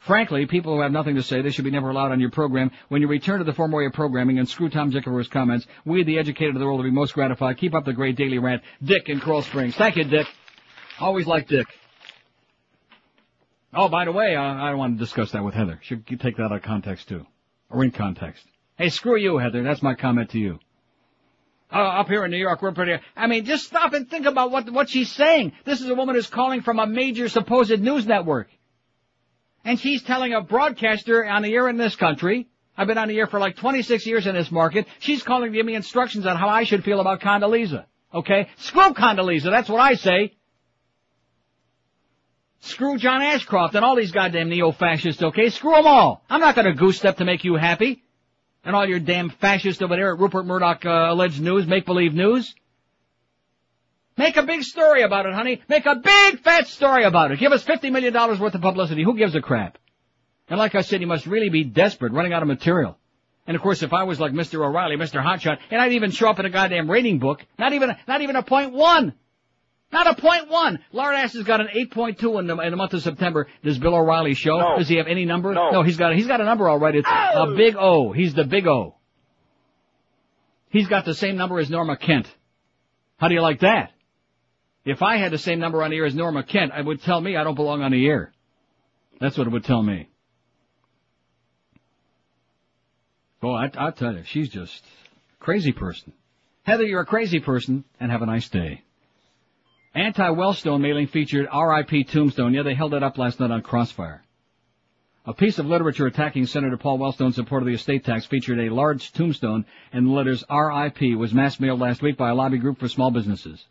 Frankly, people who have nothing to say, they should be never allowed on your program. When you return to the former way of programming and screw Tom his comments, we, the educated of the world, will be most gratified. Keep up the great daily rant. Dick in Coral Springs. Thank you, Dick. Always like Dick. Oh, by the way, uh, I don't want to discuss that with Heather. Should you take that out of context too, or in context. Hey, screw you, Heather. That's my comment to you. Uh, up here in New York, we're pretty. I mean, just stop and think about what what she's saying. This is a woman who's calling from a major supposed news network, and she's telling a broadcaster on the air in this country. I've been on the air for like 26 years in this market. She's calling to give me instructions on how I should feel about Condoleezza. Okay, screw Condoleezza. That's what I say. Screw John Ashcroft and all these goddamn neo-fascists, okay? Screw them all. I'm not gonna goose step to make you happy. And all your damn fascists over there at Rupert Murdoch uh, alleged news, make-believe news. Make a big story about it, honey. Make a big fat story about it. Give us $50 million worth of publicity. Who gives a crap? And like I said, you must really be desperate, running out of material. And of course, if I was like Mr. O'Reilly, Mr. Hotshot, and I'd even show up in a goddamn rating book, not even, not even a point one. Not a point one. Lard Ass has got an 8.2 in the, in the month of September. Does Bill O'Reilly show? No. Does he have any number? No. he's got, he's got a number already. It's a oh. big O. He's the big O. He's got the same number as Norma Kent. How do you like that? If I had the same number on the air as Norma Kent, it would tell me I don't belong on the air. That's what it would tell me. Boy, I, I'll tell you, she's just crazy person. Heather, you're a crazy person, and have a nice day. Anti-Wellstone mailing featured R.I.P. Tombstone. Yeah, they held it up last night on Crossfire. A piece of literature attacking Senator Paul Wellstone's support of the estate tax featured a large tombstone and the letters R.I.P. was mass mailed last week by a lobby group for small businesses.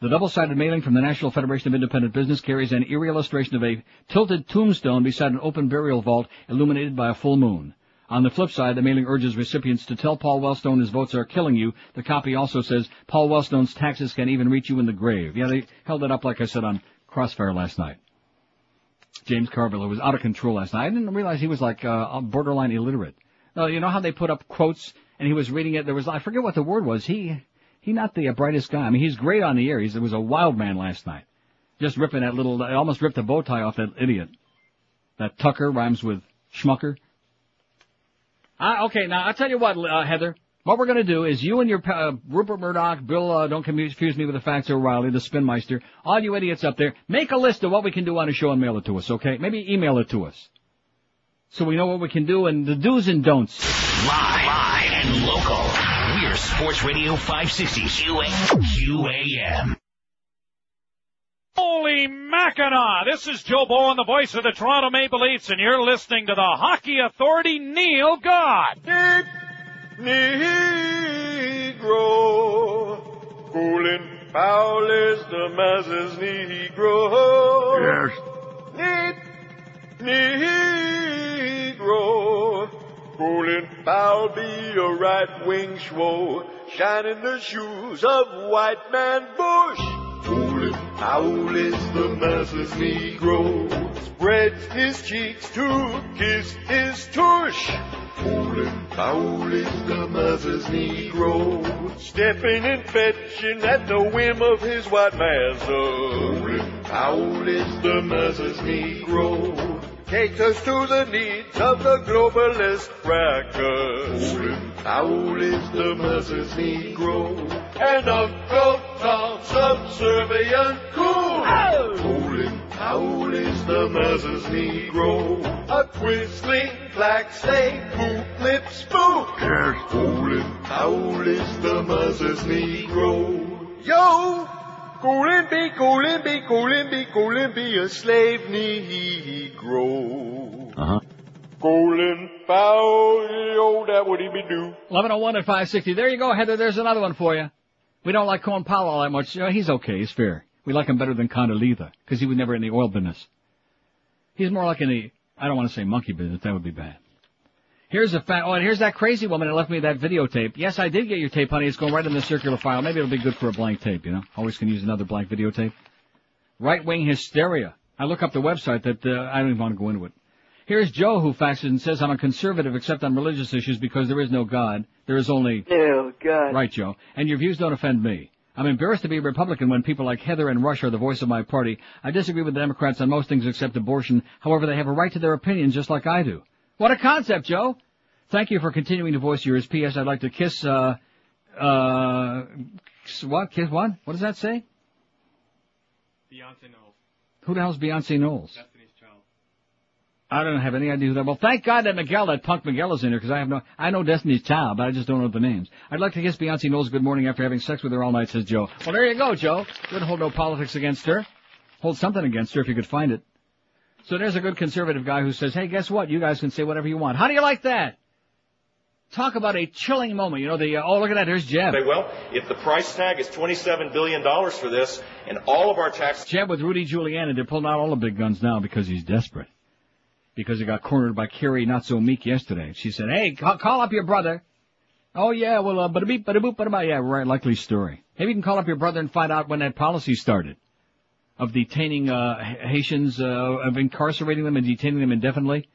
The double-sided mailing from the National Federation of Independent Business carries an eerie illustration of a tilted tombstone beside an open burial vault illuminated by a full moon. On the flip side, the mailing urges recipients to tell Paul Wellstone his votes are killing you. The copy also says Paul Wellstone's taxes can even reach you in the grave. Yeah, they held it up, like I said, on Crossfire last night. James Carville was out of control last night. I didn't realize he was like uh, borderline illiterate. Uh, you know how they put up quotes and he was reading it. There was I forget what the word was. He he not the brightest guy. I mean, he's great on the air. He's, he was a wild man last night, just ripping that little. I almost ripped the bow tie off that idiot. That Tucker rhymes with Schmucker. Uh, okay, now I'll tell you what, uh, Heather. What we're going to do is you and your uh, Rupert Murdoch, Bill, uh, don't confuse me with the facts, O'Reilly, the Spinmeister, all you idiots up there, make a list of what we can do on a show and mail it to us, okay? Maybe email it to us. So we know what we can do and the do's and don'ts. Live, live and local. We're Sports Radio 560 QAM. Holy Mackinaw! This is Joe Bowen, the voice of the Toronto Maple Leafs, and you're listening to the Hockey Authority, Neil God. Negro, cooling foul is the masses Negro. Yes. Ne- Negro, cooling foul be a right wing schwo, shining the shoes of white man Bush. Cooling foul is the masses Negro, spreads his cheeks to kiss his tush. Fooling foul is the mother's Negro, stepping and fetching at the whim of his white master. Fooling foul is the mother's Negro, caters to the needs of the globalist crackers. Foul is the mother's Negro, and Uncle Tom subservient cool. Fooling foul is the mother's Negro, a quisling black snake who flips spook. Fooling foul is the mother's Negro. Yo! Coolin' be, coolin' be, coolin' be, coolin' be a slave Negro. Uh-huh. Coolin' foul, yo, that would he be do. 1101 at 560. There you go, Heather. There's another one for you. We don't like Colin Powell all that much. Uh, he's okay. He's fair. We like him better than Condoleezza because he was never in the oil business. He's more like in the, I don't want to say monkey business. That would be bad. Here's a fa- oh, and here's that crazy woman that left me that videotape. Yes, I did get your tape, honey. It's going right in the circular file. Maybe it'll be good for a blank tape, you know? Always can use another blank videotape. Right wing hysteria. I look up the website that, uh, I don't even want to go into it. Here's Joe who faxes and says I'm a conservative except on religious issues because there is no God. There is only... Oh, God. Right, Joe. And your views don't offend me. I'm embarrassed to be a Republican when people like Heather and Rush are the voice of my party. I disagree with the Democrats on most things except abortion. However, they have a right to their opinions just like I do. What a concept, Joe! Thank you for continuing to voice yours. P.S. I'd like to kiss, uh, uh, what? Kiss what? What does that say? Beyonce Knowles. Who the hell's Beyonce Knowles? Destiny's Child. I don't have any idea who that. Well, thank God that Miguel, that punk Miguel is in here because I have no. I know Destiny's Child, but I just don't know the names. I'd like to kiss Beyonce Knowles good morning after having sex with her all night, says Joe. Well, there you go, Joe. Good hold no politics against her. Hold something against her if you could find it. So there's a good conservative guy who says, "Hey, guess what? You guys can say whatever you want. How do you like that?" Talk about a chilling moment. You know the. Uh, oh, look at that. There's Jeb. Say, well, if the price tag is $27 billion for this, and all of our tax... Jeb with Rudy Giuliani. They're pulling out all the big guns now because he's desperate. Because he got cornered by Carrie Not So Meek yesterday. She said, hey, call, call up your brother. Oh yeah, well, uh, bada beep, bada boop, bada Yeah, right, likely story. Maybe you can call up your brother and find out when that policy started. Of detaining, uh, Haitians, uh, of incarcerating them and detaining them indefinitely.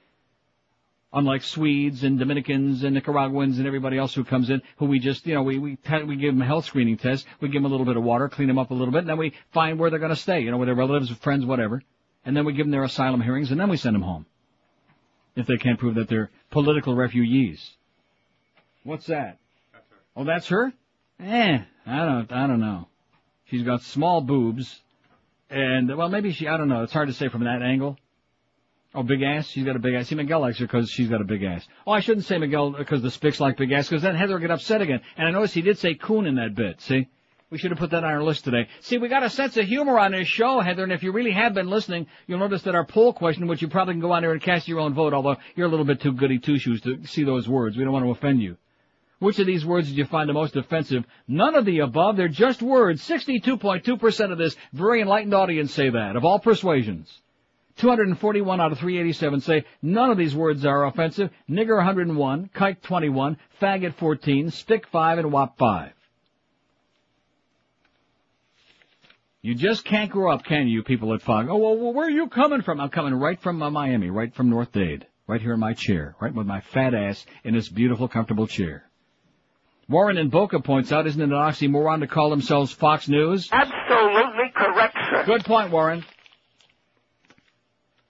Unlike Swedes and Dominicans and Nicaraguans and everybody else who comes in, who we just, you know, we, we, we give them a health screening test, we give them a little bit of water, clean them up a little bit, and then we find where they're gonna stay, you know, with their relatives, friends, whatever. And then we give them their asylum hearings, and then we send them home. If they can't prove that they're political refugees. What's that? Oh, that's her? Eh, I don't, I don't know. She's got small boobs, and, well, maybe she, I don't know, it's hard to say from that angle. Oh, big ass? She's got a big ass. See, Miguel likes her because she's got a big ass. Oh, I shouldn't say Miguel because the Spicks like big ass because then Heather will get upset again. And I noticed he did say coon in that bit, see? We should have put that on our list today. See, we got a sense of humor on this show, Heather, and if you really have been listening, you'll notice that our poll question, which you probably can go on there and cast your own vote, although you're a little bit too goody two-shoes to see those words. We don't want to offend you. Which of these words did you find the most offensive? None of the above. They're just words. 62.2% of this very enlightened audience say that, of all persuasions. 241 out of 387 say none of these words are offensive. Nigger 101, kike 21, faggot 14, stick 5, and wop 5. You just can't grow up, can you, people at Fog? Oh, well, where are you coming from? I'm coming right from uh, Miami, right from North Dade, right here in my chair, right with my fat ass in this beautiful, comfortable chair. Warren in Boca points out, isn't it an oxymoron to call themselves Fox News? Absolutely correct, sir. Good point, Warren.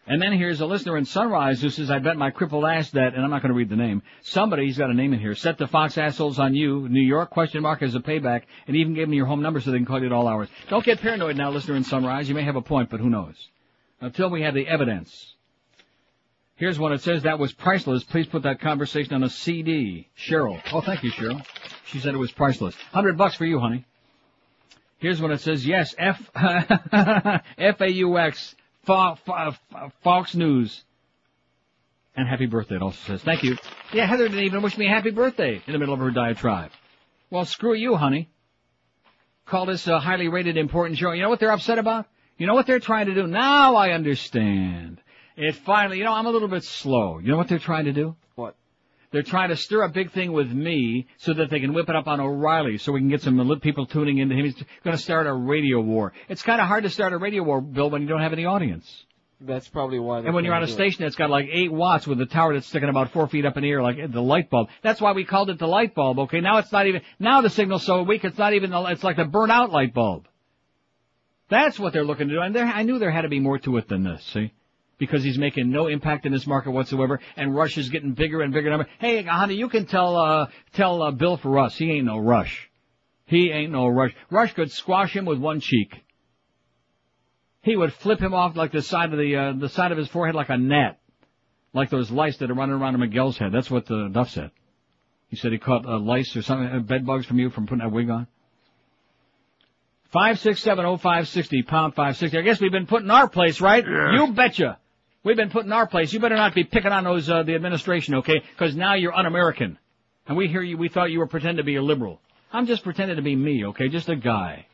And then here's a listener in Sunrise who says, I bet my crippled ass that, and I'm not going to read the name, somebody, he's got a name in here, set the Fox assholes on you, New York, question mark, as a payback, and even gave me your home number so they can call you at all hours. Don't get paranoid now, listener in Sunrise. You may have a point, but who knows? Until we have the evidence. Here's one. that says that was priceless. Please put that conversation on a CD. Cheryl. Oh, thank you, Cheryl. She said it was priceless. Hundred bucks for you, honey. Here's one. It says yes. F F A U X. Fo- Fo- Fox News. And happy birthday. It also says thank you. Yeah, Heather didn't even wish me a happy birthday in the middle of her diatribe. Well, screw you, honey. Call this a highly rated important show. You know what they're upset about? You know what they're trying to do? Now I understand. It finally, you know, I'm a little bit slow. You know what they're trying to do? What? They're trying to stir a big thing with me so that they can whip it up on O'Reilly so we can get some people tuning into him. He's going to start a radio war. It's kind of hard to start a radio war, Bill, when you don't have any audience. That's probably why. And when you're on a do it. station that's got like eight watts with a tower that's sticking about four feet up in the air, like the light bulb. That's why we called it the light bulb. Okay, now it's not even. Now the signal's so weak, it's not even. The, it's like the burnt out light bulb. That's what they're looking to do, and there, I knew there had to be more to it than this. See, because he's making no impact in this market whatsoever, and Rush is getting bigger and bigger. Number. Hey, honey, you can tell uh tell uh, Bill for us. He ain't no Rush. He ain't no Rush. Rush could squash him with one cheek. He would flip him off like the side of the uh, the side of his forehead like a gnat, like those lice that are running around in Miguel's head. That's what the Duff said. He said he caught uh, lice or something, uh, bed bugs from you from putting that wig on. Five six seven oh five sixty pound five sixty. I guess we've been put in our place, right? You betcha. We've been put in our place. You better not be picking on those uh, the administration, okay? Because now you're un-American, and we hear you. We thought you were pretending to be a liberal. I'm just pretending to be me, okay? Just a guy.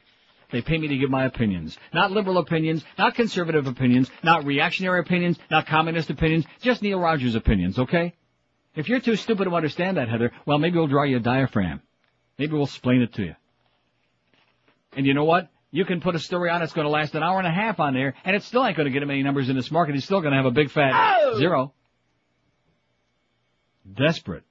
They pay me to give my opinions. Not liberal opinions, not conservative opinions, not reactionary opinions, not communist opinions, just Neil Rogers opinions, okay? If you're too stupid to understand that, Heather, well, maybe we'll draw you a diaphragm. Maybe we'll explain it to you. And you know what? You can put a story on that's going to last an hour and a half on there, and it still ain't going to get him any numbers in this market. He's still going to have a big fat Oh! zero. Desperate.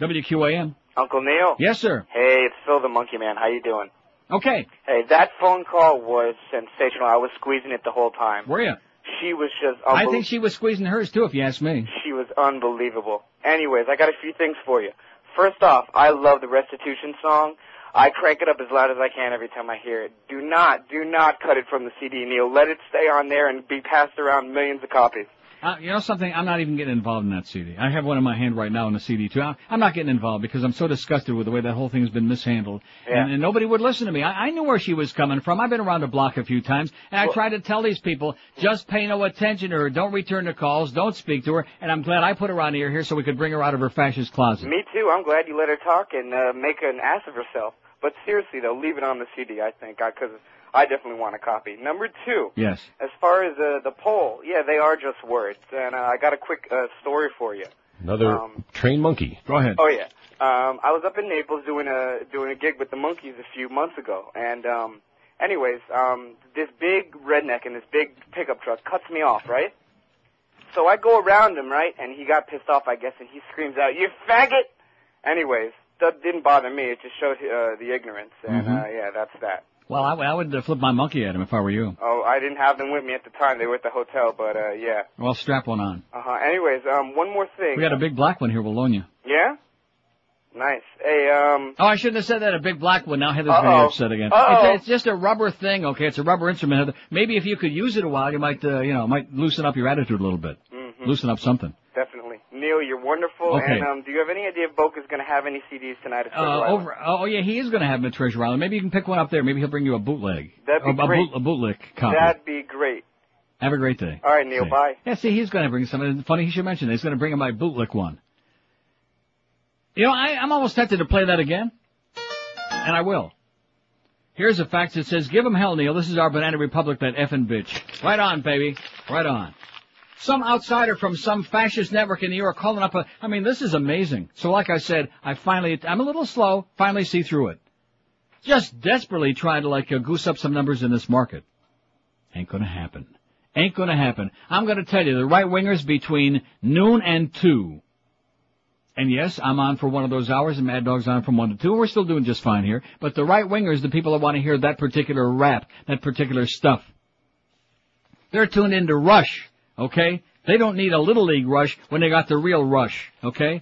WQAM. Uncle Neil. Yes, sir. Hey, it's Phil the Monkey Man. How you doing? Okay. Hey, that phone call was sensational. I was squeezing it the whole time. Were you? She was just I think she was squeezing hers too, if you ask me. She was unbelievable. Anyways, I got a few things for you. First off, I love the restitution song. I crank it up as loud as I can every time I hear it. Do not, do not cut it from the CD, Neil. Let it stay on there and be passed around millions of copies. Uh, you know something? I'm not even getting involved in that CD. I have one in my hand right now in the CD too. I- I'm not getting involved because I'm so disgusted with the way that whole thing has been mishandled. Yeah. And, and nobody would listen to me. I, I knew where she was coming from. I've been around the block a few times, and I tried to tell these people, just pay no attention to her, don't return the calls, don't speak to her, and I'm glad I put her on air here so we could bring her out of her fascist closet. Me too. I'm glad you let her talk and uh, make an ass of herself. But seriously, though, leave it on the CD. I think because I definitely want a copy. Number two. Yes. As far as uh, the poll, yeah, they are just words. And uh, I got a quick uh, story for you. Another Um, trained monkey. Go ahead. Oh yeah. Um, I was up in Naples doing a doing a gig with the Monkeys a few months ago, and um, anyways, um, this big redneck in this big pickup truck cuts me off, right? So I go around him, right, and he got pissed off, I guess, and he screams out, "You faggot!" Anyways, that didn't bother me. It just showed uh, the ignorance, and Mhm. uh, yeah, that's that. Well, I, I would uh, flip my monkey at him if I were you. Oh, I didn't have them with me at the time. They were at the hotel, but uh, yeah. Well, strap one on. Uh huh. Anyways, um, one more thing. We got a big black one here. We'll loan you. Yeah. Nice. Hey, um. Oh, I shouldn't have said that. A big black one. Now Heather's very upset again. Uh-oh. It's, it's just a rubber thing, okay? It's a rubber instrument. Heather. Maybe if you could use it a while, you might, uh, you know, might loosen up your attitude a little bit. Mm-hmm. Loosen up something. Definitely. Neil, you're wonderful. Okay. And um, do you have any idea if Boca's going to have any CDs tonight at Treasure Uh, Island? over. Oh, yeah, he is going to have him at Treasure Island. Maybe you can pick one up there. Maybe he'll bring you a bootleg. That'd be a, great. boot, a bootleg copy. That'd be great. Have a great day. All right, Neil. See. Bye. Yeah, see, he's going to bring something. Funny he should mention it. He's going to bring him my bootleg one. You know, I, I'm almost tempted to play that again. And I will. Here's a fax that says, give him hell, Neil. This is our Banana Republic, that effing bitch. Right on, baby. Right on. Some outsider from some fascist network in New York calling up a, I mean, this is amazing. So like I said, I finally, I'm a little slow, finally see through it. Just desperately trying to like uh, goose up some numbers in this market. Ain't gonna happen. Ain't gonna happen. I'm gonna tell you, the right wingers between noon and two. And yes, I'm on for one of those hours and Mad Dog's on from one to two. We're still doing just fine here. But the right wingers, the people that want to hear that particular rap, that particular stuff, they're tuned into Rush, okay? They don't need a little league Rush when they got the real Rush, okay?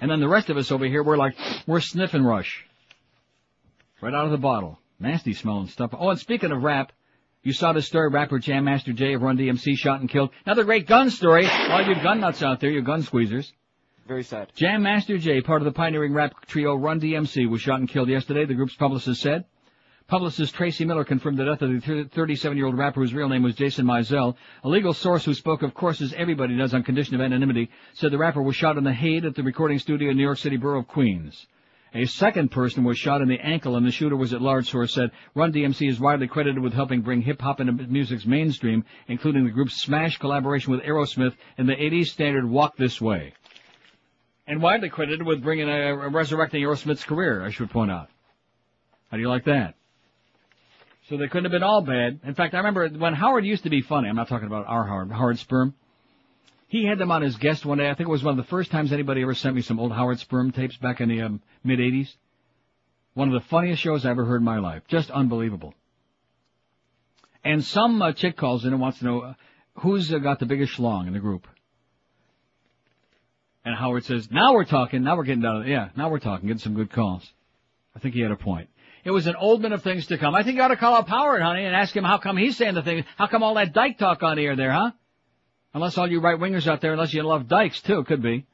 And then the rest of us over here, we're like, we're sniffing Rush. Right out of the bottle. Nasty smelling stuff. Oh, and speaking of rap, you saw the story rapper Jam Master Jay of Run DMC shot and killed. Another great gun story. All you gun nuts out there, you gun squeezers. Very sad. Jam Master Jay, part of the pioneering rap trio Run DMC, was shot and killed yesterday, the group's publicist said. Publicist Tracy Miller confirmed the death of the 37-year-old rapper whose real name was Jason Mizell. A legal source who spoke, of course, as everybody does on condition of anonymity, said the rapper was shot in the head at the recording studio in New York City borough of Queens. A second person was shot in the ankle and the shooter was at large, source said. Run DMC is widely credited with helping bring hip-hop into music's mainstream, including the group's smash collaboration with Aerosmith and the 80s standard Walk This Way. And widely credited with bringing a, resurrecting Aerosmith's career, I should point out. How do you like that? So they couldn't have been all bad. In fact, I remember when Howard used to be funny. I'm not talking about our Howard, Howard Sperm. He had them on as guest one day. I think it was one of the first times anybody ever sent me some old Howard Sperm tapes back in the um, mid '80s. One of the funniest shows I ever heard in my life. Just unbelievable. And some uh, chick calls in and wants to know uh, who's uh, got the biggest schlong in the group. And Howard says, "Now we're talking. Now we're getting down. Yeah, now we're talking. Getting some good calls." I think he had a point. It was an oldman of things to come. I think you ought to call up Howard, honey, and ask him how come he's saying the thing. How come all that dyke talk on the air there, huh? Unless all you right wingers out there, unless you love dykes too, could be.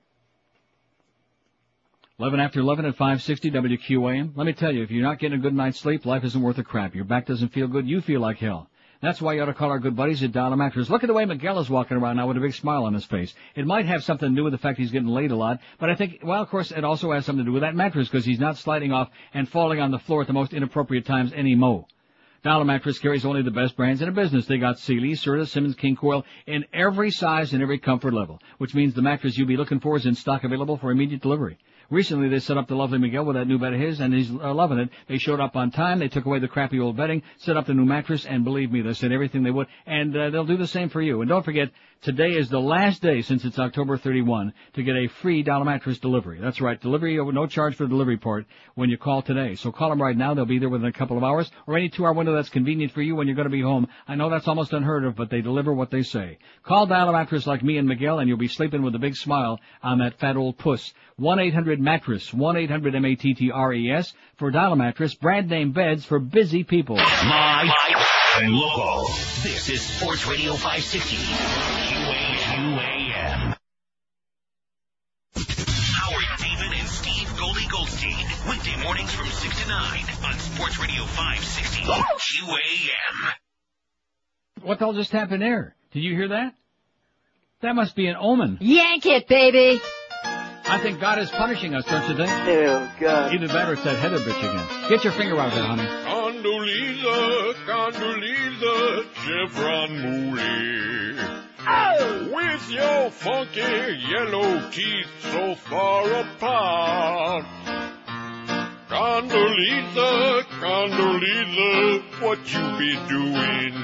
11 after 11 at 560 WQAM. Let me tell you, if you're not getting a good night's sleep, life isn't worth a crap. Your back doesn't feel good, you feel like hell. That's why you ought to call our good buddies at Dial a Mattress. Look at the way Miguel is walking around now with a big smile on his face. It might have something to do with the fact he's getting laid a lot, but I think, well, of course, it also has something to do with that mattress because he's not sliding off and falling on the floor at the most inappropriate times anymore. Dial a Mattress carries only the best brands in the business. They got Sealy, Serta, Simmons, King Coil in every size and every comfort level, which means the mattress you'll be looking for is in stock available for immediate delivery. Recently, they set up the lovely Miguel with that new bed of his, and he's uh, loving it. They showed up on time. They took away the crappy old bedding, set up the new mattress, and believe me, they said everything they would, and uh, they'll do the same for you. And don't forget, today is the last day since it's October 31 to get a free Dial a Mattress delivery. That's right, delivery, no charge for the delivery part when you call today. So call them right now. They'll be there within a couple of hours, or any two-hour window that's convenient for you when you're going to be home. I know that's almost unheard of, but they deliver what they say. Call Dial a Mattress like me and Miguel, and you'll be sleeping with a big smile on that fat old puss. 1-800-MATTRESS, 1-800-M-A-T-T-R-E-S for Dial a Mattress, brand name beds for busy people. My and local. This is Sports Radio 560. QAM. Howard David and Steve Goldie Goldstein. Weekday mornings from 6 to 9 on Sports Radio 560. QAM. What the hell just happened there? Did you hear that? That must be an omen. Yank it, baby! I think God is punishing us, don't you think? Ew, God. Either that or it's that Heather bitch again. Get your finger out of there, honey. Condoleezza, Condoleezza, Chevron Mooley. With your funky yellow teeth so far apart. Condoleezza, Condoleezza, what you be doing?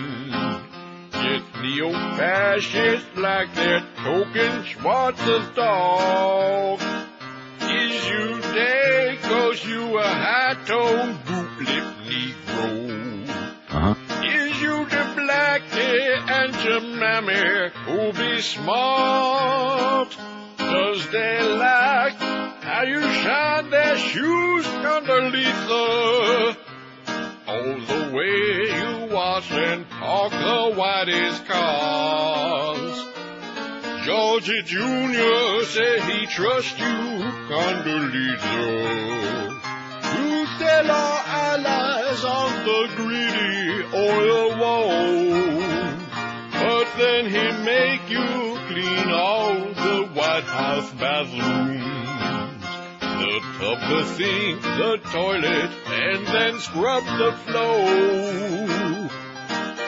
It's neo-fascist like that token Schwarzer dog. Is you dead cause you a high-toned boot-lip Negro? Your mammy who be smart? Does they like how you shine their shoes, Condoleezza? All the way you wash and talk the whitest cars. Georgie Jr. said he trusts you, Condoleezza. You sell our allies on the greedy oil wall. Then he make you clean all the White House bathrooms. The tub, the sink, the toilet, and then scrub the floor.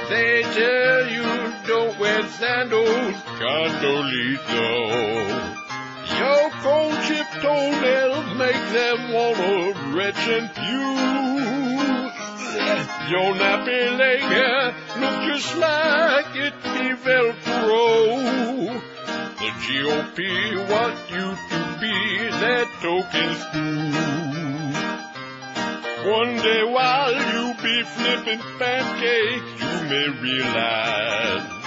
They tell you don't wear sandals, Condoleezza. Your cold chip toenails make them wanna retch and pew. Your nappy leg hair look just like it be Velcro. The GOP want you to be their token spoon. One day while you be flipping pancakes, you may realize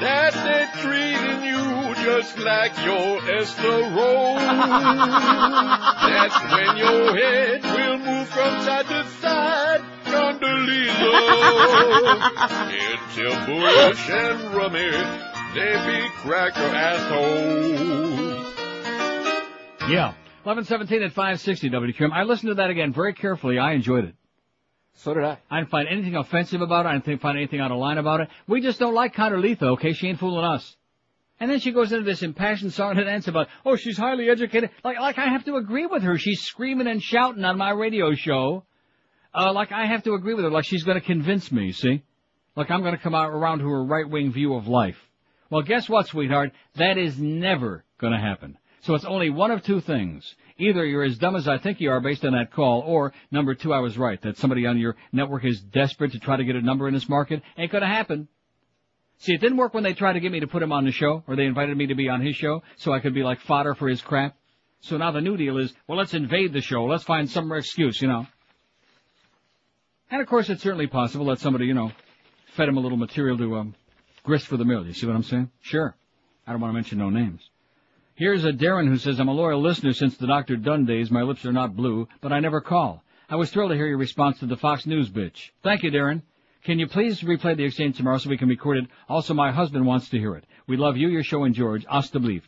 that they're treating you just like your Esther Rolle's. That's when your head will move from side to side, Condoleezza. Until Bush and Rummy, they be cracker assholes. Yeah. 1117 at 560 WQAM. I listened to that again very carefully. I enjoyed it. So did I. I didn't find anything offensive about it. I didn't find anything out of line about it. We just don't like Condoleezza, okay? She ain't fooling us. And then she goes into this impassioned song and ends about, oh, she's highly educated. Like, like I have to agree with her. She's screaming and shouting on my radio show. Uh, like I have to agree with her. Like she's going to convince me, see? Like I'm going to come out around to her right-wing view of life. Well, guess what, sweetheart? That is never going to happen. So it's only one of two things. Either you're as dumb as I think you are based on that call, or number two, I was right, that somebody on your network is desperate to try to get a number in this market. Ain't gonna happen. See, it didn't work when they tried to get me to put him on the show, or they invited me to be on his show, so I could be like fodder for his crap. So now the new deal is, well, let's invade the show. Let's find some excuse, you know. And of course, it's certainly possible that somebody, you know, fed him a little material to, um, grist for the mill. You see what I'm saying? Sure. I don't want to mention no names. Here's a Darren who says, I'm a loyal listener since the Dr. Dunn days. My lips are not blue, but I never call. I was thrilled to hear your response to the Fox News bitch. Thank you, Darren. Can you please replay the exchange tomorrow so we can record it? Also, my husband wants to hear it. We love you, your show, and George. Asta Bleef.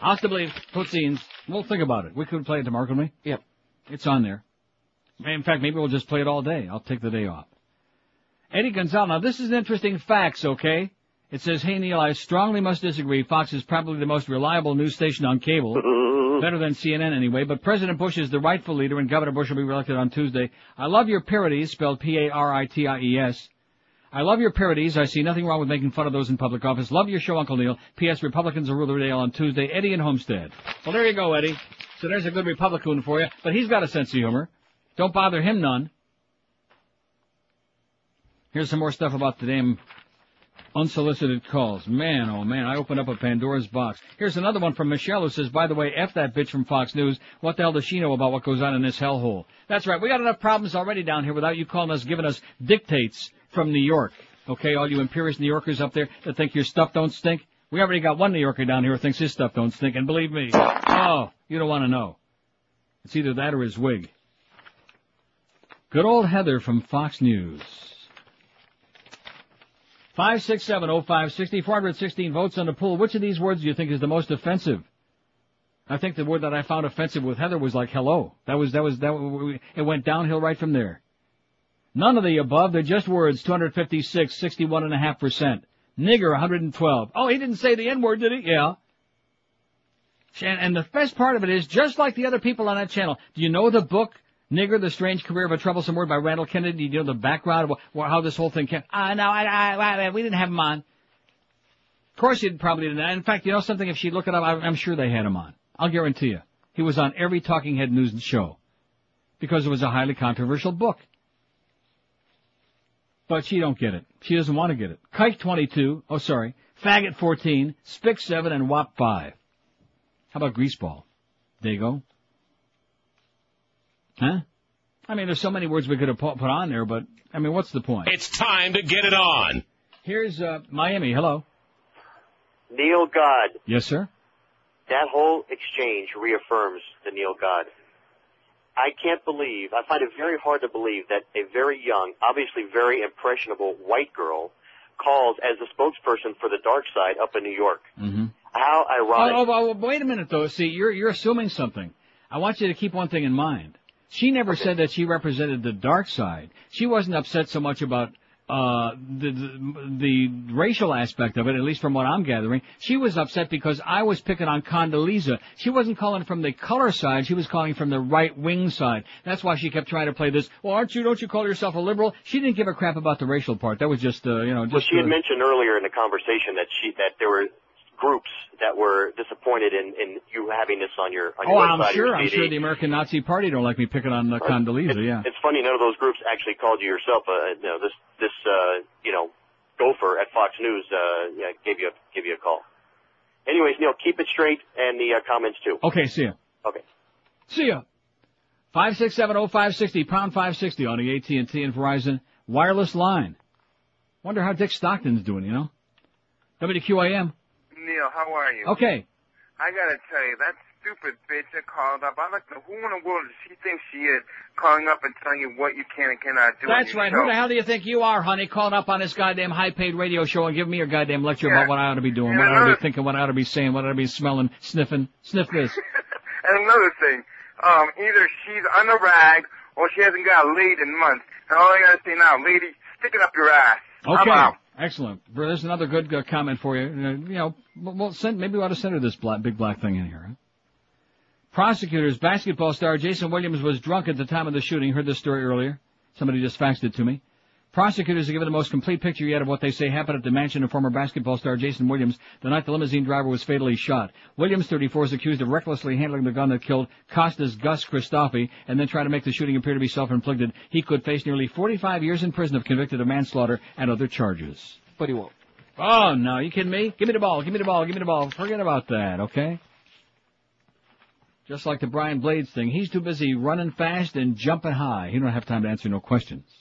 Asta Bleef, Putzines. We'll think about it. We could play it tomorrow, couldn't we? Yep. It's on there. In fact, maybe we'll just play it all day. I'll take the day off. Eddie Gonzalez. Now, this is interesting facts, okay? It says, hey Neil, I strongly must disagree. Fox is probably the most reliable news station on cable. Better than CNN anyway. But President Bush is the rightful leader, and Governor Bush will be reelected on Tuesday. I love your parodies, spelled P-A-R-I-T-I-E-S. I love your parodies. I see nothing wrong with making fun of those in public office. Love your show, Uncle Neil. P.S. Republicans will rule the day on Tuesday. Eddie in Homestead. Well, there you go, Eddie. So there's a good Republican for you. But he's got a sense of humor. Don't bother him none. Here's some more stuff about the damn unsolicited calls. Man, oh man, I opened up a Pandora's box. Here's another one from Michelle who says, by the way, F that bitch from Fox News. What the hell does she know about what goes on in this hellhole? That's right. We got enough problems already down here without you calling us, giving us dictates from New York. Okay, all you imperious New Yorkers up there that think your stuff don't stink. We already got one New Yorker down here who thinks his stuff don't stink, and believe me, oh, you don't want to know. It's either that or his wig. Good old Heather from Fox News. 5670560, 416 votes on the poll. Which of these words do you think is the most offensive? I think the word that I found offensive with Heather was like hello. That was, that was, that, it went downhill right from there. None of the above, they're just words, 256, 61.5%. Nigger, 112. Oh, he didn't say the N-word, did he? Yeah. And the best part of it is, just like the other people on that channel, do you know the book, Nigger, The Strange Career of a Troublesome Word by Randall Kennedy? You know the background of how this whole thing came? Ah, no, I, I, I, we didn't have him on. Of course you probably didn't. In fact, you know something? If she look it up, I, I'm sure they had him on. I'll guarantee you. He was on every Talking Head News show. Because it was a highly controversial book. But she don't get it. She doesn't want to get it. Kike 22, oh sorry, Faggot 14, Spick 7, and Wop 5. How about Greaseball? Dago? Huh? I mean, there's so many words we could have put put on there, but, I mean, what's the point? It's time to get it on. Here's, uh, Miami, hello. Neil God. Yes, sir? That whole exchange reaffirms the Neil God. I can't believe, I find it very hard to believe that a very young, obviously very impressionable white girl calls as the spokesperson for the dark side up in New York. Mm-hmm. How ironic. Oh, oh, oh, wait a minute though. See, you're, you're assuming something. I want you to keep one thing in mind. She never said that she represented the dark side. She wasn't upset so much about uh the, the the racial aspect of it, at least from what I'm gathering. She was upset because I was picking on Condoleezza. She wasn't calling from the color side, she was calling from the right wing side. That's why she kept trying to play this, well aren't you, don't you call yourself a liberal? She didn't give a crap about the racial part. That was just, uh, you know, just, well, she had uh, mentioned earlier in the conversation that she that there were groups that were disappointed in, in you having this on your on your Oh, website I'm sure, I'm sure the American Nazi Party don't like me picking on uh, Condoleezza, yeah. It's funny none of those groups actually called you yourself. Uh, you know, this this uh, you know gopher at Fox News uh, yeah, gave you a, gave you a call. Anyways, Neil, keep it straight and the uh, comments too. Okay, see ya. Okay. See ya. Five six seven oh five sixty pound five sixty on the AT and T and Verizon wireless line. Wonder how Dick Stockton's doing. You know, WQAM. Neil, how are you? Okay. I gotta tell you, that stupid bitch that called up, I'd like to who in the world does she think she is calling up and telling you what you can and cannot do That's right. show? Who the hell do you think you are, honey? Calling up on this goddamn high-paid radio show and giving me your goddamn lecture Yeah. about what I ought to be doing, And what I ought to be thinking, what I ought to be saying, what I ought to be smelling, sniffing. Sniff this. And another thing, um, either she's on the rag or she hasn't got laid in months. And all I gotta say now, lady, stick it up your ass. Okay. Excellent. There's another good uh, comment for you. Uh, you know, send, maybe we ought to send her this black, big black thing in here. Huh? Prosecutors, basketball star Jason Williams was drunk at the time of the shooting. Heard this story earlier. Somebody just faxed it to me. Prosecutors have given the most complete picture yet of what they say happened at the mansion of former basketball star Jason Williams the night the limousine driver was fatally shot. Williams, 34, is accused of recklessly handling the gun that killed Costas Gus Christofi and then trying to make the shooting appear to be self-inflicted. He could face nearly 45 years in prison if convicted of manslaughter and other charges. But he won't. Oh, no, you kidding me? Give me the ball, give me the ball, give me the ball. Forget about that, okay? Just like the Brian Blades thing, he's too busy running fast and jumping high. He don't have time to answer no questions.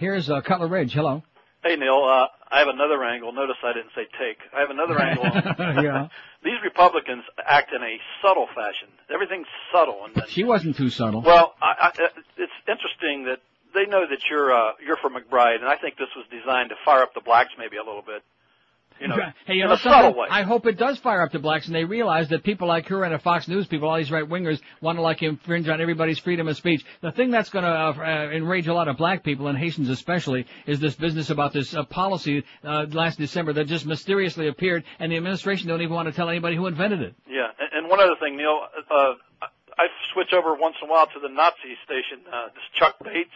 Here's uh, Cutler Ridge. Hello. Hey Neil, uh, I have another angle. Notice I didn't say take. I have another angle. yeah. These Republicans act in a subtle fashion. Everything's subtle, and She wasn't too subtle. well, I, I, it's interesting that they know that you're uh, you're from McBride, and I think this was designed to fire up the blacks maybe a little bit. You know, hey, you know something? way. I hope it does fire up the blacks, and they realize that people like her and Fox News people, all these right wingers, want to like infringe on everybody's freedom of speech. The thing that's going to uh, uh, enrage a lot of black people and Haitians especially is this business about this uh, policy uh, last December that just mysteriously appeared, and the administration don't even want to tell anybody who invented it. Yeah, and, and one other thing, Neil, uh, I switch over once in a while to the Nazi station. Uh, this Chuck Bates,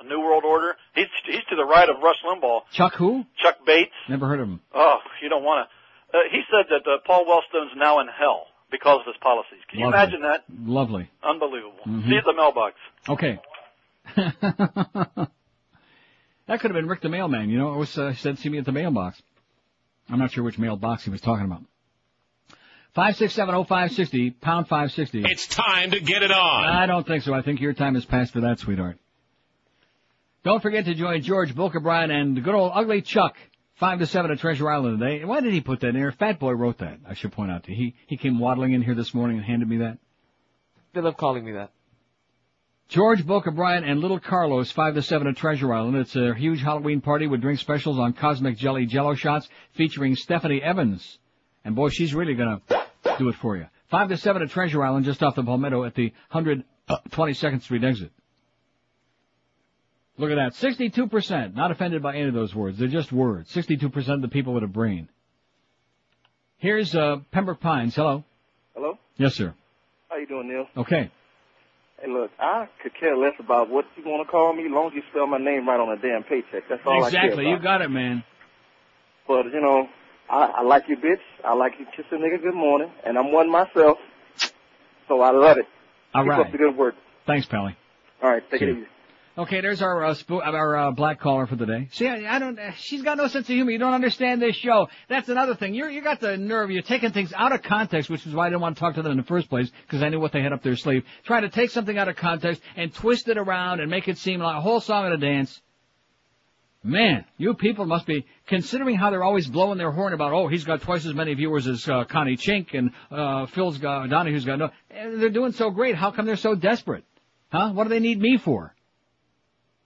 a New World Order. He's he's to the right of Rush Limbaugh. Chuck who? Chuck Bates. Never heard of him. Oh, you don't want to. Uh, he said that uh, Paul Wellstone's now in hell because of his policies. Can you Lovely. imagine that? Lovely. Unbelievable. Mhm. See you at the mailbox. Okay. that could have been Rick the mailman. You know, it was uh, he said, "See me at the mailbox." I'm not sure which mailbox he was talking about. Five six seven oh five sixty pound five sixty. It's time to get it on. I don't think so. I think your time has passed for that, sweetheart. Don't forget to join George Bryan and the good old ugly Chuck. Five to seven at Treasure Island today. Why did he put that in there? Fat Boy wrote that. I should point out to you. He he came waddling in here this morning and handed me that. They love calling me that. George Bryan and Little Carlos, 5 to 7 at Treasure Island. It's a huge Halloween party with drink specials on Cosmic Jelly Jello Shots featuring Stephanie Evans. And boy, she's really gonna do it for you. 5 to 7 at Treasure Island, just off the Palmetto at the 122nd uh, Street exit. Look at that. 62%. Not offended by any of those words. They're just words. 62% of the people with a brain. Here's, uh, Pembroke Pines. Hello. Hello? Yes, sir. How you doing, Neil? Okay. Hey, look, I could care less about what you want to call me, as long as you spell my name right on a damn paycheck. That's all I care Exactly. You got it, man. But, you know, I, I like you, bitch. I like you kiss a nigga good morning, and I'm one myself, so I love it. All Keep right. up the good work. Thanks, Pally. All right, take See it ya. easy. Okay, there's our uh, spo- our uh, black caller for the day. See, I, I don't. Uh, she's got no sense of humor. You don't understand this show. That's another thing. You're you got the nerve. You're taking things out of context, which is why I didn't want to talk to them in the first place because I knew what they had up their sleeve. Trying to take something out of context and twist it around and make it seem like a whole song and a dance. Man, you people must be considering how they're always blowing their horn about. Oh, he's got twice as many viewers as uh, Connie Chink and uh, Phil's got Donahue's got no. And They're doing so great. How come they're so desperate? Huh? What do they need me for?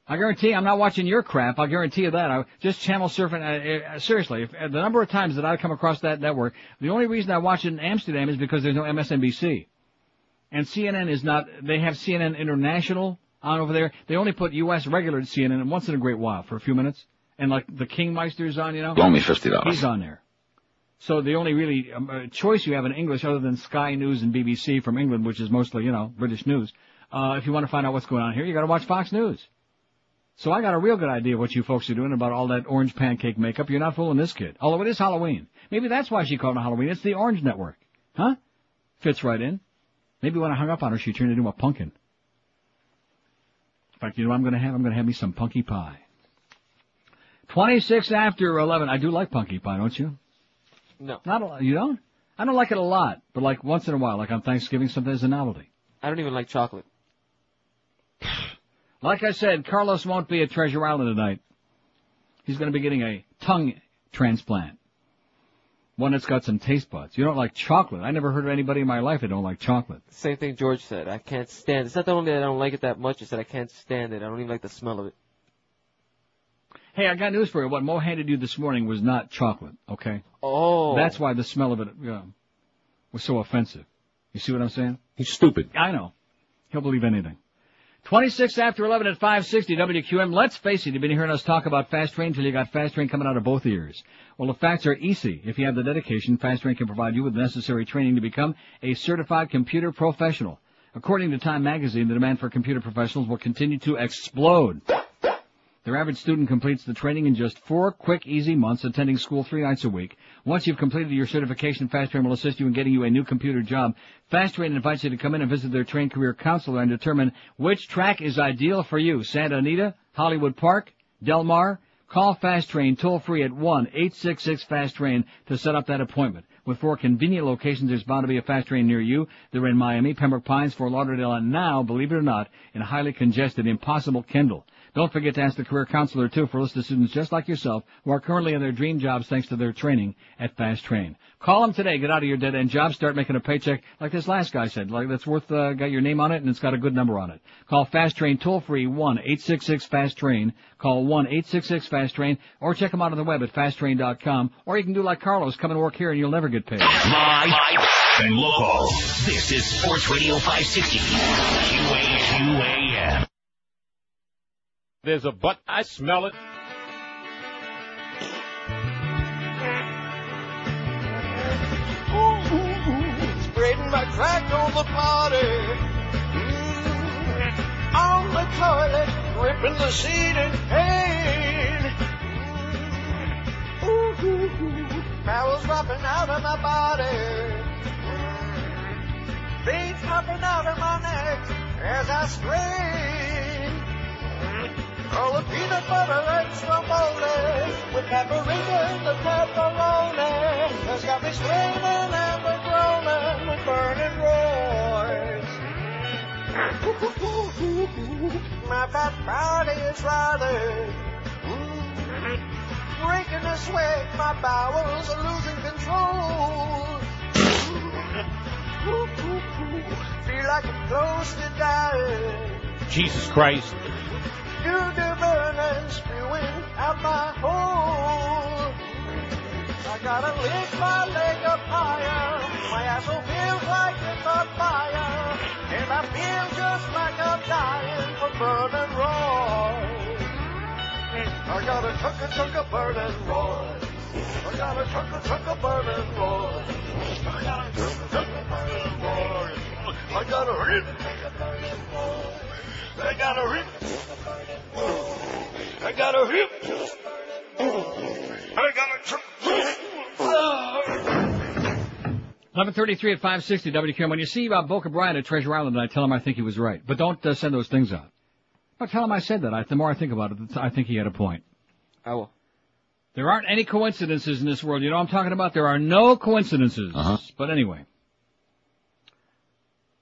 I guarantee I'm not watching your crap. I'll guarantee you that. I just channel surfing. Uh, uh, seriously, if, uh, the number of times that I come across that network, the only reason I watch it in Amsterdam is because there's no MSNBC, and CNN is not. They have CNN International on over there. They only put U.S. regular CNN once in a great while for a few minutes, and like the Kingmeister's on, you know. Loan me $50. He's on there. So the only really um, uh, choice you have in English, other than Sky News and BBC from England, which is mostly you know British news, uh, if you want to find out what's going on here, you got to watch Fox News. So I got a real good idea of what you folks are doing about all that orange pancake makeup. You're not fooling this kid. Although it is Halloween. Maybe that's why she called it Halloween. It's the Orange Network. Huh? Fits right in. Maybe when I hung up on her, she turned into a pumpkin. In fact, you know what I'm gonna have? I'm gonna have me some punky pie. 26 after 11. I do like punky pie, don't you? No. Not a lot. You don't? I don't like it a lot, but like once in a while, like on Thanksgiving, something as a novelty. I don't even like chocolate. Like I said, Carlos won't be at Treasure Island tonight. He's going to be getting a tongue transplant. One that's got some taste buds. You don't like chocolate. I never heard of anybody in my life that don't like chocolate. Same thing George said. I can't stand. It's not the only that I don't like it that much. It's that I can't stand it. I don't even like the smell of it. Hey, I got news for you. What Mo handed you this morning was not chocolate, okay? Oh. That's why the smell of it uh, was so offensive. You see what I'm saying? He's stupid. I know. He'll believe anything. 26 after 11 at 560 WQAM. Let's face it, you've been hearing us talk about Fast Train till you got Fast Train coming out of both ears. Well, the facts are easy. If you have the dedication, Fast Train can provide you with the necessary training to become a certified computer professional. According to Time Magazine, the demand for computer professionals will continue to explode. Their average student completes the training in just four quick, easy months, attending school three nights a week. Once you've completed your certification, FastTrain will assist you in getting you a new computer job. FastTrain invites you to come in and visit their trained career counselor and determine which track is ideal for you. Santa Anita, Hollywood Park, Del Mar. Call Fast Train toll free at 1-866-FAST-TRAIN to set up that appointment. With four convenient locations, there's bound to be a fast train near you. They're in Miami, Pembroke Pines, Fort Lauderdale, and now, believe it or not, in highly congested, impossible Kendall. Don't forget to ask the career counselor too for a list of students just like yourself who are currently in their dream jobs thanks to their training at Fast Train. Call them today. Get out of your dead end job. Start making a paycheck like this last guy said. Like that's worth uh, got your name on it and it's got a good number on it. Call Fast Train toll free one eight six six Fast Train. Call one eight six six Fast Train or check them out on the web at fasttrain.com. Or you can do like Carlos, come and work here and you'll never get paid. Live and local. This is Sports Radio 560. QAQAM. There's a butt. I smell it. Spreading my crack on the party. Mm. On the toilet, ripping the seat in pain. Mm. Ooh, ooh, ooh. Barrels dropping out of my body. Mm. Veins popping out of my neck as I strain. The peanut butter extra moldy with and the pepperoni has got me screaming and the groaning with burning roars. My fat body is writhing, mm. breaking a. My bowels are losing control. Feel like to. Jesus Christ. You do burning, spewing out my hole. I gotta lift my leg up higher. My asshole feels like it's on fire. And I feel just like I'm dying for burning roid. I got a chunk a chunk of burning roid. I got a chunk a chunk of burning roid. I got a chunk a chunk of burning roid. I got a rip. I got a rip. I got a rip. I got a chunk. 1133 at 560 WQAM. When you see about Boca Brian at Treasure Island, I tell him I think he was right. But don't uh, send those things out. But tell him I said that. I, the more I think about it, I think he had a point. I will. There aren't any coincidences in this world. You know what I'm talking about? There are no coincidences. Uh-huh. But anyway.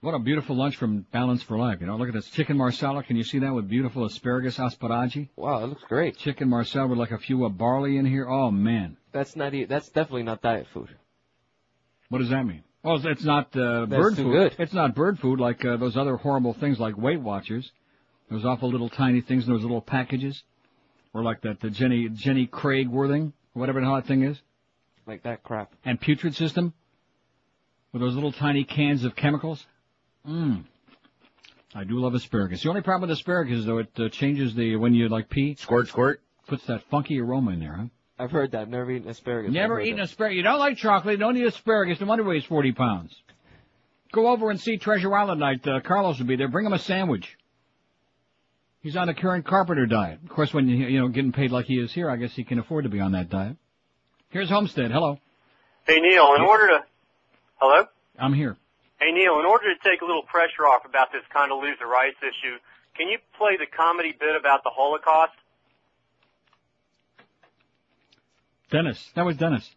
What a beautiful lunch from Balance for Life. You know, look at this chicken marsala. Can you see that with beautiful asparagus asparagi? Wow, it looks great. Chicken marsala with like a few of barley in here. Oh man. That's not. E- that's definitely not diet food. What does that mean? Well, it's not uh, That's bird too food. good. It's not bird food like uh, those other horrible things like Weight Watchers. Those awful little tiny things in those little packages, or like that the Jenny Jenny Craig Worthing, or whatever the hell that thing is, Like that crap. and Putrid System, with those little tiny cans of chemicals. Mmm. I do love asparagus. The only problem with asparagus, though, it uh, changes the when you like pee. Squirt, squirt. Puts that funky aroma in there, huh? I've heard that. I've never eaten asparagus. Never eaten that. asparagus. You don't like chocolate. You don't eat asparagus. No wonder he weighs 40 pounds. Go over and see Treasure Island night. Uh, Carlos will be there. Bring him a sandwich. He's on the Karen Carpenter diet. Of course, when you you know getting paid like he is here, I guess he can afford to be on that diet. Here's Homestead. Hello, Hey Neil, in order to hello. I'm here. Hey Neil, in order to take a little pressure off about this Condoleezza Rice issue, can you play the comedy bit about the Holocaust? Dennis. That was Dennis.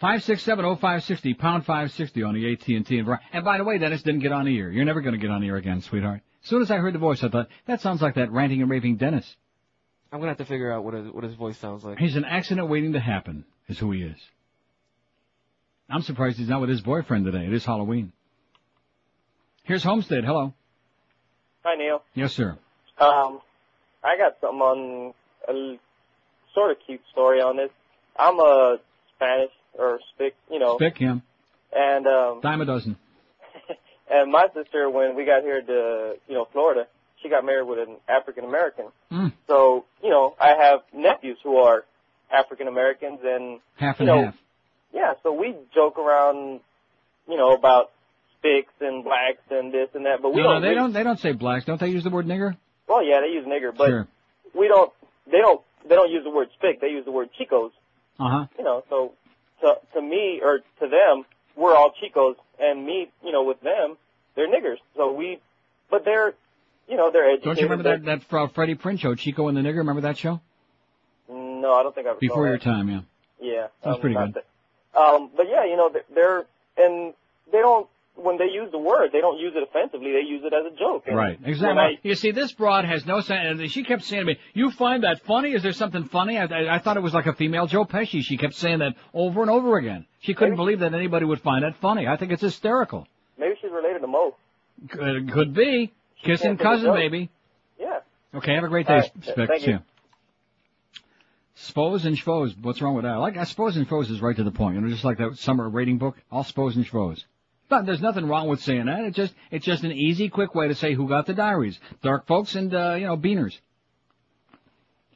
Five six seven oh five sixty pound five sixty on the AT and T and And by the way, Dennis didn't get on the air. You're never going to get on the air again, sweetheart. As soon as I heard the voice, I thought that sounds like that ranting and raving Dennis. I'm gonna have to figure out what his, what his voice sounds like. He's an accident waiting to happen, is who he is. I'm surprised he's not with his boyfriend today. It is Halloween. Here's Homestead. Hello. Hi, Neil. Yes, sir. Um, I got something on a sort of cute story on this. I'm a Spanish or Spic, you know, Spick him. and um, Dime a dozen. and my sister, when we got here to you know Florida, she got married with an African American. Mm. So you know, I have nephews who are African Americans, and Half you and know, half. yeah. So we joke around, you know, about Spicks and blacks and this and that, but we no, don't. they don't. They don't say blacks. Don't they use the word nigger? Well, yeah, they use nigger, but sure. we don't. They don't. They don't use the word spick. They use the word chicos. Uh huh. You know, so to to me or to them, we're all chicos, and me, you know, with them, they're niggers. So we, but they're, you know, they're educated. Don't you remember that that Fr- Freddie Prinze show, Chico and the Nigger? Remember that show? No, I don't think I Before your that. time, yeah. Yeah, That was um, pretty good. that- Um, but yeah, you know, they're and they don't when they use the word, they don't use it offensively. They use it as a joke. And Right, exactly. I- you see, this broad has no sense. And she kept saying to me, "You find that funny? Is there something funny?" I, I, I thought it was like a female Joe Pesci. She kept saying that over and over again. She couldn't believe that anybody would find that funny. I think it's hysterical. maybe she's related to Mo. Could, could be kissing can't take a cousin, joke. maybe. Yeah. Okay, have a great day, right, Spick. thank you. ya. Spose and schvoes. What's wrong with that? I like I Spose and schvoes is right to the point. You know, just like that summer rating book. All Spose and schvoes. But there's nothing wrong with saying that. It's just it's just an easy, quick way to say who got the diaries. Dark folks and uh, you know beaners.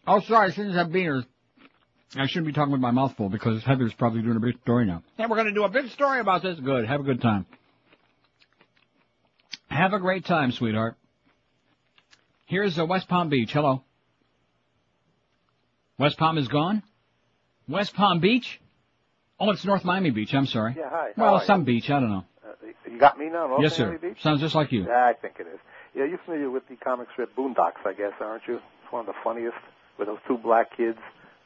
Oh, sorry, I shouldn't have beaners. I shouldn't be talking with my mouth full because Heather's probably doing a big story now. Yeah, we're going to do a big story about this. Good. Have a good time. Have a great time, sweetheart. Here's uh, West Palm Beach. Hello. West Palm is gone? West Palm Beach? Oh, it's North Miami Beach. I'm sorry. Yeah, hi. Well, some beach. I don't know. You? Got me now, yes, sir. Beach? Sounds just like you. Yeah, I think it is. Yeah, you're familiar with the comic strip Boondocks, I guess, aren't you? It's one of the funniest, where those two black kids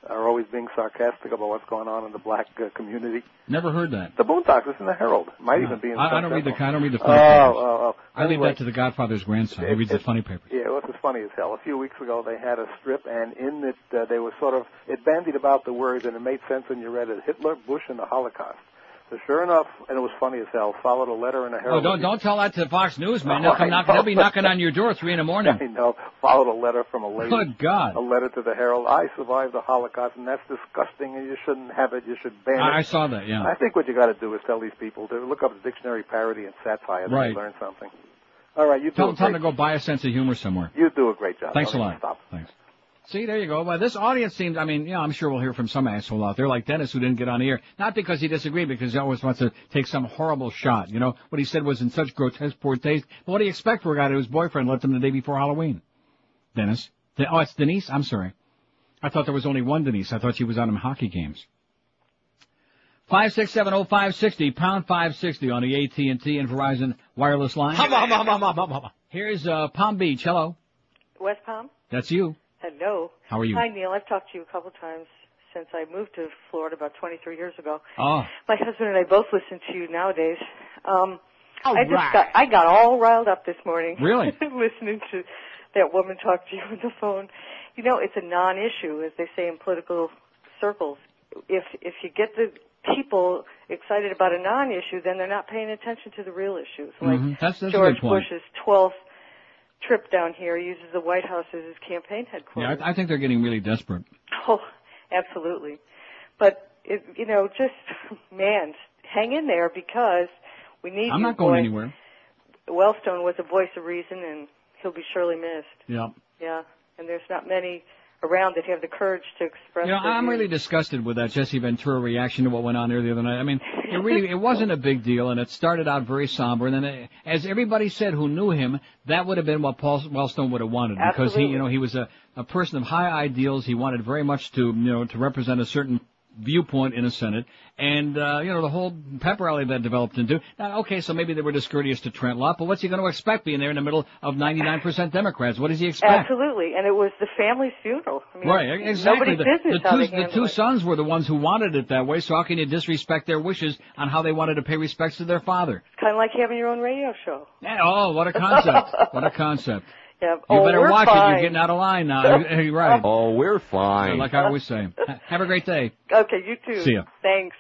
are always being sarcastic about what's going on in the black uh, community. Never heard that. The Boondocks is in the Herald. Might No. even be in I, I don't read the I don't read the Oh, funny papers. oh, oh. I leave that to the Godfather's grandson. He It- reads the funny papers. Yeah, it was as funny as hell. A few weeks ago, they had a strip, and in it, uh, they were sort of it bandied about the words, and it made sense when you read it. Hitler, Bush, and the Holocaust. So sure enough, and it was funny as hell. Followed a letter in the Oh, Herald. don't don't tell that to Fox News, man. Oh, They'll come I knocking. They'll be knocking on your door at three in the morning. I know. Followed a letter from a lady. Good God. A letter to the Herald. I survived the Holocaust, and that's disgusting, and you shouldn't have it. You should ban it. I, saw that. Yeah. I think what you got to do is tell these people to look up the dictionary parody and satire. Then Right. learn something. All right, you do Tell, a tell them to go buy a sense of humor somewhere. you do a great job. Thanks a lot. Stop. Thanks. See, there you go. Well, this audience seems, I mean, yeah, I'm sure we'll hear from some asshole out there like Dennis who didn't get on the air. Not because he disagreed, because he always wants to take some horrible shot. You know, what he said was in such grotesque poor taste. But what do you expect for a guy whose boyfriend left him the day before Halloween? Dennis. De- oh, it's Denise? I'm sorry. I thought there was only one Denise. I thought she was on them hockey games. Five six seven oh five sixty pound five sixty on the AT and T and Verizon wireless line. Hum, hum, hum. Here's uh, Palm Beach. Hello, West Palm? that's you. Hello. How are you? Hi, Neil. I've talked to you a couple times since I moved to Florida about 23 years ago. Oh, My husband and I both listen to you nowadays. Um, All I just right. got I got all riled up this morning. Really? listening to that woman talk to you on the phone. You know, it's a non-issue, as they say in political circles. If if you get the people excited about a non-issue, then they're not paying attention to the real issues. Like Mhm. That's- that's a George good point. Bush's 12th trip down here uses the White House as his campaign yeah. headquarters. I, I think they're getting really desperate. Oh, absolutely. But it, you know, just man, hang in there because we need I'm not going boy. anywhere. Wellstone was a voice of reason, and he'll be surely missed. Yeah. Yeah, and there's not many around that have the courage to express. You know, I'm views. really disgusted with that Jesse Ventura reaction to what went on there the other night. I mean, it really, it wasn't a big deal, and it started out very somber, and then, it, as everybody said who knew him, that would have been what Paul Wellstone would have wanted, because he, you know, he was a, a person of high ideals. He wanted very much to, you know, to represent a certain viewpoint in the Senate, and uh, you know the whole pep rally that developed into. Now, okay, so maybe they were discourteous to Trent Lott, but what's he going to expect being there in the middle of 99% Democrats? What does he expect? Absolutely, and it was the family's funeral. I mean, Right, exactly. The, business the two, the two it. sons were the ones who wanted it that way, so how can you disrespect their wishes on how they wanted to pay respects to their father? Kind of like having your own radio show. Yeah, oh, what a concept. what a concept. You oh, better we're watch it. You're getting out of line now. You're right. Oh, we're fine. Like I always say. Have a great day. Okay, you too. See ya. Thanks.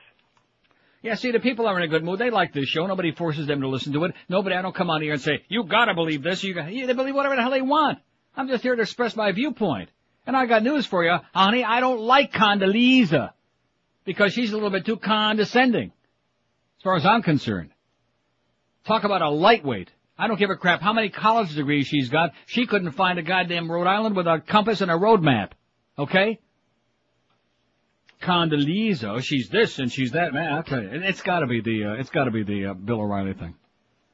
Yeah, see, the people are in a good mood. They like this show. Nobody forces them to listen to it. Nobody, I don't come on here and say, you gotta believe this. You got, yeah, they believe whatever the hell they want. I'm just here to express my viewpoint. And I got news for you, honey. I don't like Condoleezza. Because she's a little bit too condescending. As far as I'm concerned. Talk about a lightweight. I don't give a crap how many college degrees she's got. She couldn't find a goddamn Rhode Island with a compass and a road map. Okay? Condoleezza, she's this and she's that. Man, I tell you, it- it's got to be the uh, it's got to be the uh, Bill O'Reilly thing.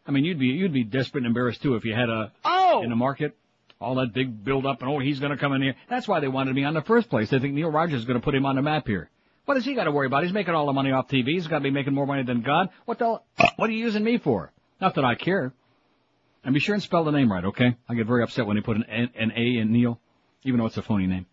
I mean, you'd be you'd be desperate and embarrassed too if you had a Oh! in the market all that big build up and oh he's going to come in here. That's why they wanted me on the first place. They think Neil Rogers is going to put him on the map here. What does he got to worry about? He's making all the money off TV. He's got to be making more money than God. What the hell- what are you using me for? Not that I care. And be sure and spell the name right, okay? I get very upset when they put an, an A in Neil, even though it's a phony name.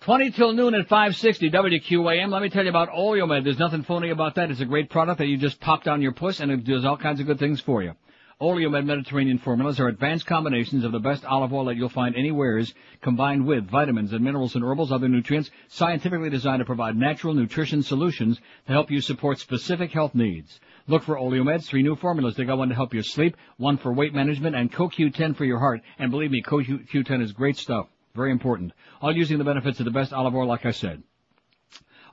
20 till noon at 560 WQAM. Let me tell you about Oleomed. There's nothing phony about that. It's a great product that you just pop down your puss and it does all kinds of good things for you. Oleomed Mediterranean formulas are advanced combinations of the best olive oil that you'll find anywheres, combined with vitamins and minerals and herbals, other nutrients, scientifically designed to provide natural nutrition solutions to help you support specific health needs. Look for Oleomed's three new formulas. They got one to help you sleep, one for weight management, and CoQ10 for your heart. And believe me, CoQ10 is great stuff. Very important. All using the benefits of the best olive oil, like I said.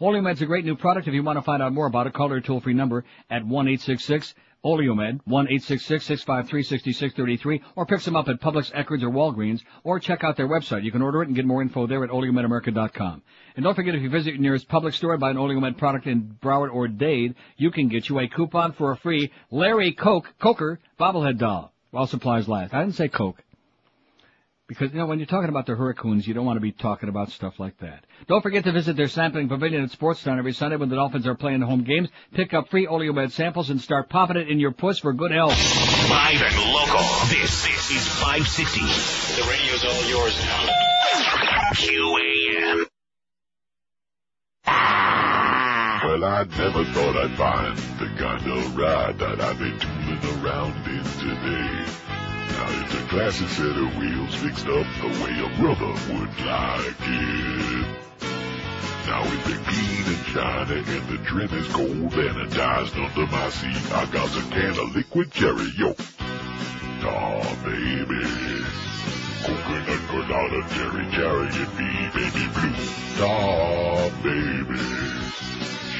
Oleomed's a great new product. If you want to find out more about it, call their toll-free number at 1-866 Oleomed, 1-866-653-6633, or pick them up at Publix, Eckerd's, or Walgreens, or check out their website. You can order it and get more info there at oleomedamerica.com. And don't forget, if you visit your nearest Publix store and buy an Oleomed product in Broward or Dade, you can get you a coupon for a free Larry Coke Coker bobblehead doll while supplies last. I didn't say Coke. Because, you know, when you're talking about the Hurricanes, you don't want to be talking about stuff like that. Don't forget to visit their sampling pavilion at Sportstown every Sunday when the Dolphins are playing home games. Pick up free Oleomed samples and start popping it in your puss for good health. Live and local. This, this is 560. The radio's all yours now. QAM. Well, I never thought I'd find the kind of ride that I've been tooling around in today. Now it's a classic set of wheels fixed up the way a brother would like it. Now with the clean and shiny and the trim is gold anodized under my seat, I got a can of liquid cherry, yo. Aw, baby. Coconut colada, cherry, cherry, and me, baby blue. Aw, baby.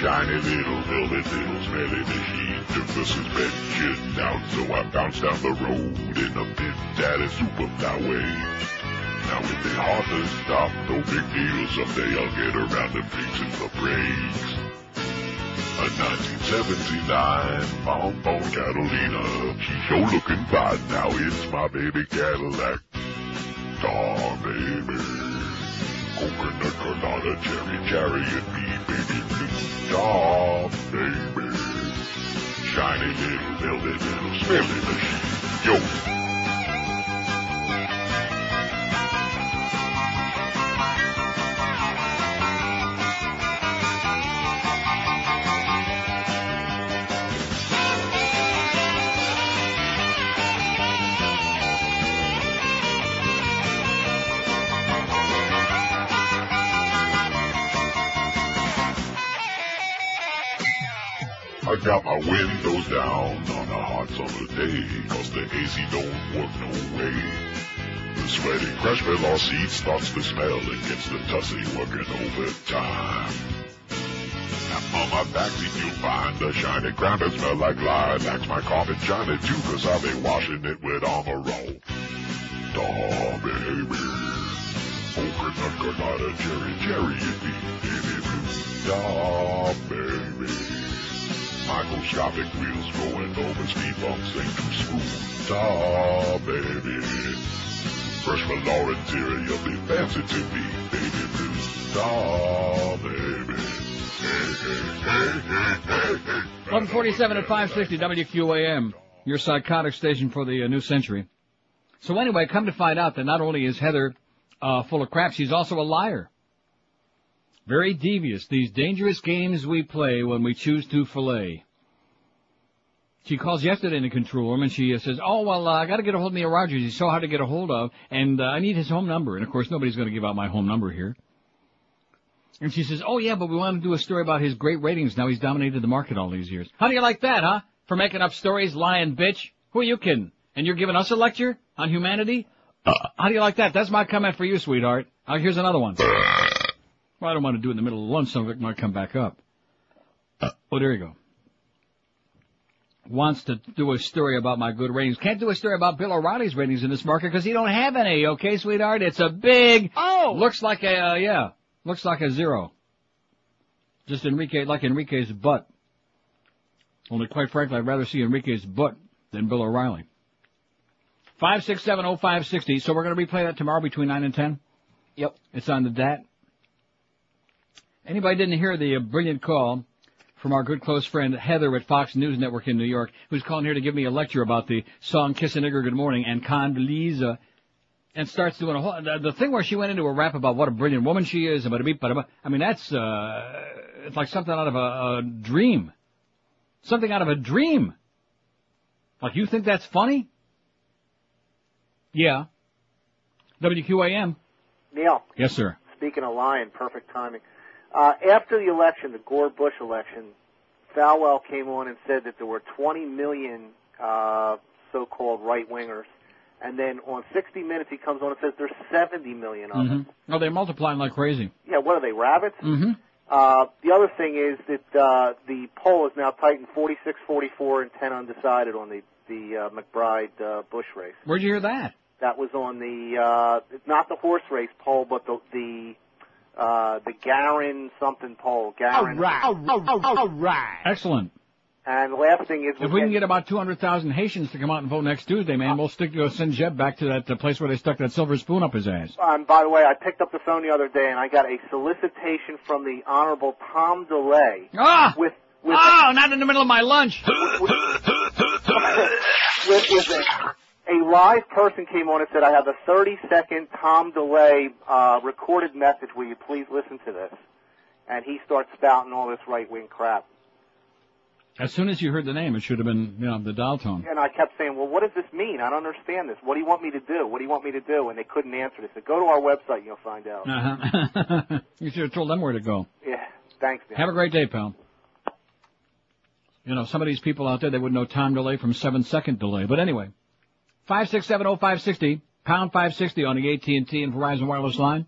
Shiny little velvet, little smelly machine took the suspension down, so I bounced down the road in a big daddy superfly way. Now with the hard to stop, no big deal, someday I'll get around to fixing the brakes. A 1979 Bonbon Catalina, she sure looking fine, now it's my baby Cadillac. Aw, baby. Coconut colada, cherry, cherry, and me, Aw, baby. Shiny little velvet, little smelly machine. Yo. I got my windows down on a hot summer day, cause the AC don't work no way. The sweaty crash all seat starts to smell and gets the tussy working overtime. Now on my backseat you'll find the shiny crown that smell like lilacs. My carpet shiny too, cause I've been washing it with Armor All. Daw, baby. Coconut colada, cherry, cherry, and me, baby blue. Daw, baby. Microscopic wheels going over speed bumps ain't too smooth. Daw, baby. Fresh velour interior be fancy to me, baby blue. Daw, baby. Hey, hey, hey. 147 at 560 WQAM, your psychotic station for the uh, new century. So anyway, come to find out that not only is Heather uh, full of crap, she's also a liar. Very devious. These dangerous games we play when we choose to fillet. She calls yesterday in the control room and she uh, says, "Oh well, uh, I got to get a hold of Neil Rogers. He's so hard to get a hold of, and uh, I need his home number." And of course, nobody's going to give out my home number here. And she says, "Oh yeah, but we want to do a story about his great ratings. Now he's dominated the market all these years. How do you like that, huh? For making up stories, lying bitch. Who are you kidding? And you're giving us a lecture on humanity? How do you like that? That's my comment for you, sweetheart. Uh, here's another one. Well, I don't want to do it in the middle of lunch. Some of it might come back up. Oh, there you go. Wants to do a story about my good ratings. Can't do a story about Bill O'Reilly's ratings in this market because he don't have any. Okay, sweetheart. It's a big. Oh. Looks like a uh, yeah. Looks like a zero. Just Enrique, like Enrique's butt. Only quite frankly, I'd rather see Enrique's butt than Bill O'Reilly. Five six seven oh five sixty. So we're going to replay that tomorrow between nine and ten. Yep. It's on the DAT. Anybody didn't hear the uh, brilliant call from our good close friend Heather at Fox News Network in New York, who's calling here to give me a lecture about the song Kiss a Nigger Good Morning and Condoleezza and starts doing a whole the, the thing where she went into a rap about what a brilliant woman she is, and about a beat, but I mean that's uh, it's like something out of a, a dream, something out of a dream. Like you think that's funny? Yeah. WQAM. Neil, Yes, sir. speaking of lying, perfect timing. Uh, after the election, the Gore Bush election, Falwell came on and said that there were 20 million uh, so-called right wingers, and then on 60 Minutes he comes on and says there's 70 million of them. hmm Oh, they're multiplying like crazy. Yeah, what are they, rabbits? Mm-hmm. Uh, the other thing is that uh, the poll is now tightened 46-44 and 10 undecided on the the uh, McBride uh, Bush race. Where'd you hear that? That was on the uh, not the horse race poll, but the the uh, the Garin something poll. Garin. all right. Excellent. And the last thing is, If we can get about 200,000 Haitians to come out and vote next Tuesday, man, we'll stick uh, send Jeb back to that uh, place where they stuck that silver spoon up his ass. And by the way, I picked up the phone the other day and I got a solicitation from the Honorable Tom DeLay Ah! with with Oh, not in the middle of my lunch. with, with a, a live person came on and said, I have a 30 second Tom DeLay uh, recorded message. Will you please listen to this? And he starts spouting all this right wing crap. As soon as you heard the name, it should have been, you know, the dial tone. And I kept saying, well, what does this mean? I don't understand this. What do you want me to do? What do you want me to do? And they couldn't answer. They said, go to our website and you'll find out. Uh-huh. you should have told them where to go. Yeah. Thanks, man. Have a great day, pal. You know, some of these people out there, they would know time delay from seven second delay. But anyway, five six seven oh five sixty pound five sixty on the AT and Verizon wireless line.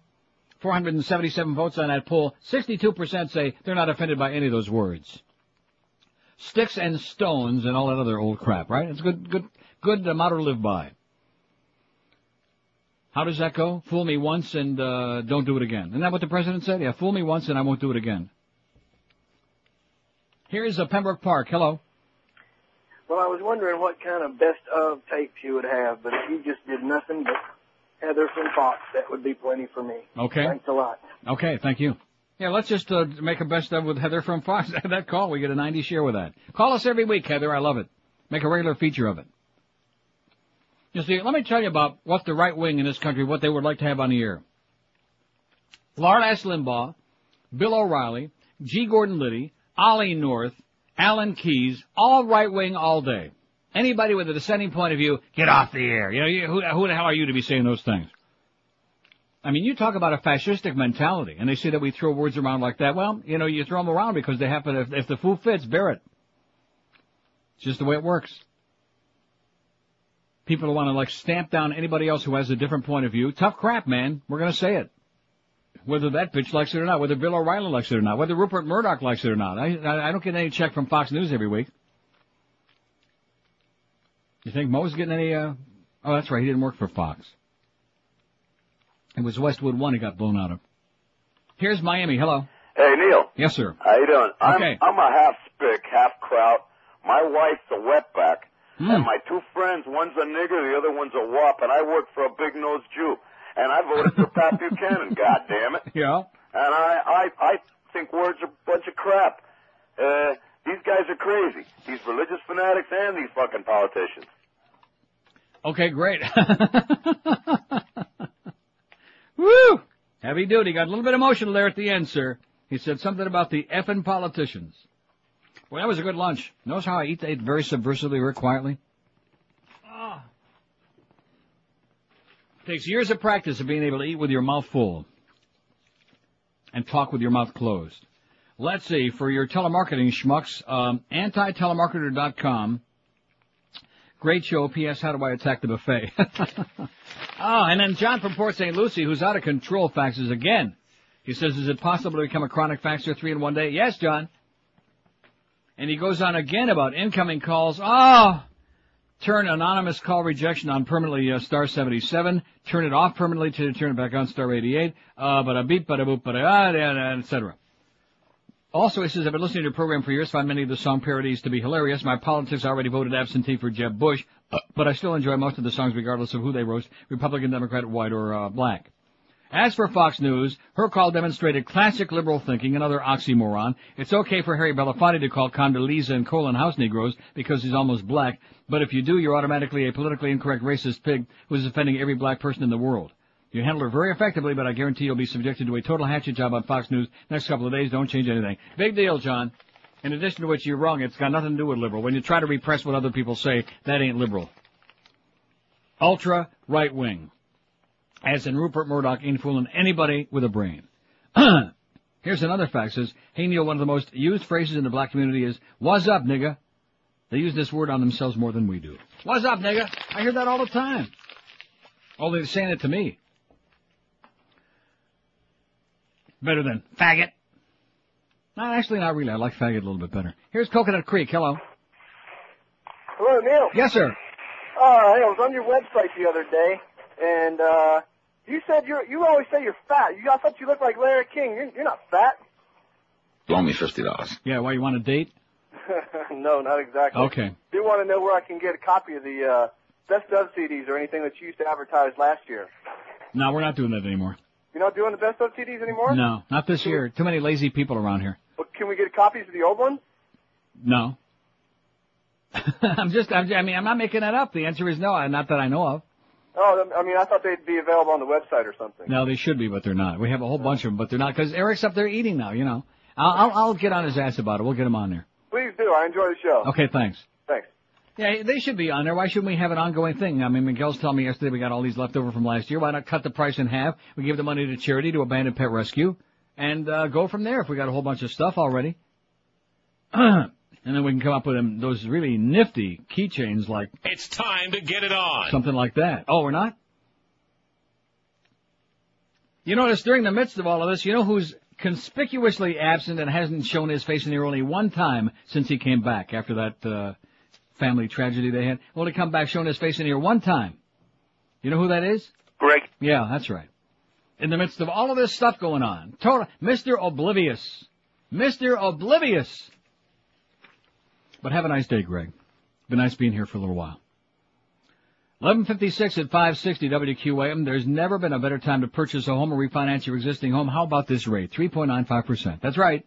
Four hundred and seventy seven votes on that poll. Sixty two percent say they're not offended by any of those words. Sticks and stones and all that other old crap, right? It's good, good, good motto to live by. How does that go? Fool me once and uh, don't do it again. Isn't that what the president said? Yeah, fool me once and I won't do it again. Here's a Pembroke Park. Hello. Well, I was wondering what kind of best of tapes you would have, but if you just did nothing but Heather from Fox, that would be plenty for me. Okay. Thanks a lot. Okay, thank you. Yeah, let's just uh, make a best of with Heather from Fox. that call, we get a 90 share with that. Call us every week, Heather. I love it. Make a regular feature of it. You see, let me tell you about what the right wing in this country, what they would like to have on the air. Lord S. Limbaugh, Bill O'Reilly, G. Gordon Liddy, Ollie North, Alan Keyes, all right wing all day. Anybody with a dissenting point of view, get off the air. You know, you, who, who the hell are you to be saying those things? I mean, you talk about a fascistic mentality, and they say that we throw words around like that. Well, you know, you throw them around because they happen. If, if the fool fits, bear it. It's just the way it works. People want to like stamp down anybody else who has a different point of view. Tough crap, man. We're gonna say it. Whether that bitch likes it or not, whether Bill O'Reilly likes it or not, whether Rupert Murdoch likes it or not. I, I, I don't get any check from Fox News every week. You think Mo's getting any, uh, oh, that's right, he didn't work for Fox. It was Westwood 1 he got blown out of. Here's Miami, hello. Hey Neil, Yes, sir. how you doing? Okay. I'm, I'm a half spick, half kraut. My wife's a wetback, Hmm. and my two friends, one's a nigger, the other one's a wop, and I work for a big nosed Jew, and I voted for Pat Buchanan. God damn it! Yeah. And I, I, I think words are a bunch of crap. Uh, these guys are crazy. These religious fanatics and these fucking politicians. Okay, great. Woo! Heavy duty. Got a little bit emotional there at the end, sir. He said something about the effing politicians. Well, that was a good lunch. Notice how I eat, ate very subversively, very quietly? Takes years of practice of being able to eat with your mouth full and talk with your mouth closed. Let's see, for your telemarketing schmucks, um, antitelemarketer.com. Great show. P.S. How do I attack the buffet? oh, and then John from Port St. Lucie, who's out of control, faxes again. He says, is it possible to become a chronic faxer three in one day? Yes, John. And he goes on again about incoming calls. Oh, turn anonymous call rejection on permanently uh, star 77. Turn it off permanently to turn it back on star 88. Uh, but a beep, but a boop, but a etc. Also, he says, I've been listening to your program for years, find many of the song parodies to be hilarious. My politics already voted absentee for Jeb Bush, uh, but I still enjoy most of the songs regardless of who they roast, Republican, Democrat, white, or uh, black. As for Fox News, her call demonstrated classic liberal thinking, another oxymoron. It's okay for Harry Belafonte to call Condoleezza and Colin House Negroes because he's almost black, but if you do, you're automatically a politically incorrect racist pig who's offending every black person in the world. You handle her very effectively, but I guarantee you'll be subjected to a total hatchet job on Fox News next couple of days. Don't change anything. Big deal, John. In addition to which, you're wrong. It's got nothing to do with liberal. When you try to repress what other people say, that ain't liberal. Ultra right wing. As in Rupert Murdoch ain't fooling anybody with a brain. Here's another fact says, hey Neil, one of the most used phrases in the black community is, what's up, nigga? They use this word on themselves more than we do. What's up, nigga? I hear that all the time. Only they're saying it to me. Better than faggot. No, actually not really. I like faggot a little bit better. Here's Coconut Creek. Hello. Hello, Neil. Yes, sir. Uh, hey, I was on your website the other day, and uh, you said you're you always say you're fat. You I thought you looked like Larry King. You're, you're not fat. Loan me fifty dollars. Yeah, why you want a date? no, not exactly. Okay. Do you want to know where I can get a copy of the uh, best of CDs or anything that you used to advertise last year? No, we're not doing that anymore. You're not doing the best of CDs anymore? No, not this year. Too many lazy people around here. Well, can we get copies of the old ones? No. I'm just, I'm, I mean, I'm not making that up. The answer is no, not that I know of. Oh, I mean, I thought they'd be available on the website or something. No, they should be, but they're not. We have a whole bunch of them, but they're not, because Eric's up there eating now, you know. I'll, I'll, I'll get on his ass about it. We'll get him on there. Please do. I enjoy the show. Okay, thanks. Thanks. Yeah, they should be on there. Why shouldn't we have an ongoing thing? I mean, Miguel's telling me yesterday we got all these left over from last year. Why not cut the price in half? We give the money to charity, to Abandoned Pet Rescue, and uh, go from there if we got a whole bunch of stuff already. and then we can come up with them, those really nifty keychains like It's time to get it on. something like that. Oh, we're not? You notice during the midst of all of this, you know who's conspicuously absent and hasn't shown his face in here only one time since he came back after that uh, family tragedy they had? Only come back showing his face in here one time. You know who that is? Greg. Yeah, that's right. In the midst of all of this stuff going on, total Mr. Oblivious, Mr. Oblivious. But have a nice day, Greg. Been nice being here for a little while. 1156 at 560 WQAM. There's never been a better time to purchase a home or refinance your existing home. How about this rate? 3.95%. That's right.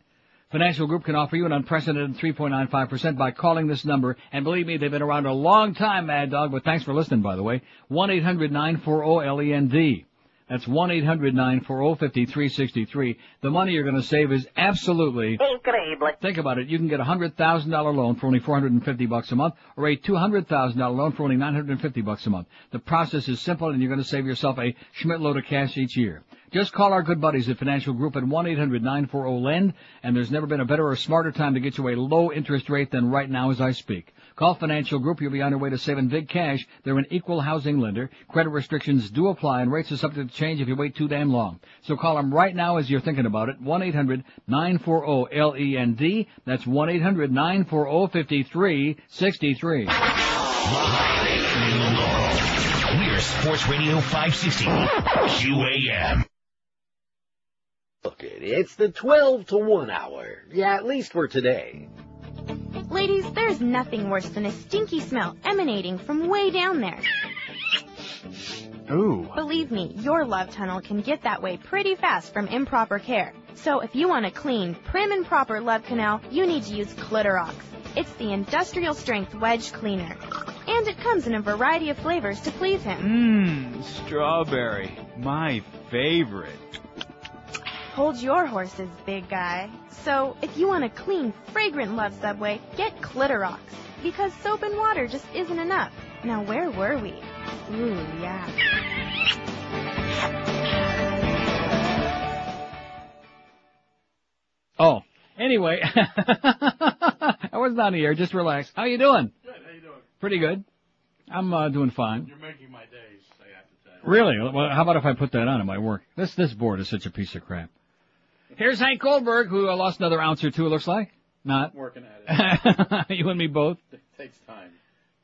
Financial Group can offer you an unprecedented 3.95% by calling this number. And believe me, they've been around a long time, Mad Dog, but thanks for listening, by the way. 1-800-940-LEND. That's 1-800-940-5363. The money you're going to save is absolutely incredible. Think about it. You can get a hundred thousand dollar loan for only four hundred and fifty bucks a month, or a two hundred thousand dollar loan for only nine hundred and fifty bucks a month. The process is simple, and you're going to save yourself a Schmidt load of cash each year. Just call our good buddies at Financial Group at one eight hundred nine four oh zero lend, and there's never been a better or smarter time to get you a low interest rate than right now as I speak. Call Financial Group. You'll be on your way to saving big cash. They're an equal housing lender. Credit restrictions do apply, and rates are subject to change if you wait too damn long. So call them right now as you're thinking about it. one eight hundred nine four zero L E N D. That's 1-800-940-5363. We're Sports Radio 560 QAM. Look, it's the 12 to 1 hour. Yeah, at least for today. Ladies, there's nothing worse than a stinky smell emanating from way down there. Ooh. Believe me, your love tunnel can get that way pretty fast from improper care. So if you want a clean, prim and proper love canal, you need to use Clitorox. It's the industrial strength wedge cleaner. And it comes in a variety of flavors to please him. Mmm, strawberry. My favorite. Hold your horses, big guy. So if you want a clean, fragrant love subway, get Clitorox. Because soap and water just isn't enough. Now where were we? Ooh, yeah. Oh, anyway, I wasn't on the air. Just relax. How you doing? Good. How you doing? Pretty good. I'm uh, doing fine. You're making my days. I have to tell you. Really? Well, how about if I put that on at my work? This this board is such a piece of crap. Here's Hank Goldberg, who lost another ounce or two. It looks like. Not. Working at it. you and me both. It takes time.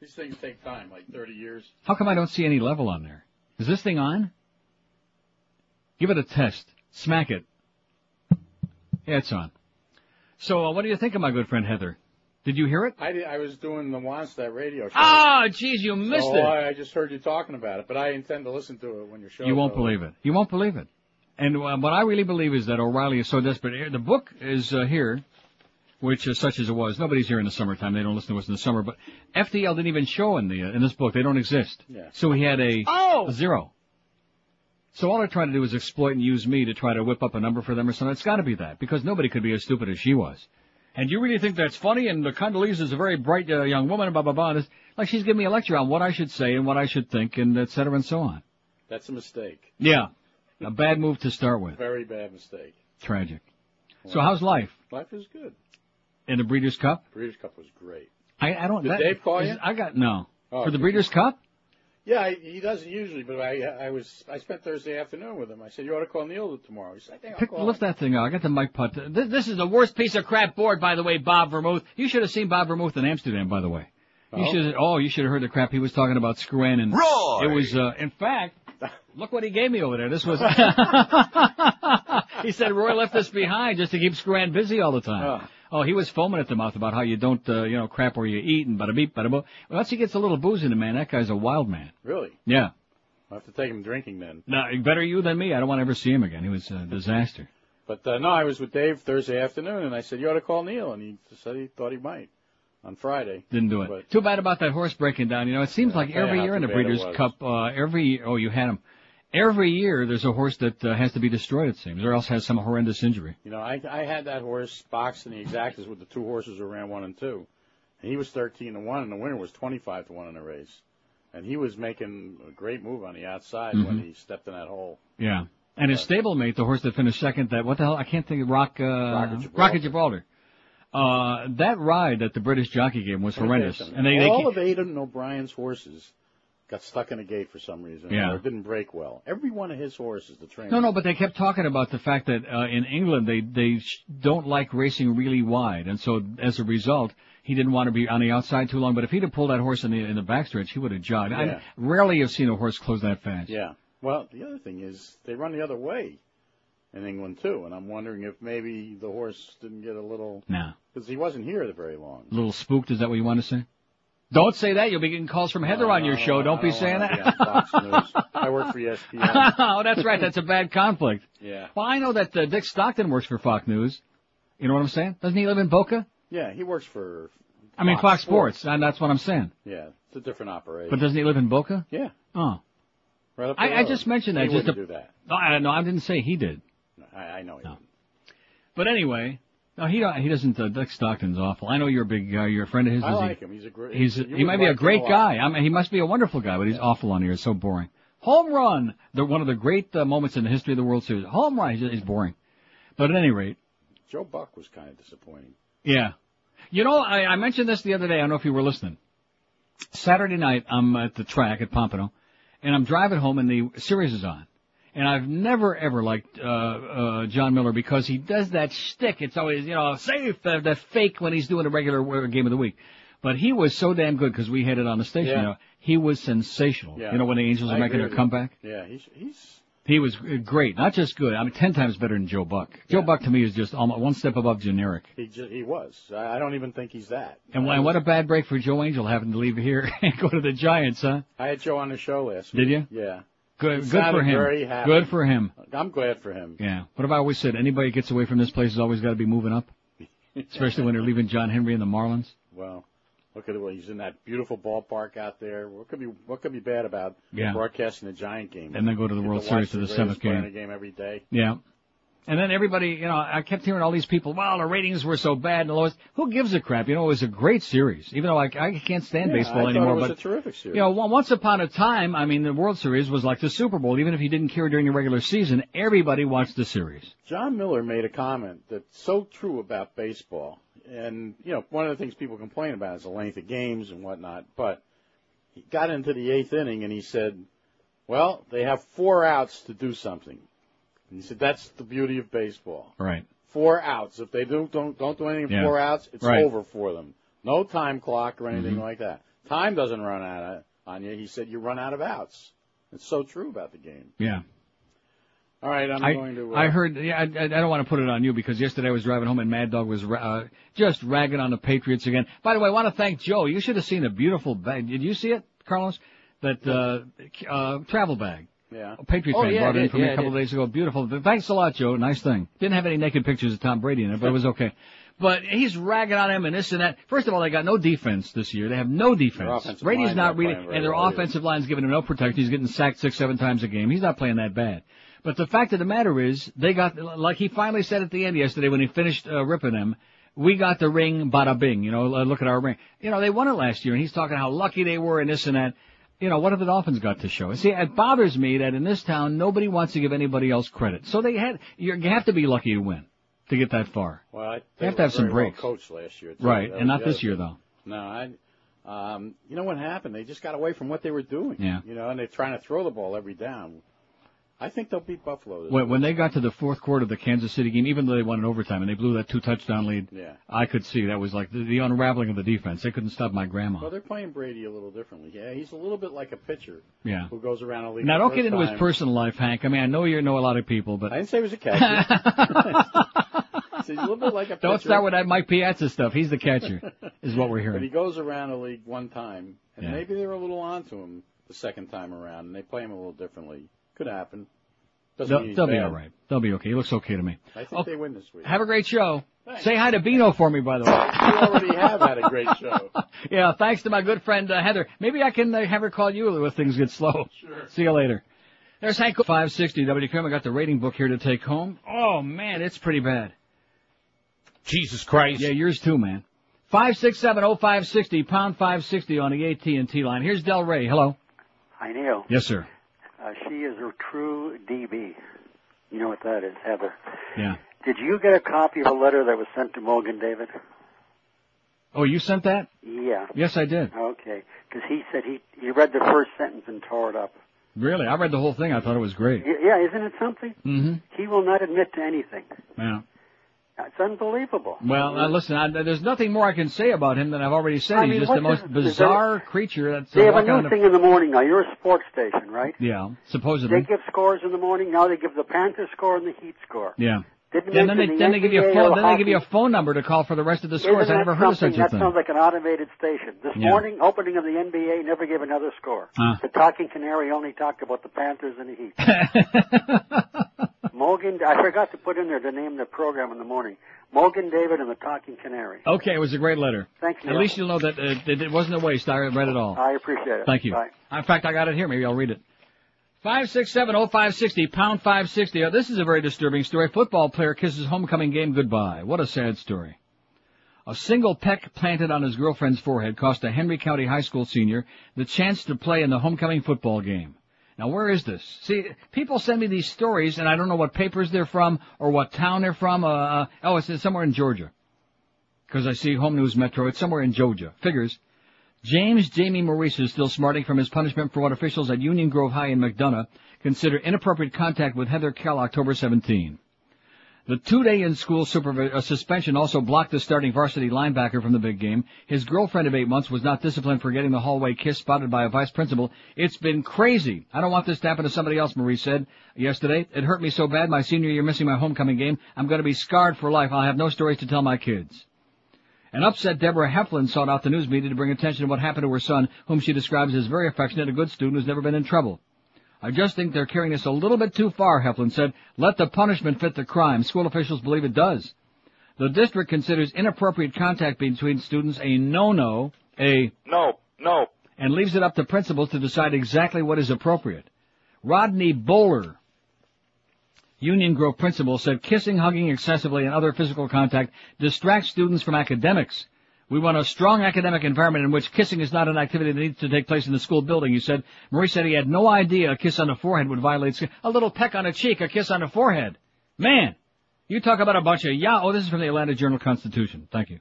These things take time, like 30 years. How come I don't see any level on there? Is this thing on? Give it a test. Smack it. Yeah, it's on. So, uh, what do you think of my good friend Heather? Did you hear it? I, did, I was doing the Wannstedt radio show. Ah, jeez, you missed so it. I, I just heard you talking about it, but I intend to listen to it when your show. You won't believe it. You won't believe it. And uh, what I really believe is that O'Reilly is so desperate. The book is uh, here, which is such as it was. Nobody's here in the summertime. They don't listen to us in the summer. But FDL didn't even show in the uh, in this book. They don't exist. Yeah. So he had a, Oh! a zero. So all they're trying to do is exploit and use me to try to whip up a number for them or something. It's got to be that because nobody could be as stupid as she was. And you really think that's funny? And the Condoleezza is a very bright uh, young woman, and blah blah blah. And it's like she's giving me a lecture on what I should say and what I should think, and et cetera and so on. That's a mistake. Yeah, a bad move to start with. Very bad mistake. Tragic. So how's life Life is good. in the Breeders' Cup? Breeders' Cup was great. I, I don't. Did that- Dave call is- you? I got no Oh, for the okay. Breeders' Cup. Yeah, I, he doesn't usually, but I I was I spent Thursday afternoon with him. I said you ought to call Neil tomorrow. He said I think I'll Pick, call. lift that thing up. I got the mic putt. This, this is the worst piece of crap board, by the way, Bob Vermouth. You should have seen Bob Vermouth in Amsterdam, by the way. You Oh? should. Oh, you should have heard the crap he was talking about screwing and Roy! it was. Uh, in fact, look what he gave me over there. This was. he said Roy left this behind just to keep Scran busy all the time. Oh, he was foaming at the mouth about how you don't, uh, you know, crap where you eat and bada beep, bada boop. Once he gets a little booze in him, man, that guy's a wild man. Really? Yeah. I'll have to take him drinking then. No, better you than me. I don't want to ever see him again. He was a disaster. But uh, no, I was with Dave Thursday afternoon, and I said you ought to call Neil, and he said he thought he might on Friday. Didn't do it. But Too bad about that horse breaking down. You know, it seems like tell you every year in the too bad it Breeders' Cup, uh, every oh, you had him. Every year there's a horse that uh, has to be destroyed. It seems, or else has some horrendous injury. You know, I I had that horse boxed in the exactas with the two horses who ran one and two, and he was thirteen to one, and the winner was twenty five to one in the race, and he was making a great move on the outside when Mhm. he stepped in that hole. Yeah. And his stablemate, the horse that finished second, that what the hell? I can't think of Rock. Uh, Rock of Gibraltar. Rock of Gibraltar. Uh, that ride that the British jockey gave him was horrendous. And they, they all keep- of Aidan O'Brien's horses got stuck in a gate for some reason, Yeah. or didn't break well. Every one of his horses, the trainer. No, no, but they kept talking about the fact that uh, in England they they sh- don't like racing really wide, and so as a result, he didn't want to be on the outside too long. But if he'd have pulled that horse in the in the backstretch, he would have jogged. Yeah. I rarely have seen a horse close that fast. Yeah. Well, the other thing is they run the other way in England too, and I'm wondering if maybe the horse didn't get a little No. because he wasn't here very long. A little spooked, is that what you want to say? Don't say that. You'll be getting calls from Heather on your show. Don't, be saying wanna that. be Fox News. I work for ESPN. oh, that's right. That's a bad conflict. Yeah. Well, I know that uh, Dick Stockton works for Fox News. You know what I'm saying? Doesn't he live in Boca? Yeah, he works for. I mean, Fox Fox Sports. Sports, and that's what I'm saying. Yeah, it's a different operation. But doesn't he live in Boca? Yeah. Oh. Right up the I, I just mentioned that He just wouldn't to, do that. No, I, no, I didn't say he did. I, I know he No. But anyway, no, he don't, he doesn't. Uh, Dick Stockton's awful. I know you're a big guy. You're a friend of his. I Is he- like him. He's a great. He's you he might be a great guy. I mean, he must be a wonderful guy, but he's awful on here. It's so boring. Home run, the one of the great uh, moments in the history of the World Series. Home run, he's, he's boring. But at any rate, Joe Buck was kind of disappointing. yeah. You know, I, I mentioned this the other day. I don't know if you were listening. Saturday night, I'm at the track at Pompano, and I'm driving home, and the series is on. And I've never ever liked uh, uh, Jon Miller because he does that shtick. It's always you know safe, the, the fake when he's doing a regular uh, game of the week. But he was so damn good because we had it on the station. Yeah. You know, he was sensational. Yeah. You know when the Angels I are making their comeback. Yeah, he's he's He was uh, great, not just good. I mean, ten times better than Joe Buck. Joe Buck to me is just almost one step above generic. he ju- he was. I don't even think he's that. And what a bad break for Joe Angel having to leave here and go to the Giants, huh? I had Joe on the show last Did week. you? Yeah. Good, good for him. Very happy. Good for him. I'm glad for him. Yeah. What have I always said? Anybody who gets away from this place has always got to be moving up, especially when they're leaving John Henry and the Marlins. Well, look at it. He's in that beautiful ballpark out there. What could be what could be bad about Yeah. broadcasting the Giant game? And then go to the World Series to the seventh game. game every day. Yeah. And then everybody, you know, I kept hearing all these people, well, the ratings were so bad and the lowest. Who gives a crap? You know, it was a great series. Even though I, I can't stand Yeah, baseball I anymore, it was but a terrific series. You know, once upon a time, I mean, the World Series was like the Super Bowl. Even if you didn't care during the regular season, everybody watched the series. Jon Miller made a comment that's so true about baseball. And, you know, one of the things people complain about is the length of games and whatnot. But he got into the eighth inning and he said, well, they have four outs to do something. And he said, that's the beauty of baseball. Right. Four outs. If they do, don't, don't do anything in Yeah. four outs, it's Right. over for them. No time clock or anything Mhm. like that. Time doesn't run out of, on you. He said, you run out of outs. It's so true about the game. Yeah. All right, I'm I, going to. Uh, I heard. Yeah, I, I don't want to put it on you because yesterday I was driving home and Mad Dog was ra- uh, just ragging on the Patriots again. By the way, I want to thank Joe. You should have seen a beautiful bag. Did you see it, Carlos? That uh, uh, travel bag. Yeah. A Patriot Oh, fan yeah, brought I it in did. for me Yeah, a I couple of days ago. Beautiful. Thanks a lot, Joe. Nice thing. Didn't have any naked pictures of Tom Brady in it, but it was okay. But he's ragging on him and this and that. First of all, they got no defense this year. They have no defense. Brady's not not really, and their well either. offensive line's giving him no protection. He's getting sacked six, seven times a game. He's not playing that bad. But the fact of the matter is, they got, like he finally said at the end yesterday when he finished uh, ripping them, we got the ring, bada bing, you know, uh, look at our ring. You know, they won it last year and he's talking how lucky they were and this and that. You know, what have the Dolphins got to show? See, it bothers me that in this town, nobody wants to give anybody else credit. So they had, you have to be lucky to win, to get that far. Well, I, They they have to have some well breaks. coached last year, too. Right, That and not this year though. No, I. Um, you know what happened? They just got away from what they were doing. Yeah. You know, and they're trying to throw the ball every down. I think they'll beat Buffalo. This When, when they got to the fourth quarter of the Kansas City game, even though they won in overtime and they blew that two touchdown lead, Yeah. I could see that was like the, the unraveling of the defense. They couldn't stop my grandma. Well, they're playing Brady a little differently. Yeah, he's a little bit like a pitcher Yeah. who goes around a league. Now don't get into his personal life, Hank. I mean, I know you know a lot of people, but I didn't say he was a catcher. He's a little bit like a pitcher. don't start with that Mike Piazza stuff. He's the catcher, is what we're hearing. But he goes around a league one time, and Yeah. maybe they're a little onto him the second time around, and they play him a little differently. Could happen. Doesn't they'll, he's they'll be all right. They'll be okay. He looks okay to me. I think Oh, they win this week. Have a great show. Thanks. Say hi to Bino for me, by the way. We already have had a great show. yeah, thanks to my good friend uh, Heather. Maybe I can uh, have her call you if things get slow. Sure. See you later. There's Hank 560 WQAM. I got the rating book here to take home. Oh man, it's pretty bad. Jesus Christ. Yeah, yours too, man. Five six seven oh five sixty pound five sixty on the AT and T line. Here's Del Rey. Hello. Hi, Neil. Yes, sir. Uh, she is a true DB. You know what that is, Heather. Yeah. Did you get a copy of a letter that was sent to Morgan David? Oh, you sent that? Yeah. Yes, I did. Okay. Because he said he he read the first sentence and tore it up. Really? I read the whole thing. I thought it was great. Yeah, isn't it something? Mm-hmm. He will not admit to anything. Yeah. It's unbelievable. Well, uh, listen, I, there's nothing more I can say about him than I've already said. I He's just the most his- is there- bizarre creature that's uh, They have a new thing in the morning now. You're a sports station, right? Yeah, supposedly. They give scores in the morning. Now they give the Panthers score and the Heat score. Yeah. Didn't And then they the then they give you a phone then they give you a phone number to call for the rest of the scores. I never heard of such a That thing. sounds like an automated station. This Yeah. morning, opening of the NBA, never gave another score. Huh. The Talking Canary only talked about the Panthers and the Heat. Morgan, I forgot to put in there the name of the program in the morning. Morgan David and the Talking Canary. Okay, it was a great letter. Thanks, At least you'll know that uh, that it wasn't a waste. I read it all. I appreciate it. Thank you. Bye. In fact, I got it here. Maybe I'll read it. Five six seven oh five sixty pound five sixty. Uh, this is a very disturbing story. Football player kisses homecoming game goodbye. What a sad story. A single peck planted on his girlfriend's forehead cost a Henry County High School senior the chance to play in the homecoming football game. Now where is this? See, people send me these stories and I don't know what papers they're from or what town they're from. Uh, uh oh, it's somewhere in Georgia. Because I see Home News Metro. It's somewhere in Georgia. Figures. James Jamie Maurice is still smarting from his punishment for what officials at Union Grove High in McDonough consider inappropriate contact with Heather Kell October 17. The two-day in-school supervi- uh, suspension also blocked the starting varsity linebacker from the big game. His girlfriend of eight months was not disciplined for getting the hallway kiss spotted by a vice principal. It's been crazy. I don't want this to happen to somebody else, Maurice said yesterday. It hurt me so bad my senior year missing my homecoming game. I'm going to be scarred for life. I'll have no stories to tell my kids. An upset Deborah Heflin sought out the news media to bring attention to what happened to her son, whom she describes as very affectionate, a good student who's never been in trouble. I just think they're carrying this a little bit too far, Heflin said. Let the punishment fit the crime. School officials believe it does. The district considers inappropriate contact between students a no-no, a No, no. and leaves it up to principals to decide exactly what is appropriate. Rodney Bowler, Union Grove principal, said kissing, hugging excessively, and other physical contact distracts students from academics. We want a strong academic environment in which kissing is not an activity that needs to take place in the school building, he said. Maurice said he had no idea a kiss on the forehead would violate a little peck on the cheek, a kiss on the forehead. Man, you talk about a bunch of yeah. Oh, this is from the Atlanta Journal Constitution. Thank you.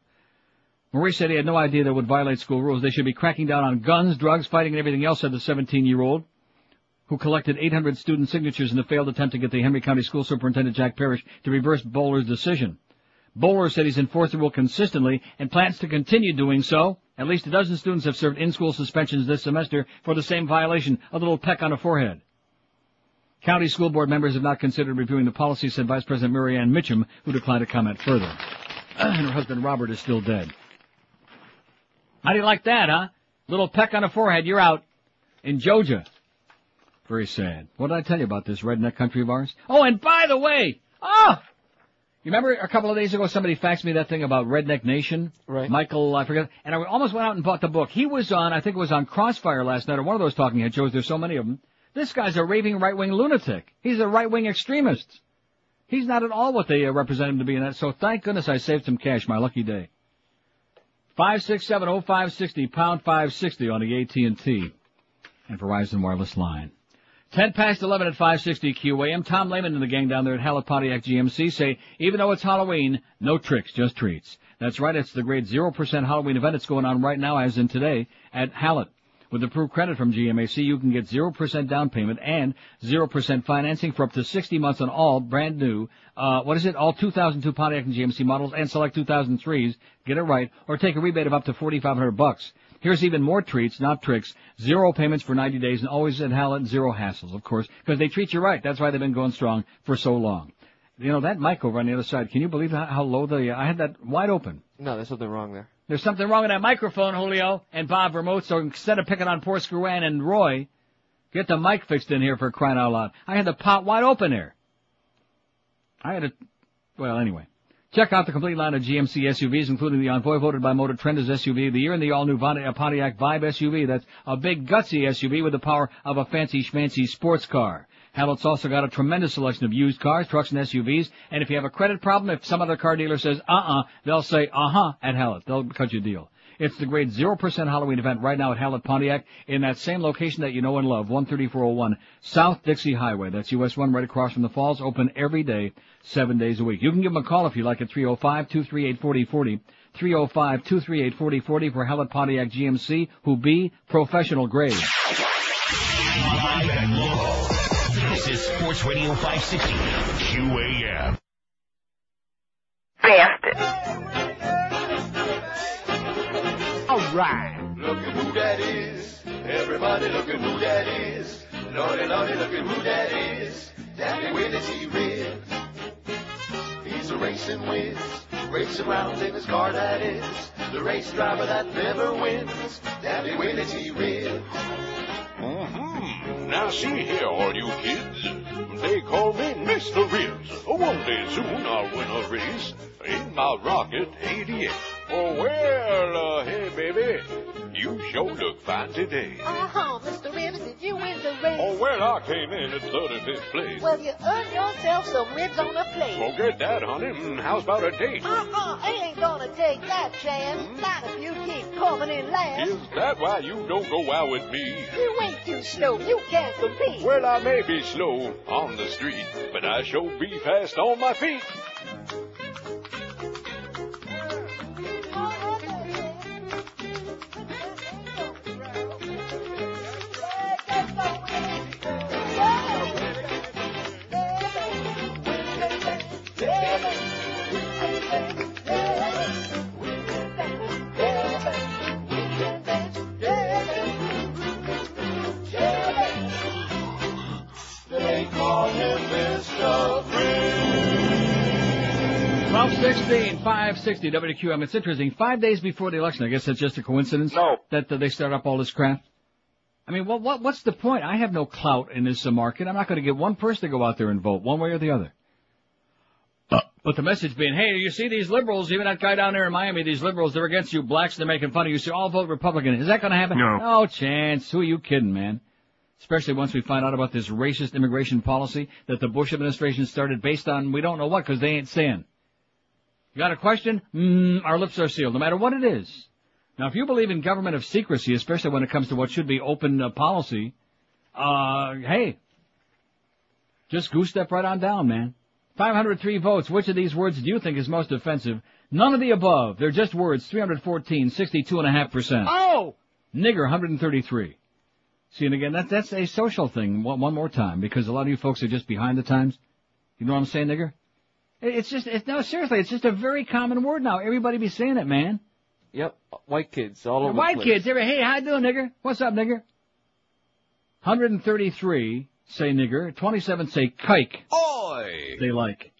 Maurice said he had no idea that would violate school rules. They should be cracking down on guns, drugs, fighting, and everything else, said the 17-year-old, who collected 800 student signatures in a failed attempt to get the Henry County School Superintendent Jack Parrish to reverse Bowler's decision. Bowler said he's enforced the rule consistently and plans to continue doing so. At least a dozen students have served in-school suspensions this semester for the same violation, a little peck on the forehead. County school board members have not considered reviewing the policy, said Vice President Marianne Ann Mitchum, who declined to comment further. and her husband Robert is still dead. How do you like that, huh? Little peck on the forehead, you're out. In Georgia. Very sad. What did I tell you about this redneck country of ours? Oh, and by the way, oh, you remember a couple of days ago somebody faxed me that thing about Redneck Nation? Right. Michael, I forget, and I almost went out and bought the book. He was on, I think it was on Crossfire last night, or one of those talking head shows. There's so many of them. This guy's a raving right-wing lunatic. He's a right-wing extremist. He's not at all what they uh, represent him to be in that. So thank goodness I saved some cash. My lucky day. Five six seven oh five sixty pound five sixty on the AT and T and Verizon wireless line. Ten past eleven at five sixty QAM. Tom Lehman and the gang down there at Hallett Pontiac GMC say even though it's Halloween, no tricks, just treats. That's right. It's the great zero percent Halloween event. It's going on right now, as in today, at Hallett. With approved credit from GMAC, you can get 0% down payment and 0% financing for up to 60 months on all brand new, uh, what is it, all 2002 Pontiac and GMC models and select 2003s. Get it right. Or take a rebate of up to 4500 bucks. Here's even more treats, not tricks. Zero payments for 90 days and always at Hallett, zero hassles, of course, because they treat you right. That's why they've been going strong for so long. You know, that mic over on the other side, can you believe how, how low the, I had that wide open. No, there's something wrong there. There's something wrong with that microphone, Julio and Bob Vermouth, so instead of picking on poor Screwan and Roy, get the mic fixed in here for crying out loud. I had the pot wide open here. I had a, well anyway. Check out the complete line of GMC SUVs, including the Envoy voted by Motor Trend as SUV of the year and the all-new Pontiac Vibe SUV. That's a big gutsy SUV with the power of a fancy schmancy sports car. Hallett's also got a tremendous selection of used cars, trucks, and SUVs. And if you have a credit problem, if some other car dealer says uh-uh, they'll say uh-huh at Hallett. They'll cut you a deal. It's the great 0% Halloween event right now at Hallett Pontiac in that same location that you know and love, 13401 South Dixie Highway. That's US 1 right across from the falls, open every day, seven days a week. You can give them a call if you like at 305-238-4040. 305-238-4040 for Hallett Pontiac GMC, who be professional grade. Live and local. This is Sports Radio 560 QAM. All right. Look at who that is. Everybody look at who that is. Lordy, lordy, look at who that is. Daddy Willie T. Red. He's a racing whiz. Racing around in his car, that is. The race driver that never wins. Daddy Willie T. Red. Mm-hmm. Now see here, all you kids. They call me Mr. Ribs. One day soon I'll win a race in my Rocket 88. Oh, well, uh, hey, baby. You sure look fine today. Uh-huh, Mr. Ribs, did you win the race? Oh, well, I came in at 35th place. Well, you earned yourself some ribs on the plate. Forget that, honey. Mm, How's about a date? Uh-uh, I ain't gonna take that chance. Not if you keep coming in last. Is that why you don't go out with me? You ain't too slow. You can't compete. Well, I may be slow on the street, but I sure be fast on my feet. Mr. 1216, 560 WQAM. It's interesting. Five days before the election, I guess that's just a coincidence? No. That uh, they start up all this crap? I mean, what, what, what's the point? I have no clout in this uh, market. I'm not going to get one person to go out there and vote, one way or the other. But the message being, hey, you see these liberals, even that guy down there in Miami, these liberals, they're against you blacks, they're making fun of you, so all vote Republican. Is that going to happen? No. No chance. Who are you kidding, man? Especially once we find out about this racist immigration policy that the Bush administration started based on we don't know what because they ain't saying. You got a question? Mm, our lips are sealed, no matter what it is. Now, if you believe in government of secrecy, especially when it comes to what should be open uh, policy, uh, hey, just goose step right on down, man. 503 votes. Which of these words do you think is most offensive? None of the above. They're just words. 314, 62.5%. Oh! Nigger, 133. See, and again, that, that's a social thing. One, one more time, because a lot of you folks are just behind the times. You know what I'm saying, nigger? It- It's just, it's, no, seriously, it's just a very common word now. Everybody be saying it, man. Yep, white kids all over White the place. White kids, every, hey, how you doing, nigger? What's up, nigger? 133 say nigger, 27 say kike. Oi! They like.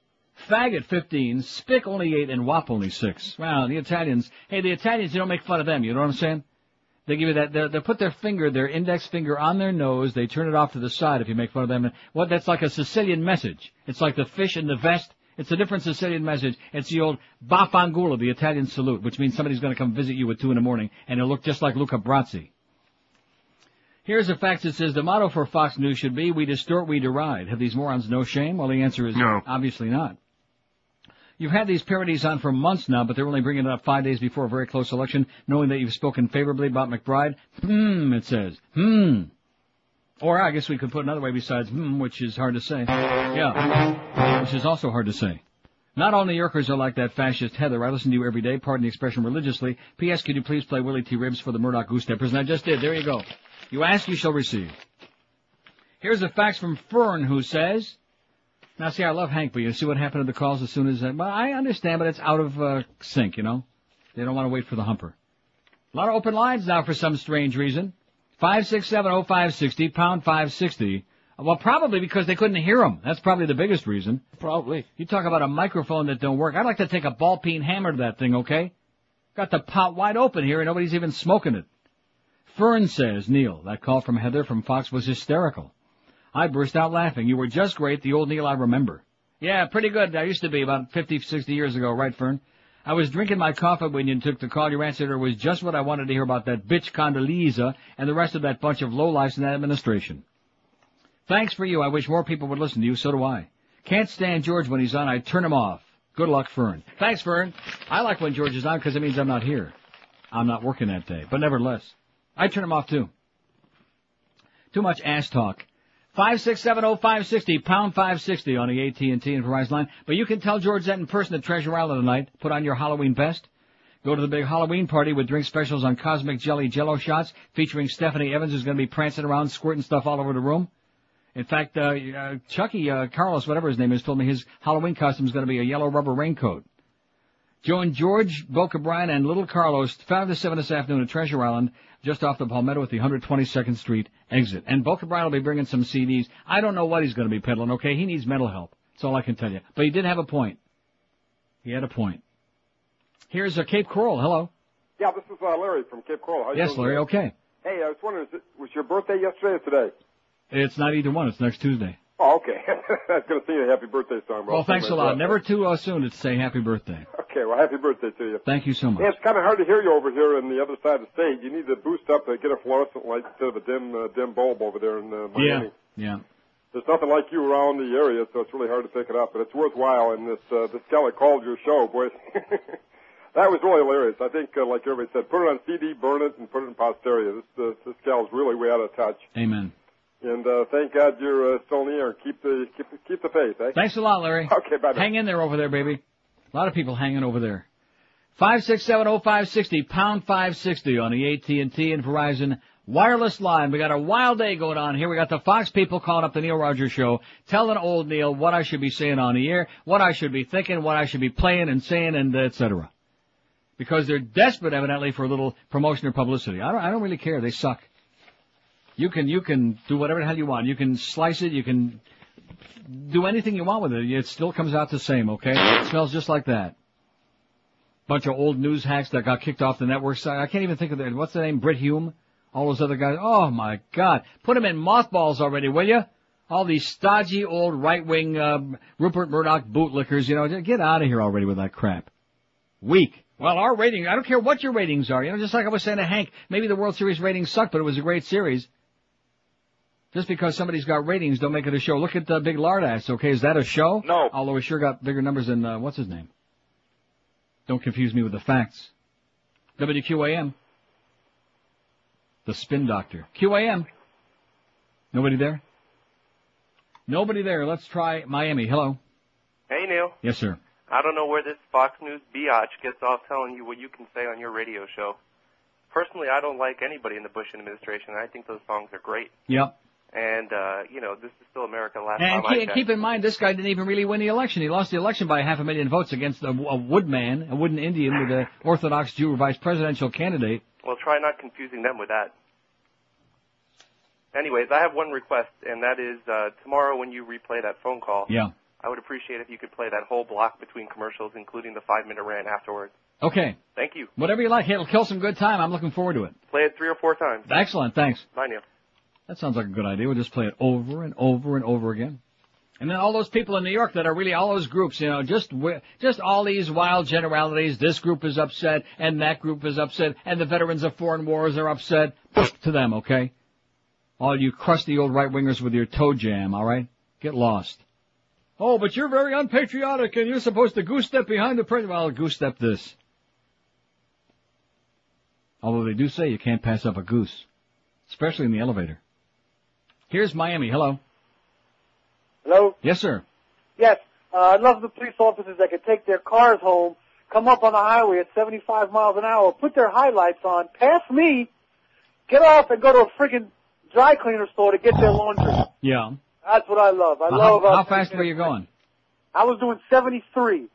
Faggot 15, spick only 8, and wop only 6. Wow, the Italians, hey, the Italians, you don't make fun of them, you know what I'm saying? They give you that. They, they put their finger, their index finger, on their nose. They turn it off to the side if you make fun of them. What that's like a Sicilian message. It's like the fish in the vest. It's a different Sicilian message. It's the old Bafangula, the Italian salute, which means somebody's going to come visit you at two in the morning, and it'll look just like Luca Brasi. Here's a fact that says the motto for Fox News should be, we distort, we deride. Have these morons no shame? Well, the answer is No. obviously not. You've had these parodies on for months now, but they're only bringing it up five days before a very close election, knowing that you've spoken favorably about McBride. Hmm, it says. Hmm. Or I guess we could put another way besides hmm, which is hard to say. Yeah. Which is also hard to say. Not all New Yorkers are like that fascist Heather. I listen to you every day, pardon the expression religiously. P.S. Could you please play Willie T. Ribs for the Murdoch Goose Steppers? And I just did. There you go. You ask, you shall receive. Here's a fax from Fern who says, now see, I love Hank, but you see what happened to the calls as soon as, uh, well, I understand, but it's out of, uh, sync, you know? They don't want to wait for the humper. A lot of open lines now for some strange reason. 5670560, pound 560. Well, probably because they couldn't hear him. That's probably the biggest reason. Probably. You talk about a microphone that don't work. I'd like to take a ball peen hammer to that thing, okay? Got the pot wide open here and nobody's even smoking it. Fern says, Neil, that call from Heather from Fox was hysterical. I burst out laughing. You were just great, the old Neil I remember. Yeah, pretty good. I used to be about 50, 60 years ago, right, Fern? I was drinking my coffee when you took the call. Your answer was just what I wanted to hear about that bitch Condoleezza and the rest of that bunch of lowlifes in that administration. Thanks for you. I wish more people would listen to you. So do I. Can't stand George when he's on. I turn him off. Good luck, Fern. Thanks, Fern. I like when George is on because it means I'm not here. I'm not working that day. But nevertheless, I turn him off too. Too much ass talk. Five six seven oh five sixty pound five sixty on the AT and T and Verizon line. But you can tell George that in person at Treasure Island tonight. Put on your Halloween best. Go to the big Halloween party with drink specials on Cosmic Jelly Jello shots featuring Stephanie Evans who's going to be prancing around squirting stuff all over the room. In fact, uh, uh, Chucky uh, Carlos, whatever his name is, told me his Halloween costume is going to be a yellow rubber raincoat. Join George, Boca Brian, and Little Carlos, 5 to 7 this afternoon at Treasure Island, just off the Palmetto at the 122nd Street exit. And Boca Brian will be bringing some CDs. I don't know what he's going to be peddling, okay? He needs mental help. That's all I can tell you. But he did have a point. He had a point. Here's a Cape Coral. Hello. Yeah, this is uh, Larry from Cape Coral. How Yes, Larry. Okay. Hey, I was wondering, was your birthday yesterday or today? It's not either one. It's next Tuesday. Oh, okay. I was going to sing a happy birthday song. Well, thanks a lot. Never too uh, soon to say happy birthday. Okay, well, happy birthday to you. Thank you so much. Yeah, it's kind of hard to hear you over here on the other side of the stage. You need to boost up to get a fluorescent light instead of a dim, uh, dim bulb over there in uh, Miami. Yeah. Yeah. There's nothing like you around the area, so it's really hard to pick it up. But it's worthwhile. And this uh, this gal that called your show, boy, that was really hilarious. I think, uh, like everybody said, put it on CD, burn it, and put it in posterity. This uh, this gal's really way out of touch. Amen. And uh, thank God you're uh, still here. Keep the keep the- keep the faith. Eh? Thanks a lot, Larry. Okay, bye. Hang in there over there, baby. A lot of people hanging over there. Five six seven oh five sixty pound five sixty on the AT and T and Verizon wireless line. We got a wild day going on here. We got the Fox people calling up the Neil Rogers show, telling old Neil what I should be saying on the air, what I should be thinking, what I should be playing and saying, and et cetera. Because they're desperate, evidently, for a little promotion or publicity. I don't. I don't really care. They suck. You can you can do whatever the hell you want. You can slice it. You can do anything you want with it. It still comes out the same. Okay, it smells just like that. Bunch of old news hacks that got kicked off the network side. I can't even think of the what's the name. Brit Hume. All those other guys. Oh my God! Put them in mothballs already, will you? All these stodgy old right-wing uh, Rupert Murdoch bootlickers. You know, get out of here already with that crap. Weak. Well, our rating, I don't care what your ratings are. You know, just like I was saying to Hank, maybe the World Series ratings suck, but it was a great series. Just because somebody's got ratings, don't make it a show. Look at the Big Lardass, okay? Is that a show? No. Although he sure got bigger numbers than, uh, what's his name? Don't confuse me with the facts. WQAM. The Spin Doctor. QAM. Nobody there? Nobody there. Let's try Miami. Hello. Hey, Neil. Yes, sir. I don't know where this Fox News biatch gets off telling you what you can say on your radio show. Personally, I don't like anybody in the Bush administration. I think those songs are great. Yep. And, uh, you know, this is still America last And time keep, checked. keep in mind, this guy didn't even really win the election. He lost the election by half a million votes against a, a woodman, a wooden Indian with a Orthodox Jew vice presidential candidate. Well, try not confusing them with that. Anyways, I have one request, and that is uh, tomorrow when you replay that phone call, Yeah. I would appreciate if you could play that whole block between commercials, including the five-minute rant afterwards. Okay. Thank you. Whatever you like. It'll kill some good time. I'm looking forward to it. Play it three or four times. Excellent. Thanks. Bye, Neil. That sounds like a good idea. We'll just play it over and over and over again. And then all those people in New York that are really all those groups, you know, just just all these wild generalities. This group is upset, and that group is upset, and the veterans of foreign wars are upset. to them, okay? All you crusty old right wingers with your toe jam, all right? Get lost. Oh, but you're very unpatriotic, and you're supposed to goose step behind the president. Well, goose step this. Although they do say you can't pass up a goose, especially in the elevator. Here's Miami. Hello. Hello? Yes, sir. Yes. Uh, I love the police officers that can take their cars home, come up on the highway at 75 miles an hour, put their highlights on, pass me, get off and go to a friggin' dry cleaner store to get their laundry. Yeah. That's what I love. I Now, love. how, uh, how fast were you going? I was doing 73.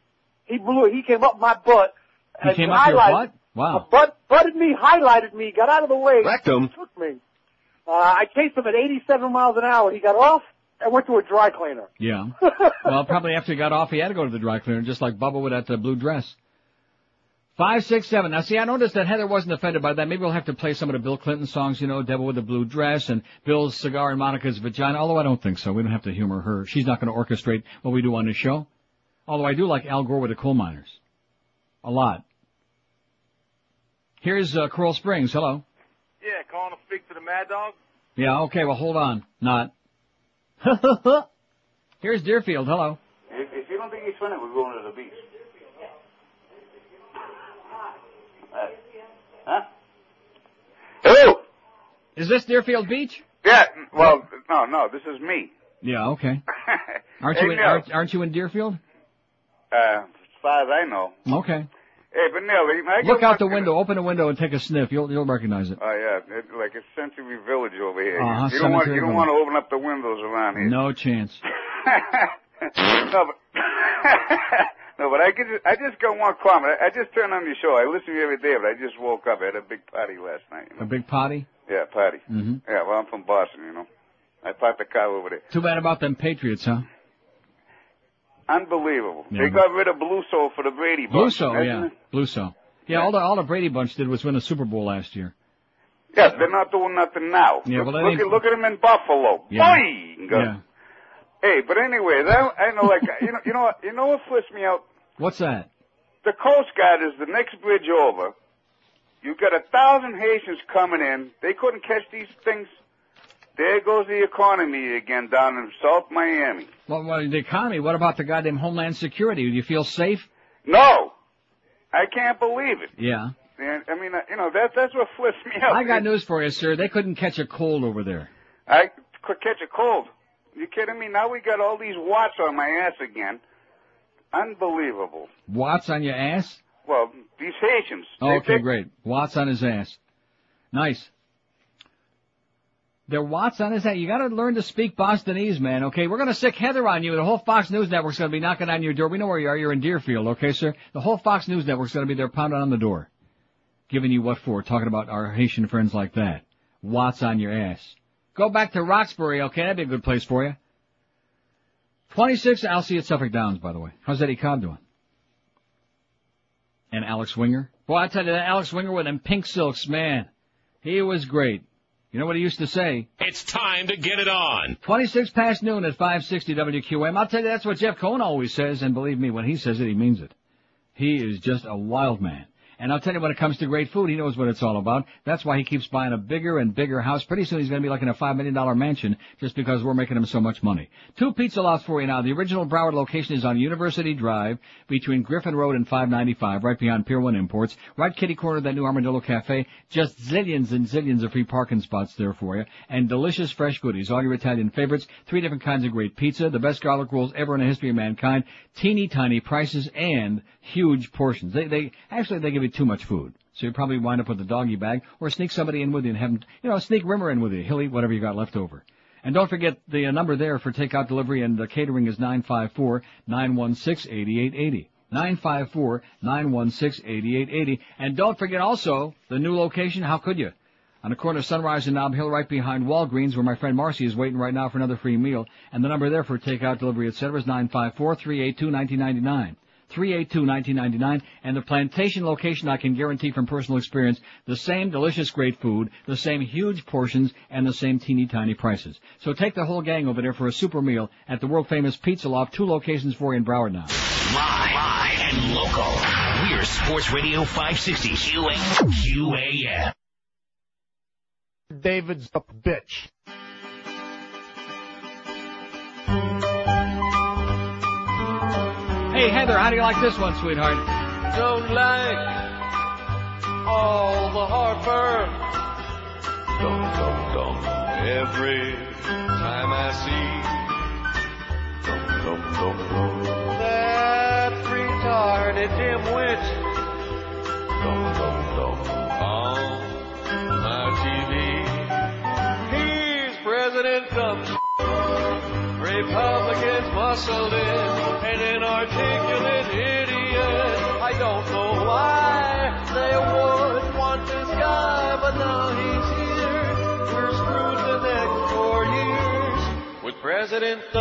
He blew it. He came up my butt. He and came up your highlighted- butt? Wow. Butt, butted me, highlighted me, got out of the way. Rectum. Took me. Uh, I chased him at 87 miles an hour. He got off and went to a dry cleaner. Yeah. well, probably after he got off, he had to go to the dry cleaner, just like Bubba with that uh, blue dress. Five, six, seven. Now, see, I noticed that Heather wasn't offended by that. Maybe we'll have to play some of the Bill Clinton songs, you know, Devil with the Blue Dress and Bill's Cigar and Monica's Vagina, although I don't think so. We don't have to humor her. She's not going to orchestrate what we do on this show. Although I do like Al Gore with the coal miners. A lot. Here's uh, Coral Springs. Hello. Yeah, calling to speak to the Mad Dog. Yeah, okay, well, hold on. Not. Here's Deerfield. Hello. If, if you don't think he's funny, we're going to the beach. Uh, huh? Hello. Is this Deerfield Beach? Yeah. Well, no, no. This is me. Yeah, okay. Aren't Hey, you in, aren't, aren't you in Deerfield? Uh, as far as I know. Okay. Hey, but Look out the window, open the window and take a sniff. You'll you'll recognize it. Oh yeah, it, like a Century Village over here. Uh-huh, you don't want you don't want to open up the windows around here. No chance. no, but no, but I just I just got one comment. I, I just turned on your show. I listen to you every day, but I just woke up. I had a big party last night. You know? A big party? Yeah, party. hmm Yeah, well, I'm from Boston, you know. I parked the car over there. Too bad about them Patriots, huh? Unbelievable. Yeah. They got rid of Bledsoe for the Brady Blue bunch. So, Isn't yeah. it? Bledsoe. Yeah, all the all the Brady bunch did was win a Super Bowl last year. Yeah, they're not doing nothing now. Yeah, look, well, look, at, look at them in Buffalo. Yeah. Boing! Yeah. Hey, but anyway, that, I know, like, you know, you know what, you know what flips me out? What's that? The Coast Guard is the next bridge over. You've got a thousand Haitians coming in. They couldn't catch these things. There goes the economy again down in South Miami. Well, well, the economy. What about the goddamn Homeland Security? Do you feel safe? No! I can't believe it. Yeah. And, I mean, you know, that, that's what flips me out. I got news for you, sir. They couldn't catch a cold over there. I could catch a cold. You kidding me? Now we got all these watts on my ass again. Unbelievable. Watts on your ass? Well, these Haitians. Oh, okay, great. Watts on his ass. Nice. They're Watts on his ass. You gotta learn to speak Bostonese, man, okay? We're gonna sick Heather on you. The whole Fox News Network's gonna be knocking on your door. We know where you are. You're in Deerfield, okay, sir? The whole Fox News Network's gonna be there pounding on the door. Giving you what for? Talking about our Haitian friends like that. Watts on your ass. Go back to Roxbury, okay? That'd be a good place for you. 26, I'll see you at Suffolk Downs, by the way. How's Eddie Cobb doing? And Alex Winger? Boy, I tell you, that Alex Winger with them pink silks, man. He was great. You know what he used to say? It's time to get it on. 26 past noon at 560 WQAM. I'll tell you, that's what Jeff Cohen always says, and believe me, when he says it, he means it. He is just a wild man. And I'll tell you, when it comes to great food, he knows what it's all about. That's why he keeps buying a bigger and bigger house. Pretty soon he's going to be like in a $5 million mansion just because we're making him so much money. Two pizza lots for you now. The original Broward location is on University Drive between Griffin Road and 595, right behind Pier 1 Imports. Right kitty corner of that new Armadillo Cafe. Just zillions and zillions of free parking spots there for you. And delicious fresh goodies. All your Italian favorites. Three different kinds of great pizza. The best garlic rolls ever in the history of mankind. Teeny tiny prices and huge portions. They, they, actually they give you probably too much food. So you probably wind up with a doggy bag or sneak somebody in with you and have, you know, sneak Rimmer in with you, Hilly, whatever you got left over. And don't forget the uh, number there for takeout delivery and the catering is 954-916-8880. 954-916-8880. And don't forget also the new location. How could you? On the corner of Sunrise and Nob Hill, right behind Walgreens, where my friend Marcy is waiting right now for another free meal. And the number there for takeout, delivery, etc. is 954-382-1999. 382-1999, and the plantation location I can guarantee from personal experience, the same delicious great food, the same huge portions, and the same teeny tiny prices. So take the whole gang over there for a super meal at the world famous Pizza Loft, two locations for you in Broward now. Live, live and local. We're Sports Radio 560 QA, QAM. David's a bitch. Hey Heather, how do you like this one, sweetheart? Don't like all the heartburn. Dum dum dum. Every time I see dum dum dum dum. That retarded dimwit. Dum dum dum. On my TV. He's President Dumb. Republicans muscled in, an inarticulate idiot. I don't know why they would want this guy, but now he's here. We're screwed the next four years with President oh,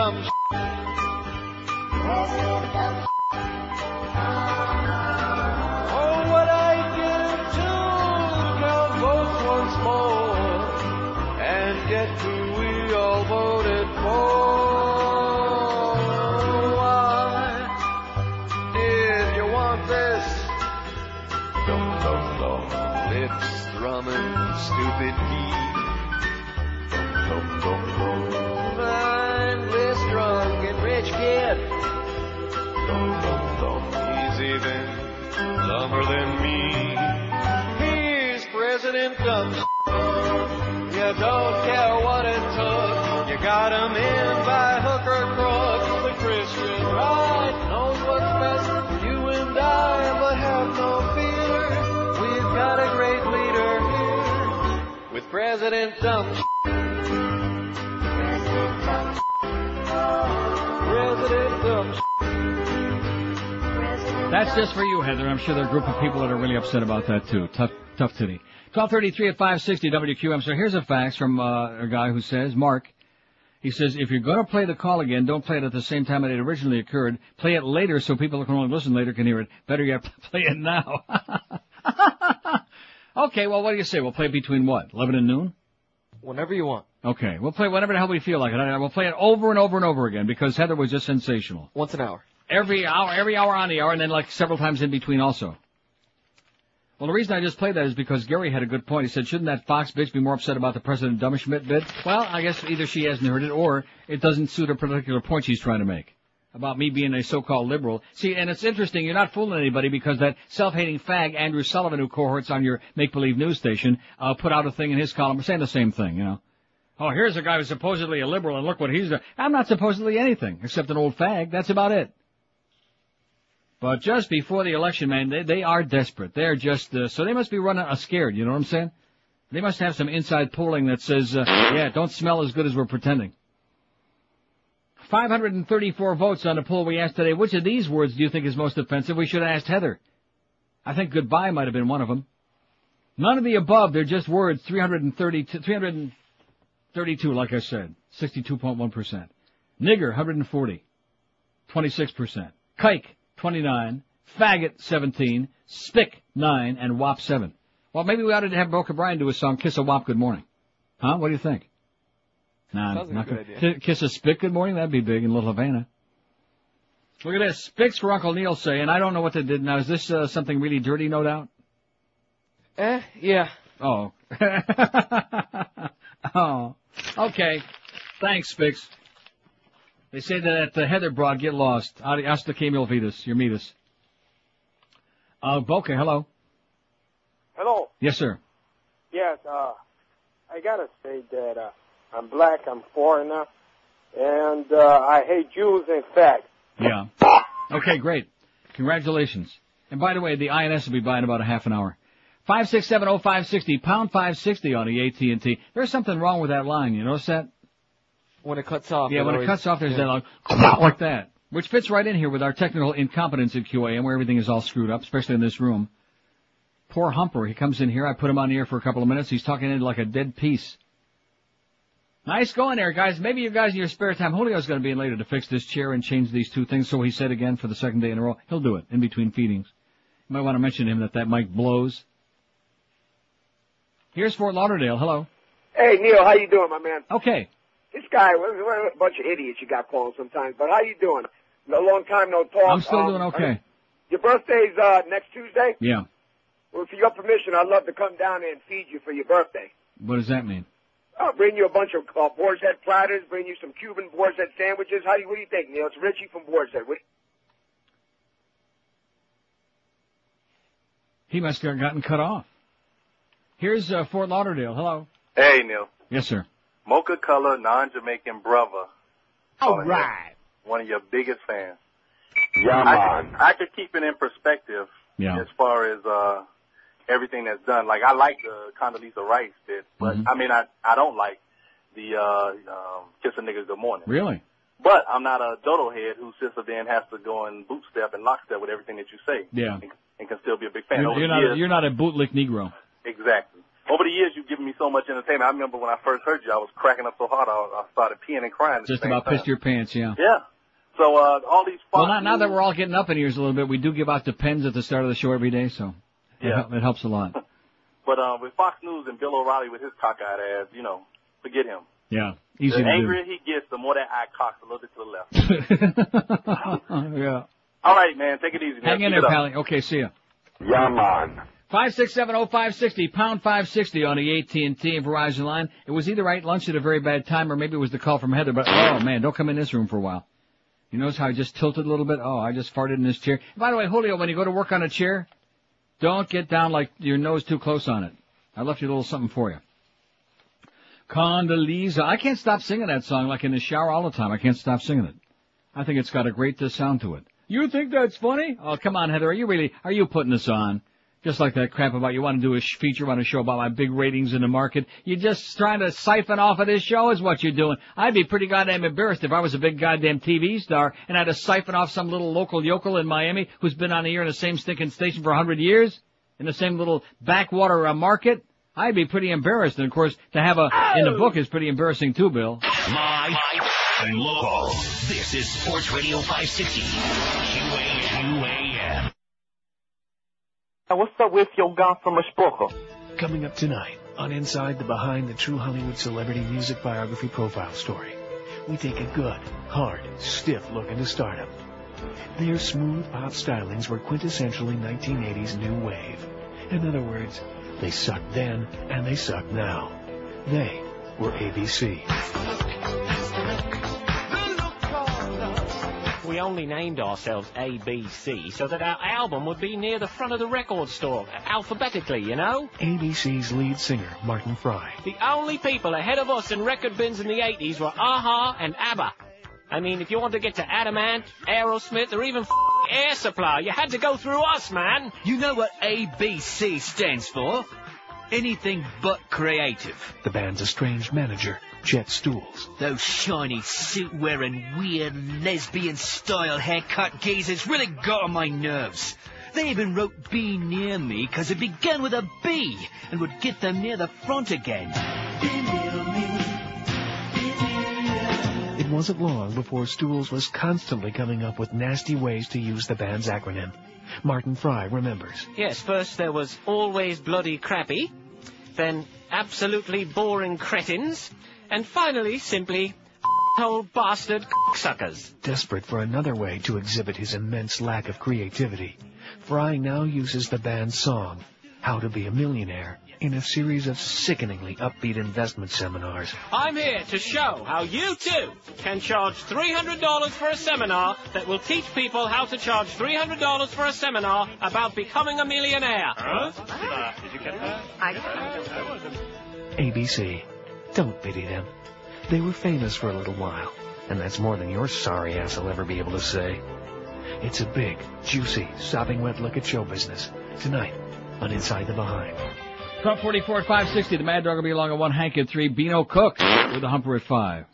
once more and get who we all voted stupid geek. Dum dum dum. Mindless drunk and rich kid. Dum dum dum. He's even dumber than me. He's President Dumb. You don't care what it took. You got him in President Dumb. That's just for you, Heather. I'm sure there are a group of people that are really upset about that too. Tough, tough titty. 1233 at 560 WQAM. So here's a fax from uh, a guy who says, Mark, he says, if you're going to play the call again, don't play it at the same time it originally occurred. Play it later so people who can only listen later can hear it. Better yet, play it now. okay, well, what do you say? We'll play between what? 11 and noon? Whenever you want. Okay, we'll play whatever the hell we feel like it. I- We'll play it over and over and over again because Heather was just sensational. Once an hour. Every hour, every hour on the hour, and then like several times in between also. Well, the reason I just played that is because Gary had a good point. He said, shouldn't that Fox bitch be more upset about the President Dummerschmidt bid? Well, I guess either she hasn't heard it or it doesn't suit a particular point she's trying to make. About me being a so-called liberal. See, and it's interesting, you're not fooling anybody because that self-hating fag, Andrew Sullivan, who cohorts on your make-believe news station, uh, put out a thing in his column saying the same thing, you know. Oh, here's a guy who's supposedly a liberal and look what he's done. I'm not supposedly anything except an old fag. That's about it. But just before the election, man, they, they are desperate. They're just, uh, so they must be running uh, scared, you know what I'm saying? They must have some inside polling that says, uh, yeah, don't smell as good as we're pretending. 534 votes on the poll we asked today. Which of these words do you think is most offensive? We should have asked Heather. I think goodbye might have been one of them. None of the above. They're just words. 332, 332, like I said. 62.1%. Nigger, 140. 26%. Kike, 29. Faggot, 17. Spick, 9. And Wop, 7. Well, maybe we ought to have Boca Brian do a song, Kiss a Wop Good Morning. Huh? What do you think? Nah, Sounds like a not good gonna- idea. Kiss a Spick Good Morning? That'd be big in Little Havana. Look at this. Spicks for Uncle Neil say, and I don't know what they did. Now, is this uh, something really dirty, no doubt? Eh, yeah. Oh. oh. Okay. Thanks, Spix. They say that at the Heather Broad, get lost. Adi- Hasta que mil vidas, your meetus. Uh, Boca, hello. Hello. Yes, sir. Yes, uh, I gotta say that uh, I'm black, I'm foreigner, and uh, I hate Jews and fags. Yeah. Okay, great. Congratulations. And by the way, the INS will be by in about a half an hour. Five six seven oh five sixty pound five sixty on the AT and T. There's something wrong with that line. You notice that? When it cuts off. Yeah, when it cuts off, there's yeah. that like, like that, which fits right in here with our technical incompetence at QAM, where everything is all screwed up, especially in this room. Poor Humper. He comes in here. I put him on the air for a couple of minutes. He's talking in like a dead piece. Nice going there, guys. Maybe you guys in your spare time. Julio's going to be in later to fix this chair and change these two things. So he said again for the second day in a row. He'll do it in between feedings. You might want to mention to him that that mic blows. Here's Fort Lauderdale. Hello. Hey Neil, how you doing, my man? Okay. This guy, a bunch of idiots you got calling sometimes, but how you doing? A long time no talk. I'm still Um, doing okay. Your birthday's uh, next Tuesday. Yeah. Well, for your permission, I'd love to come down there and feed you for your birthday. What does that mean? I'll bring you a bunch of uh, boar's head platters, bring you some Cuban boar's head sandwiches. How do you, what do you think, Neil? It's Richie from Boar's Head. What, He must have gotten cut off. Here's uh, Fort Lauderdale. Hello. Hey, Neil. Yes, sir. Mocha Color, non-Jamaican brother. All Calling right. you. One of your biggest fans. Yeah, I, man. I could keep it in perspective Yeah. as far as uh everything that's done. Like I like the Condoleezza Rice bit, but Mhm. I mean I I don't like the uh um kiss a nigga good morning. Really? But I'm not a dodo head who there and has to go and boot step and lockstep with everything that you say Yeah. and, and can still be a big fan. You're, you're not. years, You're not a bootlick Negro. Exactly. Over the years, you've given me so much entertainment. I remember when I first heard you, I was cracking up so hard, I, I started peeing and crying. Just about time. pissed your pants. Yeah. Yeah. So uh, all these. Well, Fox now, now that we're all getting up in years a little bit, we do give out the pens at the start of the show every day, so Yeah. hel- it helps a lot. But uh, with Fox News and Bill O'Reilly with his cockeyed ass, you know, forget him. Yeah, easy the to angrier he gets, the more that eye cocks a little bit to the left. yeah. all right, man, take it easy. man. Hang in Keep there, it up. Pally. Okay, see ya. Yeah, man. Five six seven oh five sixty pound five sixty on the AT and T and Verizon line. It was either right lunch at a very bad time or maybe it was the call from Heather. But oh man, don't come in this room for a while. You notice how I just tilted a little bit? Oh, I just farted in this chair. By the way, Julio, when you go to work on a chair, don't get down like your nose too close on it. I left you a little something for you. Condoleezza. I can't stop singing that song like in the shower all the time. I can't stop singing it. I think it's got a great sound to it. You think that's funny? Oh, come on, Heather. Are you really, are you putting this on? Just like that crap about you want to do a sh- feature on a show about my big ratings in the market. You're just trying to siphon off of this show is what you're doing. I'd be pretty goddamn embarrassed if I was a big goddamn TV star and I had to siphon off some little local yokel in Miami who's been on the air in the same stinking station for a hundred years in the same little backwater uh, market. I'd be pretty embarrassed. And of course, to have a in the book is pretty embarrassing too, Bill. Live and local. This is Sports Radio 560. QAM. What's up with your Gotham Spoker? Coming up tonight on Inside the Behind the True Hollywood Celebrity Music Biography Profile Story, we take a good, hard, stiff look into stardom. Their smooth pop stylings were quintessentially 1980s new wave. In other words, they sucked then and they suck now. They were ABC. We only named ourselves ABC so that our album would be near the front of the record store, alphabetically, you know? ABC's lead singer, Martin Fry. The only people ahead of us in record bins in the 80s were a-ha and ABBA. I mean, if you want to get to Adam Ant, Aerosmith, or even f- Air Supply, you had to go through us, man. You know what ABC stands for? Anything but creative. The band's estranged manager, Jet Stools. Those shiny suit-wearing, weird, lesbian-style haircut geezers really got on my nerves. They even wrote Be Near Me because it began with a B and would get them near the front again. It wasn't long before Stools was constantly coming up with nasty ways to use the band's acronym. Martin Fry remembers. Yes, first there was Always Bloody Crappy, then Absolutely Boring Cretins, and finally simply Old Bastard Suckers. Desperate for another way to exhibit his immense lack of creativity, Fry now uses the band's song, How to Be a Millionaire, in a series of sickeningly upbeat investment seminars. I'm here to show how you too can charge $300 for a seminar that will teach people how to charge $300 for a seminar about becoming a millionaire. Huh? Did you get that? I ABC. Don't pity them. They were famous for a little while, and that's more than your sorry ass will ever be able to say. It's a big, juicy, sopping wet look at show business. Tonight, on Inside the Behind. Trump 44 at 560. The Mad Dog will be along at 1. Hank at 3. Beano Cook with the Humper at 5.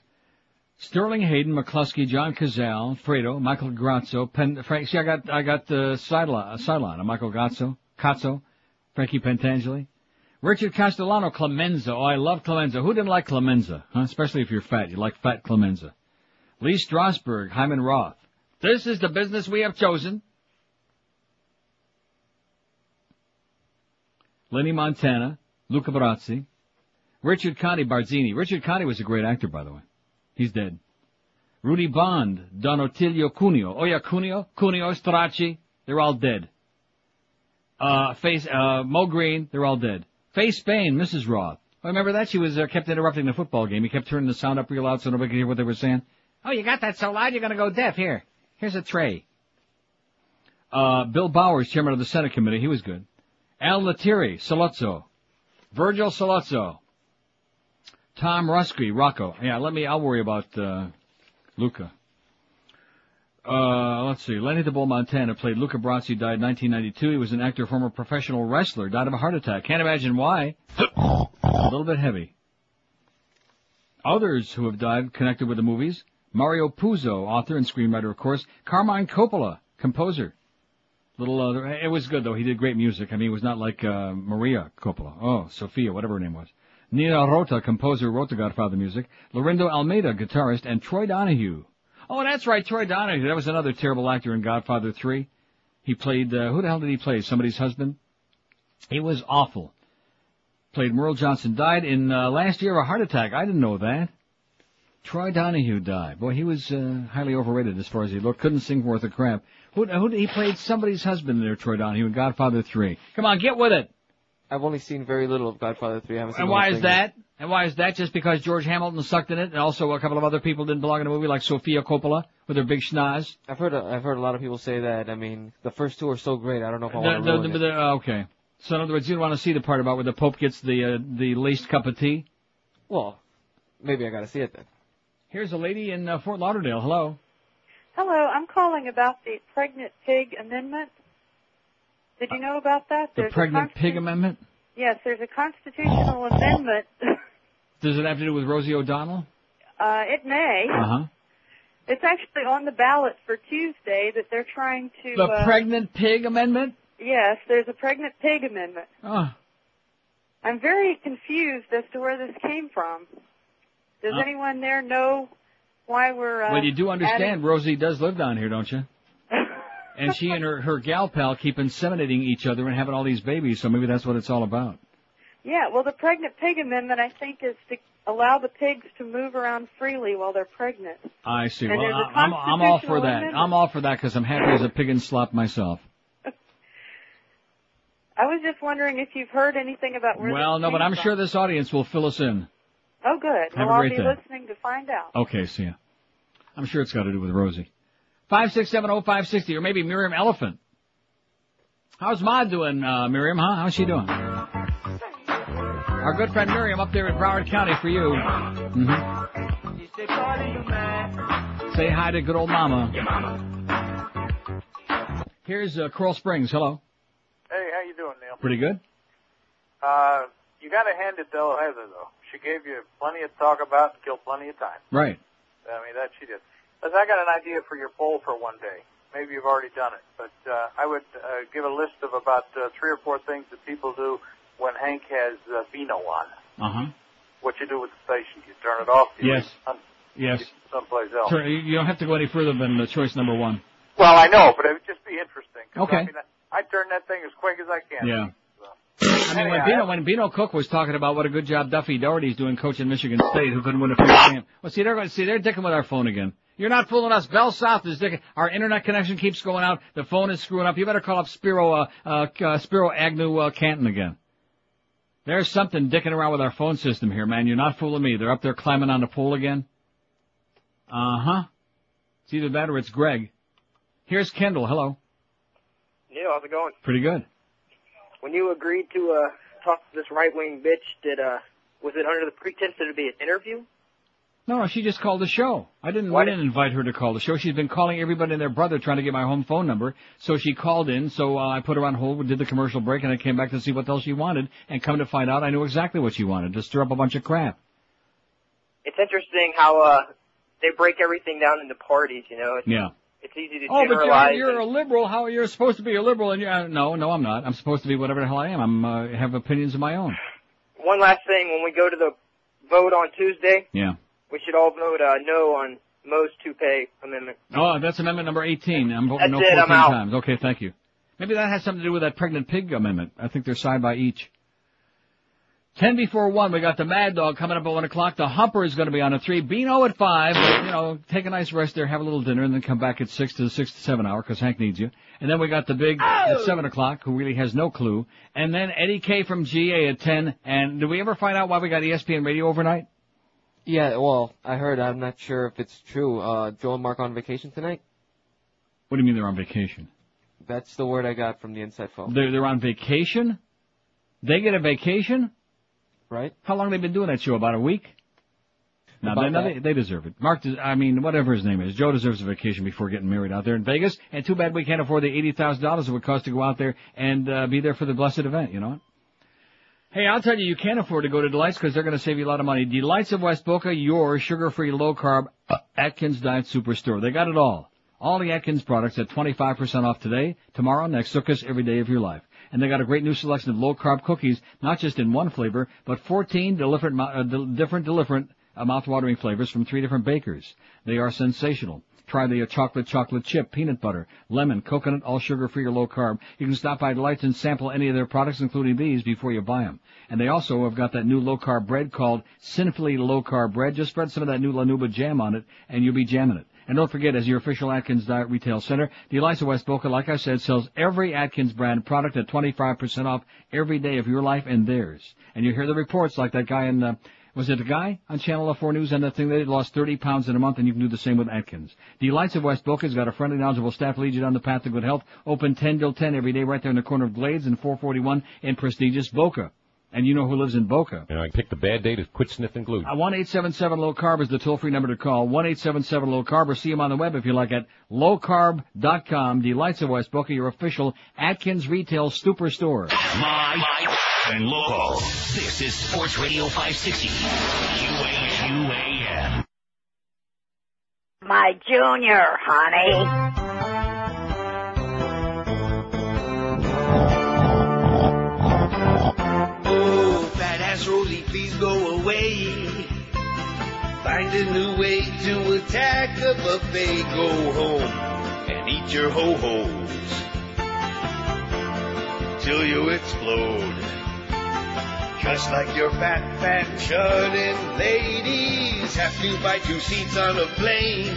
Sterling Hayden, McCluskey, John Cazale, Fredo, Michael Gazzo, Pen, Frank, see I got, I got, sideline, uh, sideline, uh, Michael Gazzo, Cazzo, Frankie Pentangeli. Richard Castellano, Clemenza. Oh, I love Clemenza. Who didn't like Clemenza? Huh? Especially if you're fat. You like fat Clemenza. Lee Strasberg, Hyman Roth. This is the business we have chosen. Lenny Montana, Luca Brasi, Richard Conte Barzini. Richard Conte was a great actor, by the way. He's dead. Rudy Bond, Don Otilio Cuneo. Oh yeah, Cuneo, Cuneo, Stracci. They're all dead. Uh, face, uh, Moe Greene. They're all dead. Fay Spain, Mrs. Roth. Oh, remember that? She was, uh, kept interrupting the football game. He kept turning the sound up real loud so nobody could hear what they were saying. Oh, you got that so loud you're gonna go deaf. Here. Here's a tray. Uh, Bill Bowers, chairman of the Senate committee. He was good. Al Lettieri, Sollozzo. Virgil Sollozzo. Tom Rosqui, Rocco. Yeah, let me, I'll worry about, uh, Luca. Uh, let's see. Lenny the Bull Montana played Luca Brasi, died 1992. He was an actor, former professional wrestler, died of a heart attack. Can't imagine why. a little bit heavy. Others who have died connected with the movies. Mario Puzo, author and screenwriter, of course. Carmine Coppola, composer. Little, uh, it was good though. He did great music. I mean, it was not like, uh, Maria Coppola. Oh, Sofia, whatever her name was. Nino Rota, composer, wrote the Godfather music. Laurindo Almeida, guitarist, and Troy Donahue. Oh, that's right, Troy Donahue. That was another terrible actor in Godfather 3. He played, uh, who the hell did he play? Somebody's husband? He was awful. Played Merle Johnson. Died in, uh, last year of a heart attack. I didn't know that. Troy Donahue died. Boy, he was, uh, highly overrated as far as he looked. Couldn't sing worth a crap. Who, who, he played somebody's husband there, Troy Donahue, in Godfather 3. Come on, get with it! I've only seen very little of Godfather 3. I haven't seen And why is thing. that? And why is that? Just because George Hamilton sucked in it, and also a couple of other people didn't belong in the movie, like Sofia Coppola with her big schnoz. I've heard a, I've heard a lot of people say that. I mean, the first two are so great. I don't know if I The- want to the- ruin the- it. the- uh, okay. So in other words, you don't want to see the part about where the Pope gets the uh, the laced cup of tea. Well, maybe I got to see it then. Here's a lady in uh, Fort Lauderdale. Hello. Hello, I'm calling about the pregnant pig amendment. Did you know about that? The There's pregnant pig amendment. Yes, there's a constitutional amendment. Does it have to do with Rosie O'Donnell? Uh, it may. Uh huh. It's actually on the ballot for Tuesday that they're trying to. The uh, pregnant pig amendment. Yes, there's a pregnant pig amendment. Oh. I'm very confused as to where this came from. Does Uh. anyone there know why we're? Uh, well, you do understand adding- Rosie does live down here, don't you? and she and her her gal pal keep inseminating each other and having all these babies, so maybe that's what it's all about. Yeah, well, the pregnant pig amendment, I think, is to allow the pigs to move around freely while they're pregnant. I see. And well, I- I'm I'm all for that. amendment. I'm all for that because I'm happy as a pig in slop myself. I was just wondering if you've heard anything about where Well, no, but I'm from. sure this audience will fill us in. Oh, good. Have well, a I'll be day. listening to find out. Okay, see ya. I'm sure it's got to do with Rosie. Five six seven oh five sixty, or maybe Miriam Elephant. How's Ma doing, uh, Miriam? Huh? How's she doing? Our good friend Miriam up there in Broward County for you. hmm Say hi to good old Mama. Here's uh, Coral Springs. Hello. Hey, how you doing, Neil? Pretty good. Uh, you got to hand it to Heather though. She gave you plenty of talk about and killed plenty of time. Right. I mean, that she did. Listen, I got an idea for your poll for one day. Maybe you've already done it, but uh, I would uh, give a list of about uh, three or four things that people do when Hank has uh, Beano on. Uh huh. What you do with the station? You turn it off. You Yes. some- Yes. someplace else. Sure, you don't have to go any further than uh, choice number one. Well, I know, but it would just be interesting. 'cause Okay. I, mean, I, I turn that thing as quick as I can. Yeah. I mean, when Beano, when Beano Cook was talking about what a good job Duffy Daugherty's doing coaching Michigan State, who couldn't win a first game. Well, see, they're going to see, they're dicking with our phone again. You're not fooling us. Bell South is dicking. Our internet connection keeps going out. The phone is screwing up. You better call up Spiro, uh, uh, uh Spiro Agnew, uh, Canton again. There's something dicking around with our phone system here, man. You're not fooling me. They're up there climbing on the pole again. Uh huh. It's either that or it's Greg. Here's Kendall. Hello. Neil, how's it going? Pretty good. When you agreed to uh talk to this right wing bitch, did uh was it under the pretense that it'd be an interview? No, she just called the show. I didn't, I didn't invite her to call the show. She's been calling everybody and their brother trying to get my home phone number. So she called in, so uh, I put her on hold, we did the commercial break, and I came back to see what else she wanted, and come to find out I knew exactly what she wanted, to stir up a bunch of crap. It's interesting how uh they break everything down into parties, you know. It's, Yeah. it's easy to Oh, but you're, you're a liberal. How you're supposed to be a liberal? And you're uh, no, no, I'm not. I'm supposed to be whatever the hell I am. I'm uh, have opinions of my own. One last thing, when we go to the vote on Tuesday, Yeah. We should all vote uh, no on Mo's two-pay amendment. Oh, that's amendment number 18. I'm voting That's no it, 14 I'm out. times. Okay, thank you. Maybe that has something to do with that pregnant pig amendment. I think they're side by each. Ten before one, we got the Mad Dog coming up at one o'clock. The Humper is going to be on at three. Beano at five. But, you know, take a nice rest there, have a little dinner, and then come back at six to the six to seven hour because Hank needs you. And then we got the big at seven o'clock, who really has no clue. And then Eddie K from GA at ten. And did we ever find out why we got E ESPN Radio overnight? Yeah, well, I heard. I'm not sure if it's true. Uh, Joe and Mark on vacation tonight. What do you mean they're on vacation? That's the word I got from the inside phone. They're they're on vacation. They get a vacation. Right. How long they been doing that show? About a week. Now, they, they, they deserve it. Mark, des- I mean, whatever his name is, Joe deserves a vacation before getting married out there in Vegas. And too bad we can't afford the eighty thousand dollars it would cost to go out there and uh, be there for the blessed event. You know. Hey, I'll tell you, you can't afford to go to Delights because they're going to save you a lot of money. Delights of West Boca, your sugar-free, low-carb uh, Atkins Diet Superstore. They got it all. All the Atkins products at 25% off today, tomorrow, next, Sukkot, every day of your life. And they got a great new selection of low-carb cookies, not just in one flavor, but 14 different, uh, different, different uh, mouth-watering flavors from three different bakers. They are sensational. Try the uh, chocolate chocolate chip, peanut butter, lemon, coconut, all sugar-free or low carb. You can stop by Delights and sample any of their products, including these, before you buy them. And they also have got that new low carb bread called Sinfully Low Carb Bread. Just spread some of that new Lanuba jam on it, and you'll be jamming it. And don't forget, as your official Atkins Diet Retail Center, the Eliza West Boca, like I said, sells every Atkins brand product at 25% off every day of your life and theirs. And you hear the reports like that guy in, uh, was it a guy on Channel 4 News and that thing they lost 30 pounds in a month and you can do the same with Atkins. Delights of West Boca has got a friendly, knowledgeable staff lead you down the path to good health. Open 10 till 10 every day right there in the corner of Glades and 441 in prestigious Boca. And you know who lives in Boca. You know, I picked a bad day to quit sniffing glue. Uh, 1-877 low carb is the toll free number to call. 1-877 low carb or see them on the web if you like at lowcarb.com. Delights of West Boca, your official Atkins retail superstore. My and local. This is Sports Radio 560. QAM. My junior, honey. Oh, fat ass Rosie, please go away. Find a new way to attack the buffet. Go home and eat your ho-hos till you explode. Just like your fat, fat shut-in ladies have to buy two seats on a plane.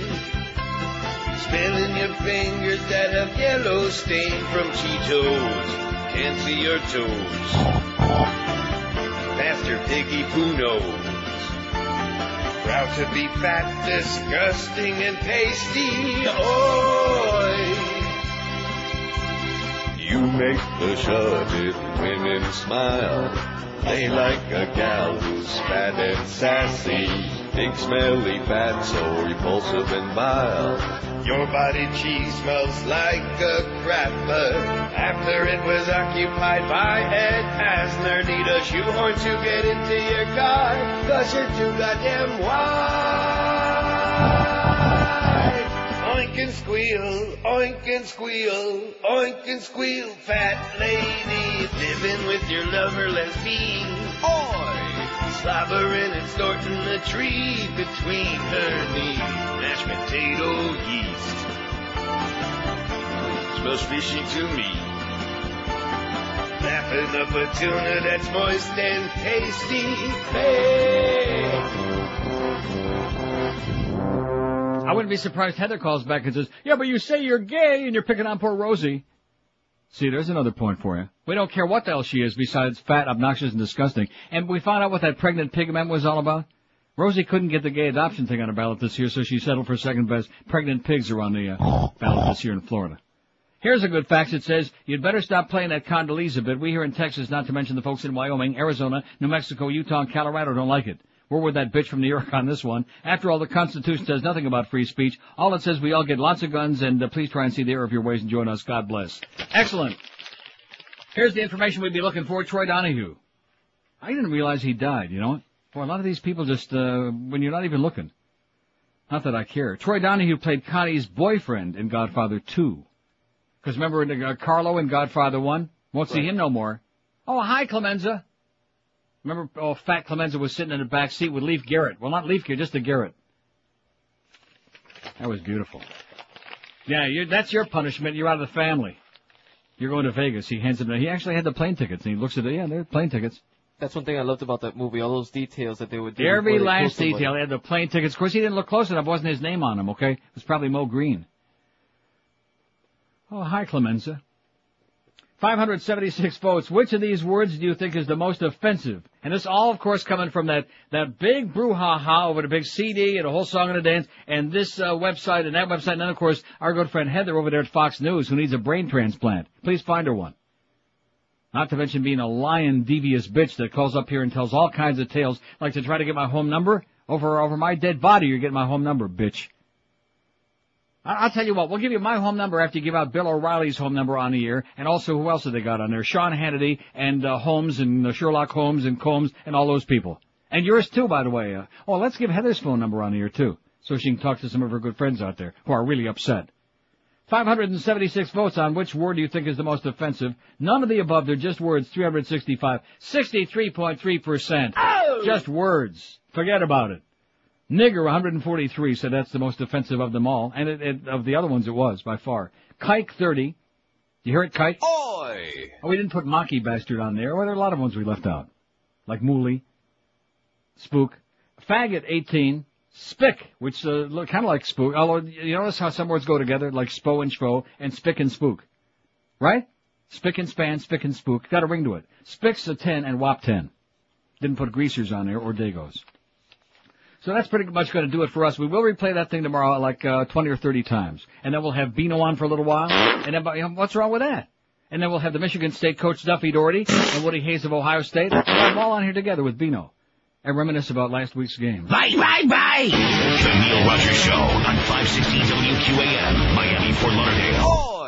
Spilling your fingers that have yellow stain from Cheetos. Can't see your toes. Master Piggy Poo knows. Proud to be fat, disgusting, and pasty. Oi! You make the shut-in women smile. They like a gal who's fat and sassy. Big smelly fat, so repulsive and vile. Your body cheese smells like a crapper. After it was occupied by Ed Asner, need a shoehorn to get into your car. Cause you're too goddamn wide. Squeal, oink and squeal, oink and squeal, fat lady. Living with your lover, lesbian. Oi! Slobbering and snorting the tree between her knees. Mashed potato yeast. Smells fishy to me. Lapping up a tuna that's moist and tasty. I wouldn't be surprised Heather calls back and says, yeah, but you say you're gay and you're picking on poor Rosie. See, there's another point for you. We don't care what the hell she is besides fat, obnoxious, and disgusting. And we found out what that pregnant pig amendment was all about. Rosie couldn't get the gay adoption thing on the ballot this year, so she settled for second best. Pregnant pigs are on the uh, ballot this year in Florida. Here's a good fact. It says, you'd better stop playing that Condoleezza bit. We here in Texas, not to mention the folks in Wyoming, Arizona, New Mexico, Utah, and Colorado don't like it. We're with that bitch from New York on this one. After all, the Constitution says nothing about free speech. All it says, we all get lots of guns, and uh, please try and see the error of your ways and join us. God bless. Excellent. Here's the information we'd be looking for. Troy Donahue. I didn't realize he died, you know? Boy, a lot of these people just, uh, when you're not even looking. Not that I care. Troy Donahue played Connie's boyfriend in Godfather 2. Because remember in, uh, Carlo in Godfather 1? Won't see Right. him no more. Oh, hi, Clemenza. Remember, oh, fat Clemenza was sitting in the back seat with Leif Garrett. Well, not Leif Garrett, just the Garrett. That was beautiful. Yeah, you that's your punishment. You're out of the family. You're going to Vegas. He hands him. He actually had the plane tickets, and he looks at it. Yeah, they're plane tickets. That's one thing I loved about that movie. All those details that they would do. Every last detail. They had the plane tickets. Of course, he didn't look close enough. Wasn't his name on them? Okay, it was probably Moe Greene. Oh, hi, Clemenza. 576 votes. Which of these words do you think is the most offensive? And this all, of course, coming from that, that big brouhaha over the big CD and a whole song and a dance and this uh, website and that website. And then, of course, our good friend Heather over there at Fox News who needs a brain transplant. Please find her one. Not to mention being a lying, devious bitch that calls up here and tells all kinds of tales, like to try to get my home number. Over, over my dead body, you're getting my home number, bitch. I- I'll tell you what, we'll give you my home number after you give out Bill O'Reilly's home number on the air, and also who else have they got on there? Sean Hannity and uh, Holmes and uh, Sherlock Holmes and Combs and all those people. And yours too, by the way. Uh, oh, let's give Heather's phone number on the air too, so she can talk to some of her good friends out there who are really upset. 576 votes on which word do you think is the most offensive? None of the above, they're just words, 365. 63.3%. Just words. Forget about it. Nigger 143 said that's the most offensive of them all, and it, it, of the other ones it was by far. Kike 30. You hear it, Kike? Oi! Oh, we didn't put Monkey Bastard on there. Well, there are a lot of ones we left out. Like Mooly, Spook, Faggot 18, Spick, which uh, look kind of like Spook. Although you notice how some words go together, like Spo and Schvo, and Spick and Spook, right? Spick and Span, Spick and Spook, got a ring to it. Spick's a 10 and Wop 10. Didn't put greasers on there or Dagos. So that's pretty much going to do it for us. We will replay that thing tomorrow like uh, 20 or 30 times. And then we'll have Beano on for a little while. And then, you know, what's wrong with that? And then we'll have the Michigan State coach Duffy Daugherty and Woody Hayes of Ohio State. We'll all on here together with Beano. And reminisce about last week's game. Bye, bye, bye! The Neil Rogers Show on 560 WQAM, Miami, Fort Lauderdale.